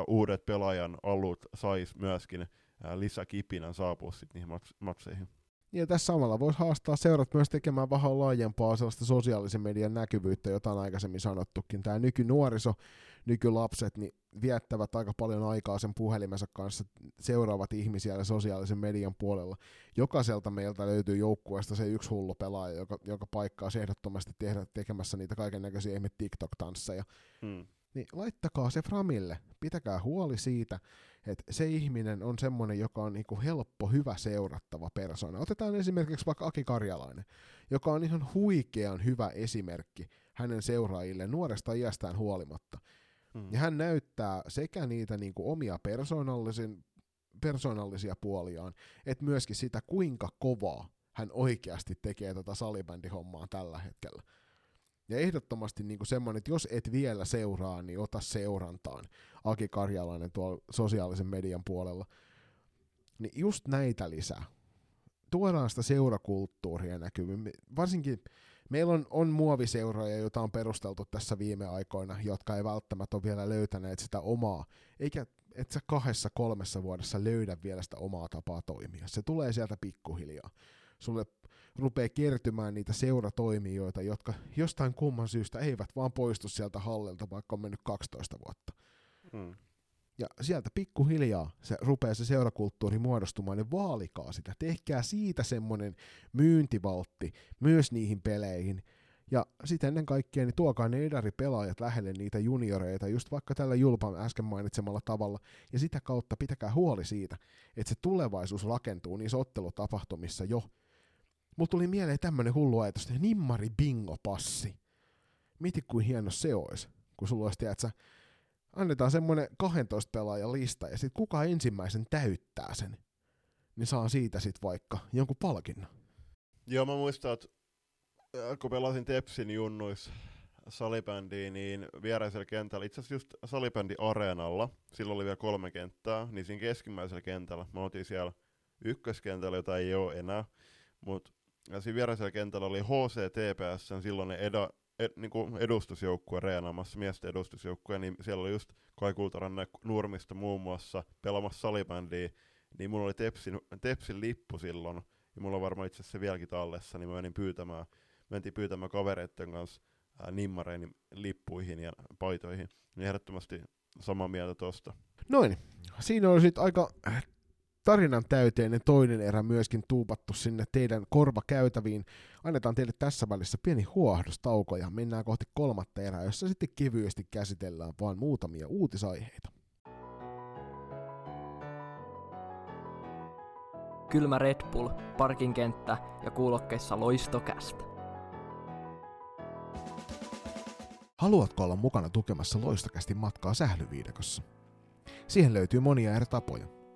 uudet pelaajan alut sais myöskin ää, lisäkipinän saapua sitten niihin mats- matseihin. Ja tässä samalla voisi haastaa seurat myös tekemään vähän laajempaa sellaista sosiaalisen median näkyvyyttä, jota on aikaisemmin sanottukin. Tämä nykynuoriso, nykylapset, niin viettävät aika paljon aikaa sen puhelimensa kanssa, seuraavat ihmisiä sosiaalisen median puolella. Jokaiselta meiltä löytyy joukkueesta se yksi hullu pelaaja, joka, joka paikkaa ehdottomasti tehdä, tekemässä niitä kaiken näköisiä ihme TikTok-tansseja. Hmm. Niin laittakaa se Framille, pitäkää huoli siitä, että se ihminen on semmoinen, joka on niinku helppo, hyvä seurattava persona. Otetaan esimerkiksi vaikka Aki Karjalainen, joka on ihan huikean hyvä esimerkki hänen seuraajille nuoresta iästään huolimatta. Mm. Ja hän näyttää sekä niitä niinku omia persoonallisen, persoonallisia puoliaan, että myöskin sitä, kuinka kovaa hän oikeasti tekee tätä salibändihommaa tällä hetkellä. Ja ehdottomasti niin kuin semmoinen, että jos et vielä seuraa, niin ota seurantaan Aki Karjalainen tuolla sosiaalisen median puolella. Niin just näitä lisää. Tuodaan sitä seurakulttuuria näkyviin. Varsinkin meillä on, on muoviseuroja, joita on perusteltu tässä viime aikoina, jotka ei välttämättä ole vielä löytäneet sitä omaa, eikä et sä kahdessa kolmessa vuodessa löydä vielä sitä omaa tapaa toimia. Se tulee sieltä pikkuhiljaa. Sulle rupeaa kertymään niitä seuratoimijoita, jotka jostain kumman syystä eivät vaan poistu sieltä hallilta, vaikka on mennyt 12 vuotta. Mm. Ja sieltä pikkuhiljaa se rupeaa se seurakulttuuri muodostumaan, niin vaalikaa sitä. Tehkää siitä semmoinen myyntivaltti myös niihin peleihin. Ja sitten ennen kaikkea niin tuokaa ne pelaajat lähelle niitä junioreita, just vaikka tällä Julpan äsken mainitsemalla tavalla. Ja sitä kautta pitäkää huoli siitä, että se tulevaisuus rakentuu niissä ottelutapahtumissa jo Mulla tuli mieleen tämmönen hullu ajatus, että nimmari bingo-passi. Mieti kuin hieno se olisi, kun sulla olisi, tiedätkö, annetaan semmonen 12 pelaajan lista, ja sitten kuka ensimmäisen täyttää sen, niin saa siitä sitten vaikka jonkun palkinnon. Joo, mä muistan, että äh, kun pelasin Tepsin junnuis salibändiä, niin vieraisella kentällä, itse asiassa just salibändi areenalla, silloin oli vielä kolme kenttää, niin siinä keskimmäisellä kentällä, mä otin siellä ykköskentällä, jota ei ole enää, mutta siinä vieraisella kentällä oli HCTPS, silloinen eda, ed, niin kuin edustusjoukkue reenaamassa, miesten edustusjoukkue, niin siellä oli just Kai Kultaranne Nurmista muun muassa pelaamassa salibändiä, niin mulla oli Tepsin, Tepsin lippu silloin, ja mulla on varmaan itse asiassa vieläkin tallessa, niin mä menin pyytämään, mentiin pyytämään kavereiden kanssa ää, nimmareini lippuihin ja paitoihin, niin ehdottomasti samaa mieltä tosta. Noin, siinä oli sitten aika tarinan täyteinen toinen erä myöskin tuupattu sinne teidän korvakäytäviin. Annetaan teille tässä välissä pieni huohdostauko ja mennään kohti kolmatta erää, jossa sitten kevyesti käsitellään vain muutamia uutisaiheita. Kylmä Red Bull, parkinkenttä ja kuulokkeissa loistokästä. Haluatko olla mukana tukemassa loistokästi matkaa sählyviidakossa? Siihen löytyy monia eri tapoja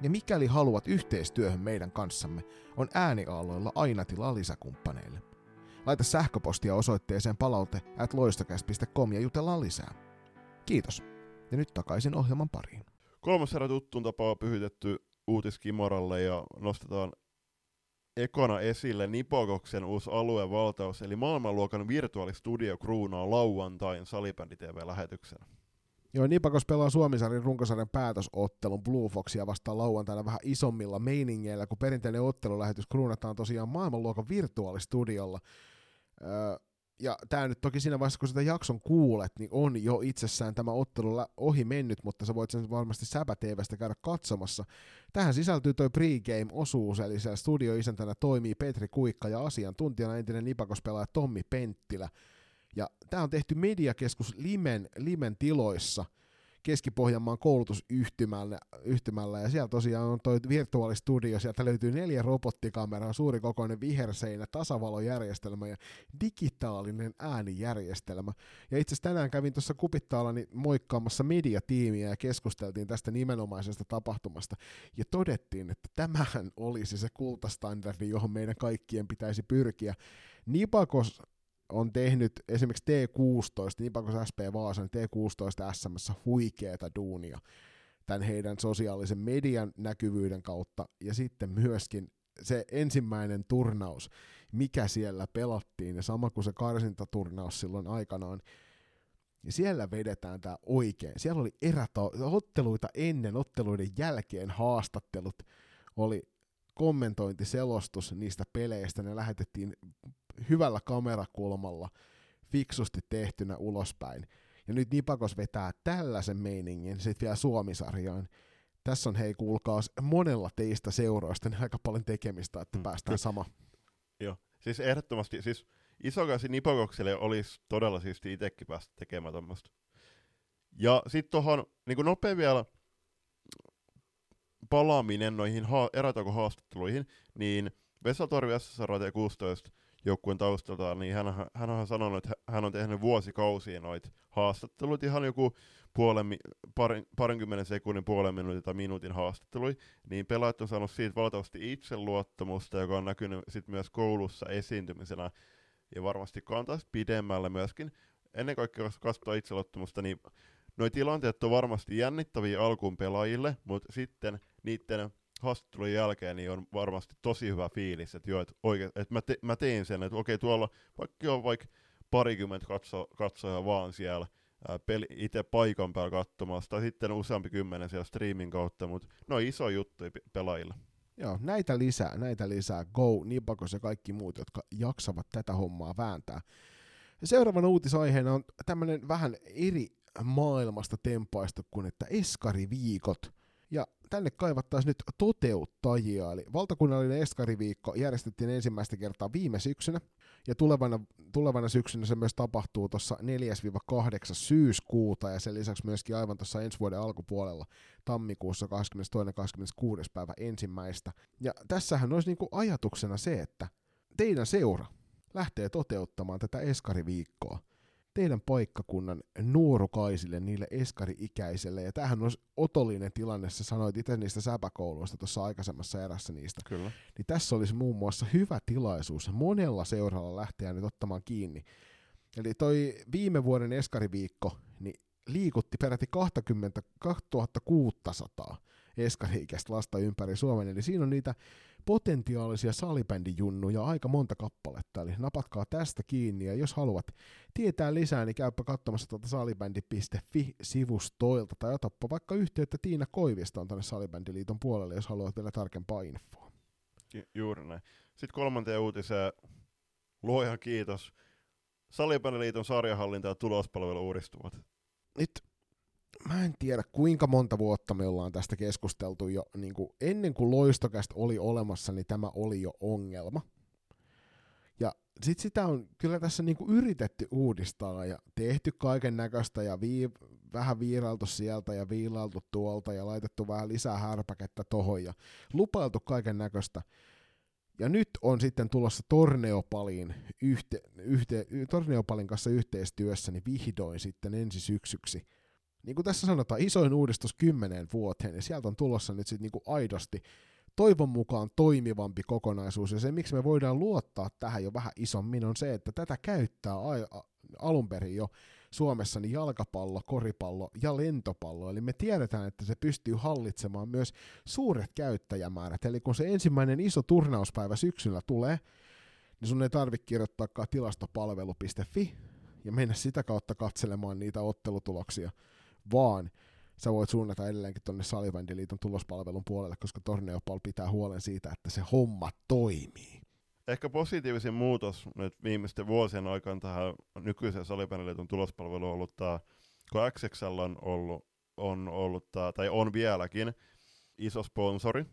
Ja mikäli haluat yhteistyöhön meidän kanssamme, on ääniaaloilla aina tilaa lisäkumppaneille. Laita sähköpostia osoitteeseen palaute at ja jutellaan lisää. Kiitos. Ja nyt takaisin ohjelman pariin. Kolmas erä tuttuun tapaa pyhitetty uutiskimoralle ja nostetaan ekana esille Nipokoksen uusi aluevaltaus, eli maailmanluokan virtuaalistudio kruunaa lauantain salibändi TV-lähetyksen. Joo, Nipakos pelaa Suomisarjan runkosarjan päätösottelun Blue Foxia vastaan lauantaina vähän isommilla meiningeillä, kun perinteinen ottelulähetys kruunataan tosiaan maailmanluokan virtuaalistudiolla. Öö, ja tämä nyt toki siinä vaiheessa, kun sitä jakson kuulet, niin on jo itsessään tämä ottelu ohi mennyt, mutta sä voit sen varmasti Säpä TVstä käydä katsomassa. Tähän sisältyy toi pregame-osuus, eli siellä studioisäntänä toimii Petri Kuikka ja asiantuntijana entinen Nipakospelaaja Tommi Penttilä. Ja tämä on tehty Mediakeskus Limen, Limen tiloissa – Keski-Pohjanmaan koulutusyhtymällä, yhtymällä, ja siellä tosiaan on toi virtuaalistudio, sieltä löytyy neljä robottikameraa, suuri kokoinen viherseinä, tasavalojärjestelmä ja digitaalinen äänijärjestelmä. Ja itse asiassa tänään kävin tuossa Kupittaalani moikkaamassa mediatiimiä ja keskusteltiin tästä nimenomaisesta tapahtumasta, ja todettiin, että tämähän olisi se kultastandardi, johon meidän kaikkien pitäisi pyrkiä. Nipakos on tehnyt esimerkiksi T16, Nipakos SP Vaasan T16 SMS huikeeta duunia tämän heidän sosiaalisen median näkyvyyden kautta, ja sitten myöskin se ensimmäinen turnaus, mikä siellä pelattiin, ja sama kuin se karsintaturnaus silloin aikanaan, ja siellä vedetään tämä oikein. Siellä oli eräta- otteluita ennen, otteluiden jälkeen haastattelut, oli kommentointiselostus niistä peleistä, ne lähetettiin hyvällä kamerakulmalla fiksusti tehtynä ulospäin. Ja nyt Nipakos vetää tällaisen meiningin sitten vielä Suomisarjaan. Tässä on hei kuulkaa monella teistä seuroista niin aika paljon tekemistä, että mm. päästään sama. [LAUGHS] Joo, siis ehdottomasti, siis isokäsi Nipakokselle olisi todella siisti itsekin päästä tekemään tämmöistä. Ja sitten tuohon niin nopea vielä palaaminen noihin ha- erätaukohaastatteluihin, niin Vesa Torvi SSR 16 joukkueen taustalta, niin hän, hän on sanonut, että hän on tehnyt vuosikausia noita haastattelut, ihan joku puolen, parin, parinkymmenen sekunnin, puolen minuutin tai minuutin haastattelui, niin pelaajat on saanut siitä valtavasti itseluottamusta, joka on näkynyt sit myös koulussa esiintymisenä, ja varmasti kantaa pidemmälle myöskin. Ennen kaikkea, jos katsoo itseluottamusta, niin nuo tilanteet on varmasti jännittäviä alkuun pelaajille, mutta sitten niiden haastattelun jälkeen niin on varmasti tosi hyvä fiilis, että joo, että, oikein, että mä, te, mä tein sen, että okei tuolla vaikka on vaikka parikymmentä katso, katsoja vaan siellä peli, itse paikan päällä katsomassa, tai sitten useampi kymmenen siellä streamin kautta, mutta no iso juttu pelaajille. Joo, näitä lisää, näitä lisää. Go, Nipakos ja kaikki muut, jotka jaksavat tätä hommaa vääntää. Ja seuraavana uutisaiheena on tämmöinen vähän eri maailmasta tempaista kuin että Eskari-viikot – tänne kaivattaisiin nyt toteuttajia, eli valtakunnallinen Eskariviikko järjestettiin ensimmäistä kertaa viime syksynä, ja tulevana, tulevana syksynä se myös tapahtuu tuossa 4-8 syyskuuta, ja sen lisäksi myöskin aivan tuossa ensi vuoden alkupuolella tammikuussa 22-26. päivä ensimmäistä. Ja tässähän olisi niinku ajatuksena se, että teidän seura lähtee toteuttamaan tätä Eskariviikkoa teidän paikkakunnan nuorukaisille, niille eskari-ikäisille. Ja tämähän on otollinen tilanne, sä sanoit itse niistä säpäkouluista tuossa aikaisemmassa erässä niistä. Kyllä. Niin tässä olisi muun muassa hyvä tilaisuus monella seuralla lähteä nyt ottamaan kiinni. Eli toi viime vuoden eskariviikko niin liikutti peräti 20, 2600 eskari-ikäistä lasta ympäri Suomen. Eli siinä on niitä potentiaalisia salibändijunnuja aika monta kappaletta, eli napatkaa tästä kiinni, ja jos haluat tietää lisää, niin käypä katsomassa tuolta salibändi.fi-sivustoilta, tai otappa vaikka yhteyttä Tiina Koivistoon tuonne Salibändiliiton puolelle, jos haluat vielä tarkempaa infoa. Ju- juuri näin. Sitten kolmanteen uutiseen, luoja kiitos. Salibändiliiton sarjahallinta ja tulospalvelu uudistuvat. Nyt mä en tiedä kuinka monta vuotta me ollaan tästä keskusteltu jo, niin kuin ennen kuin loistokästä oli olemassa, niin tämä oli jo ongelma. Ja sit sitä on kyllä tässä niin kuin yritetty uudistaa ja tehty kaiken näköistä ja vii, vähän viirailtu sieltä ja viilailtu tuolta ja laitettu vähän lisää härpäkettä tohon ja lupailtu kaiken näköistä. Ja nyt on sitten tulossa Torneopalin, yhte, yhte, Torneopalin kanssa yhteistyössä niin vihdoin sitten ensi syksyksi. Niin kuin tässä sanotaan, isoin uudistus kymmeneen vuoteen, ja sieltä on tulossa nyt sitten niin aidosti toivon mukaan toimivampi kokonaisuus, ja se miksi me voidaan luottaa tähän jo vähän isommin on se, että tätä käyttää alun perin jo Suomessa niin jalkapallo, koripallo ja lentopallo. Eli me tiedetään, että se pystyy hallitsemaan myös suuret käyttäjämäärät. Eli kun se ensimmäinen iso turnauspäivä syksyllä tulee, niin sun ei tarvitse kirjoittaa tilastopalvelu.fi ja mennä sitä kautta katselemaan niitä ottelutuloksia, vaan sä voit suunnata edelleenkin tuonne Salibändiliiton tulospalvelun puolelle, koska Torneopal pitää huolen siitä, että se homma toimii. Ehkä positiivisin muutos nyt viimeisten vuosien aikana tähän nykyiseen salibändiliiton tulospalveluun on ollut tämä, kun XXL on ollut, on ollut tää, tai on vieläkin iso sponsori,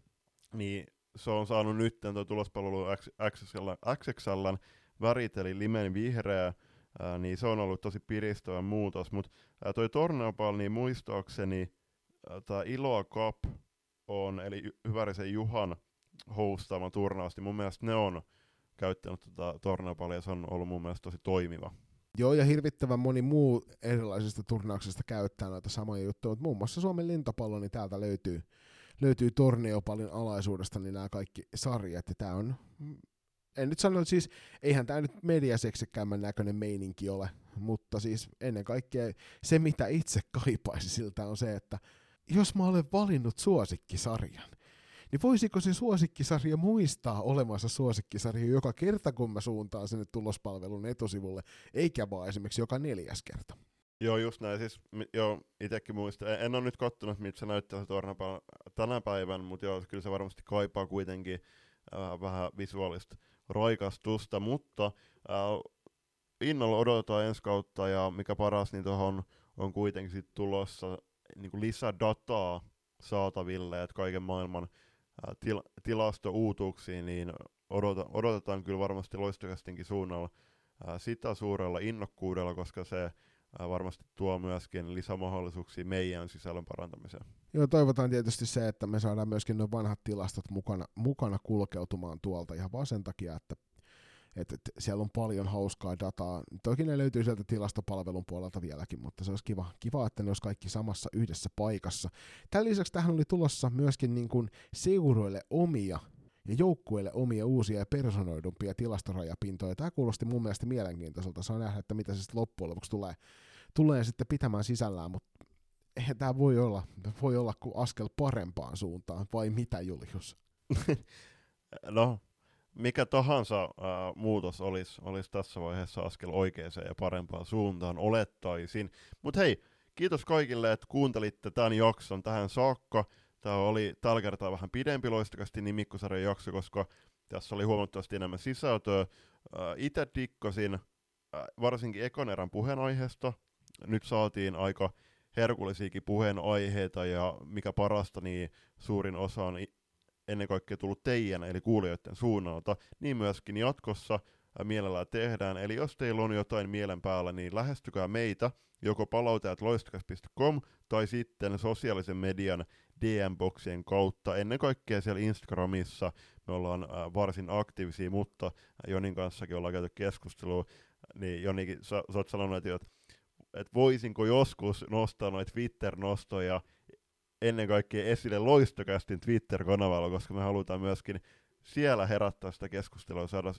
niin se on saanut nyt tuo tulospalvelu XXL, XXLn värit, eli limen vihreä, ää, niin se on ollut tosi piristävä muutos, mutta toi Torneopal, niin muistaakseni tämä Iloa Cup on, eli Hyvärisen Juhan hostaama turnaus, niin mun mielestä ne on käyttänyt tota tornapalia, se on ollut mun mielestä tosi toimiva. Joo, ja hirvittävän moni muu erilaisista turnauksista käyttää noita samoja juttuja, mutta muun muassa Suomen lintapallo, niin täältä löytyy, löytyy Torneopalin alaisuudesta niin nämä kaikki sarjat, ja tämä on, en nyt sano, siis eihän tämä nyt mediaseksikäämmän näköinen meininki ole, mutta siis ennen kaikkea se, mitä itse kaipaisi siltä on se, että jos mä olen valinnut suosikkisarjan, niin voisiko se suosikkisarja muistaa olemassa suosikkisarja joka kerta, kun mä suuntaan sinne tulospalvelun etusivulle, eikä vaan esimerkiksi joka neljäs kerta. Joo, just näin. Siis, joo, itsekin muistan. En, en ole nyt kattonut, mitä se näyttää se tänä päivän, mutta joo, kyllä se varmasti kaipaa kuitenkin äh, vähän visuaalista roikastusta, mutta äh, innolla odotetaan ensi kautta, ja mikä paras, niin tuohon on kuitenkin sit tulossa niin lisädataa saataville, että kaiken maailman til, tilastouutuuksiin, niin odota, odotetaan kyllä varmasti loistokastinkin suunnalla ää, sitä suurella innokkuudella, koska se ää, varmasti tuo myöskin lisämahdollisuuksia meidän sisällön parantamiseen. Joo, toivotaan tietysti se, että me saadaan myöskin nuo vanhat tilastot mukana, mukana kulkeutumaan tuolta ihan vaan sen takia, että että et siellä on paljon hauskaa dataa. Toki ne löytyy sieltä tilastopalvelun puolelta vieläkin, mutta se olisi kiva, kiva että ne olisi kaikki samassa yhdessä paikassa. Tämän lisäksi tähän oli tulossa myöskin niin kuin seuroille omia ja joukkueille omia uusia ja personoidumpia tilastorajapintoja. Tämä kuulosti mun mielestä mielenkiintoiselta. Saa nähdä, että mitä se sitten loppujen lopuksi tulee, tulee sitten pitämään sisällään, mutta eihän tämä voi olla, voi olla kuin askel parempaan suuntaan, vai mitä Julius? [LAUGHS] no, mikä tahansa ää, muutos olisi, olisi tässä vaiheessa askel oikeaan ja parempaan suuntaan, olettaisin. Mutta hei, kiitos kaikille, että kuuntelitte tämän jakson tähän saakka. Tämä oli tällä kertaa vähän pidempi loistakasti nimikkosarjan jakso, koska tässä oli huomattavasti enemmän sisältöä. Itse dikkasin varsinkin ekoneran puheenaiheesta. Nyt saatiin aika herkullisiakin puheenaiheita ja mikä parasta, niin suurin osa on ennen kaikkea tullut teidän, eli kuulijoiden suunnalta, niin myöskin jatkossa mielellään tehdään. Eli jos teillä on jotain mielen päällä, niin lähestykää meitä joko palauteat.loistakas.com tai sitten sosiaalisen median DM-boksien kautta. Ennen kaikkea siellä Instagramissa me ollaan varsin aktiivisia, mutta Jonin kanssakin ollaan käyty keskustelua, niin Jonikin, sä, sä oot sanonut, että, että voisinko joskus nostaa noita Twitter-nostoja ennen kaikkea esille Loistokästin Twitter-kanavalla, koska me halutaan myöskin siellä herättää sitä keskustelua ja saada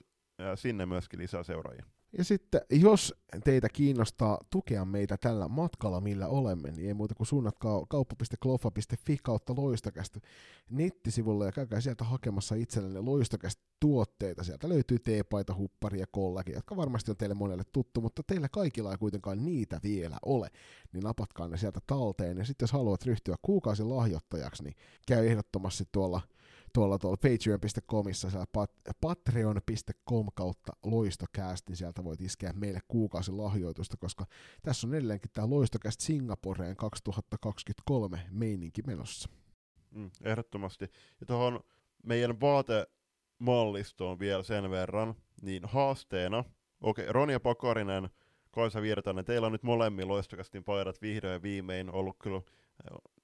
sinne myöskin lisää seuraajia. Ja sitten, jos teitä kiinnostaa tukea meitä tällä matkalla, millä olemme, niin ei muuta kuin suunnatkaa kauppa.kloffa.fi kautta loistokästä nettisivulle ja käykää sieltä hakemassa itsellenne loistokästä tuotteita. Sieltä löytyy teepaita, huppari ja kollagi, jotka varmasti on teille monelle tuttu, mutta teillä kaikilla ei kuitenkaan niitä vielä ole, niin napatkaa ne sieltä talteen. Ja sitten jos haluat ryhtyä kuukausilahjoittajaksi, niin käy ehdottomasti tuolla tuolla tuolla patreon.comissa, siellä pat- patreon.com kautta loistokäästi, niin sieltä voit iskeä meille lahjoitusta, koska tässä on edelleenkin tämä loistokäst Singaporeen 2023 meininki menossa. Mm, ehdottomasti. Ja tuohon meidän vaatemallistoon vielä sen verran, niin haasteena, okei, okay, Ronja Pakarinen, Kaisa Virtanen, teillä on nyt molemmilla loistokästin paidat vihdoin ja viimein ollut kyllä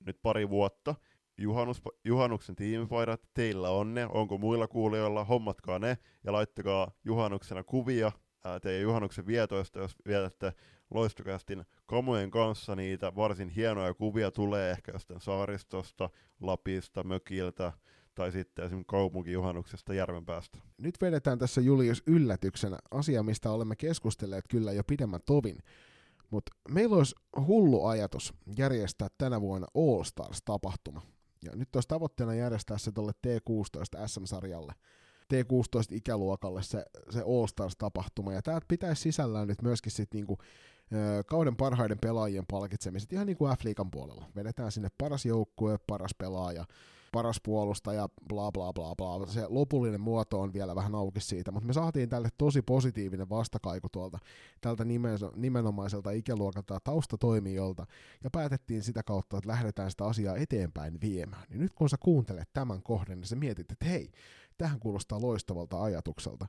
nyt pari vuotta, juhannus, juhannuksen tiimipaidat, teillä on ne, onko muilla kuulijoilla, hommatkaa ne ja laittakaa juhannuksena kuvia ää, teidän juhannuksen vietoista, jos vietätte loistokästin kamojen kanssa niitä varsin hienoja kuvia tulee ehkä jostain saaristosta, Lapista, mökiltä tai sitten esimerkiksi kaupunkijuhannuksesta Järvenpäästä. Nyt vedetään tässä Julius yllätyksenä asia, mistä olemme keskustelleet kyllä jo pidemmän tovin. Mutta meillä olisi hullu ajatus järjestää tänä vuonna All Stars-tapahtuma. Ja nyt olisi tavoitteena järjestää se tuolle T16 SM-sarjalle. T16-ikäluokalle se, se All Stars-tapahtuma. Ja tämä pitäisi sisällään nyt myöskin sit niinku, kauden parhaiden pelaajien palkitsemiset, ihan niin kuin F-liigan puolella. Vedetään sinne paras joukkue, paras pelaaja, paras puolustaja, bla bla bla bla. Se lopullinen muoto on vielä vähän auki siitä, mutta me saatiin tälle tosi positiivinen vastakaiku tuolta tältä nimenomaiselta ikäluokalta taustatoimijoilta, ja päätettiin sitä kautta, että lähdetään sitä asiaa eteenpäin viemään. Niin nyt kun sä kuuntelet tämän kohden, niin sä mietit, että hei, tähän kuulostaa loistavalta ajatukselta,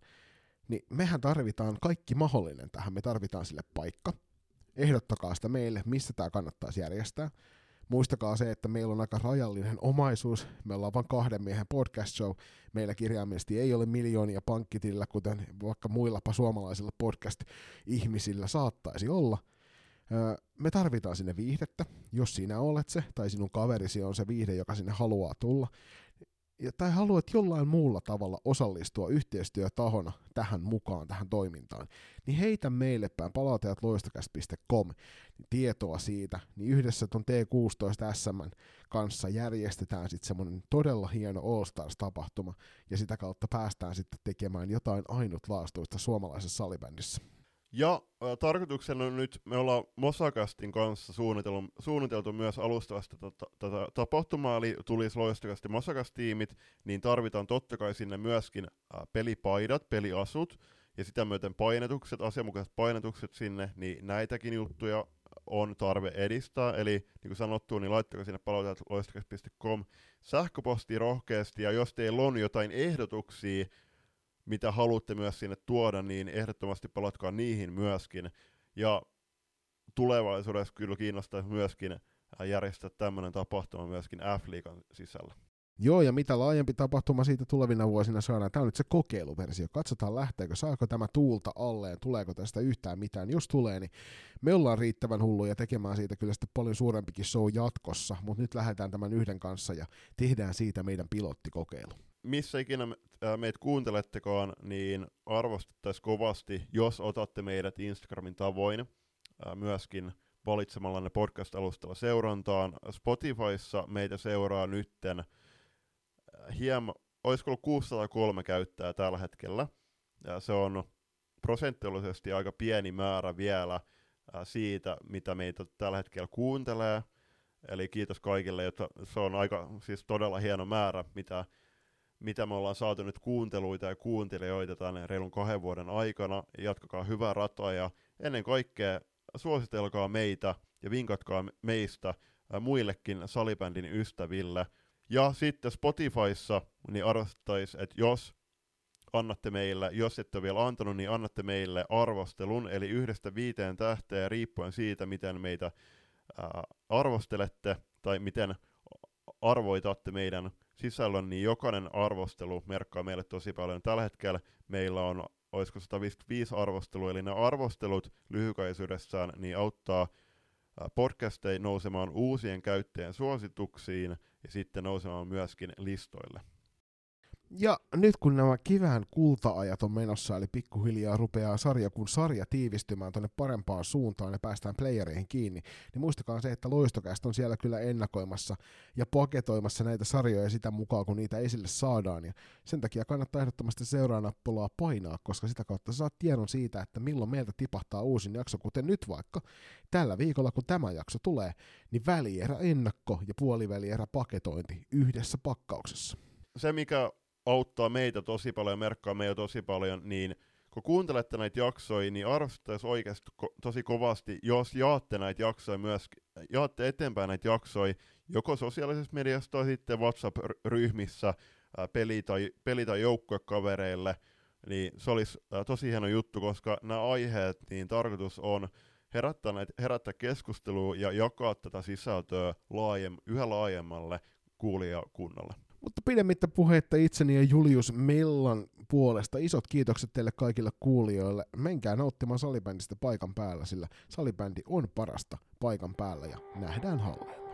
niin mehän tarvitaan kaikki mahdollinen tähän. Me tarvitaan sille paikka. Ehdottakaa sitä meille, missä tämä kannattaisi järjestää. Muistakaa se, että meillä on aika rajallinen omaisuus. Me ollaan vain kahden miehen podcast show. Meillä kirjaimellisesti ei ole miljoonia pankkitillä, kuten vaikka muillapa suomalaisilla podcast-ihmisillä saattaisi olla. Me tarvitaan sinne viihdettä, jos sinä olet se, tai sinun kaverisi on se viihde, joka sinne haluaa tulla ja, tai haluat jollain muulla tavalla osallistua yhteistyötahona tähän mukaan, tähän toimintaan, niin heitä meille päin palautajat loistokäst.com tietoa siitä, niin yhdessä ton T16 SM kanssa järjestetään sitten semmoinen todella hieno All Stars-tapahtuma, ja sitä kautta päästään sitten tekemään jotain ainutlaatuista suomalaisessa salibändissä. Ja äh, tarkoituksena nyt, me ollaan Mosakastin kanssa suunniteltu, suunniteltu myös alustavasta tätä, tätä tapahtumaa, eli tulisi loistakasti Mosakastiimit, niin tarvitaan totta kai sinne myöskin äh, pelipaidat, peliasut, ja sitä myöten painetukset, asianmukaiset painetukset sinne, niin näitäkin juttuja on tarve edistää, eli niin kuin sanottu, niin laittakaa sinne palautajat loistakas.com sähköpostia rohkeasti, ja jos teillä on jotain ehdotuksia, mitä haluatte myös sinne tuoda, niin ehdottomasti palatkaa niihin myöskin. Ja tulevaisuudessa kyllä kiinnostaa myöskin äh, järjestää tämmöinen tapahtuma myöskin F-liigan sisällä. Joo, ja mitä laajempi tapahtuma siitä tulevina vuosina saadaan, tämä on nyt se kokeiluversio. Katsotaan lähteekö, saako tämä tuulta alleen, tuleeko tästä yhtään mitään. Jos tulee, niin me ollaan riittävän hulluja tekemään siitä kyllä sitten paljon suurempikin show jatkossa, mutta nyt lähdetään tämän yhden kanssa ja tehdään siitä meidän pilottikokeilu missä ikinä meitä kuuntelettekaan, niin arvostettaisiin kovasti, jos otatte meidät Instagramin tavoin myöskin valitsemalla ne podcast-alustalla seurantaan. Spotifyssa meitä seuraa nytten hieman, olisiko ollut 603 käyttäjää tällä hetkellä. Ja se on prosentuaalisesti aika pieni määrä vielä siitä, mitä meitä tällä hetkellä kuuntelee. Eli kiitos kaikille, että se on aika siis todella hieno määrä, mitä mitä me ollaan saatu nyt kuunteluita ja kuuntelijoita tänne reilun kahden vuoden aikana. Jatkakaa hyvää rataa ja ennen kaikkea suositelkaa meitä ja vinkatkaa meistä muillekin salibändin ystäville. Ja sitten Spotifyssa niin arvostaisi, että jos annatte meille, jos ette ole vielä antanut, niin annatte meille arvostelun, eli yhdestä viiteen tähteä riippuen siitä, miten meitä ää, arvostelette tai miten arvoitatte meidän sisällön, niin jokainen arvostelu merkkaa meille tosi paljon. Tällä hetkellä meillä on, olisiko 155 arvostelua, eli ne arvostelut lyhykäisyydessään niin auttaa podcasteja nousemaan uusien käyttäjien suosituksiin ja sitten nousemaan myöskin listoille. Ja nyt kun nämä kivään kultaajat on menossa, eli pikkuhiljaa rupeaa sarja kun sarja tiivistymään tuonne parempaan suuntaan ja päästään playereihin kiinni, niin muistakaa se, että Loistokästä on siellä kyllä ennakoimassa ja paketoimassa näitä sarjoja sitä mukaan, kun niitä esille saadaan. Ja sen takia kannattaa ehdottomasti seuraanappulaa painaa, koska sitä kautta saat tiedon siitä, että milloin meiltä tipahtaa uusin jakso, kuten nyt vaikka tällä viikolla, kun tämä jakso tulee, niin välierä ennakko ja puolivälierä paketointi yhdessä pakkauksessa. Se, mikä auttaa meitä tosi paljon merkkaa meitä tosi paljon, niin kun kuuntelette näitä jaksoja, niin arvostettaisiin oikeasti ko- tosi kovasti, jos jaatte näitä jaksoja myös, jaatte eteenpäin näitä jaksoja, joko sosiaalisessa mediassa tai sitten WhatsApp-ryhmissä ää, peli- tai, peli- tai joukkuekavereille, niin se olisi tosi hieno juttu, koska nämä aiheet, niin tarkoitus on herättää, näitä, herättää keskustelua ja jakaa tätä sisältöä laajem, yhä laajemmalle kuulijakunnalle. Mutta pidemmittä puhetta itseni ja Julius Mellan puolesta isot kiitokset teille kaikille kuulijoille. Menkää nauttimaan salibändistä paikan päällä, sillä salibändi on parasta paikan päällä ja nähdään hallella.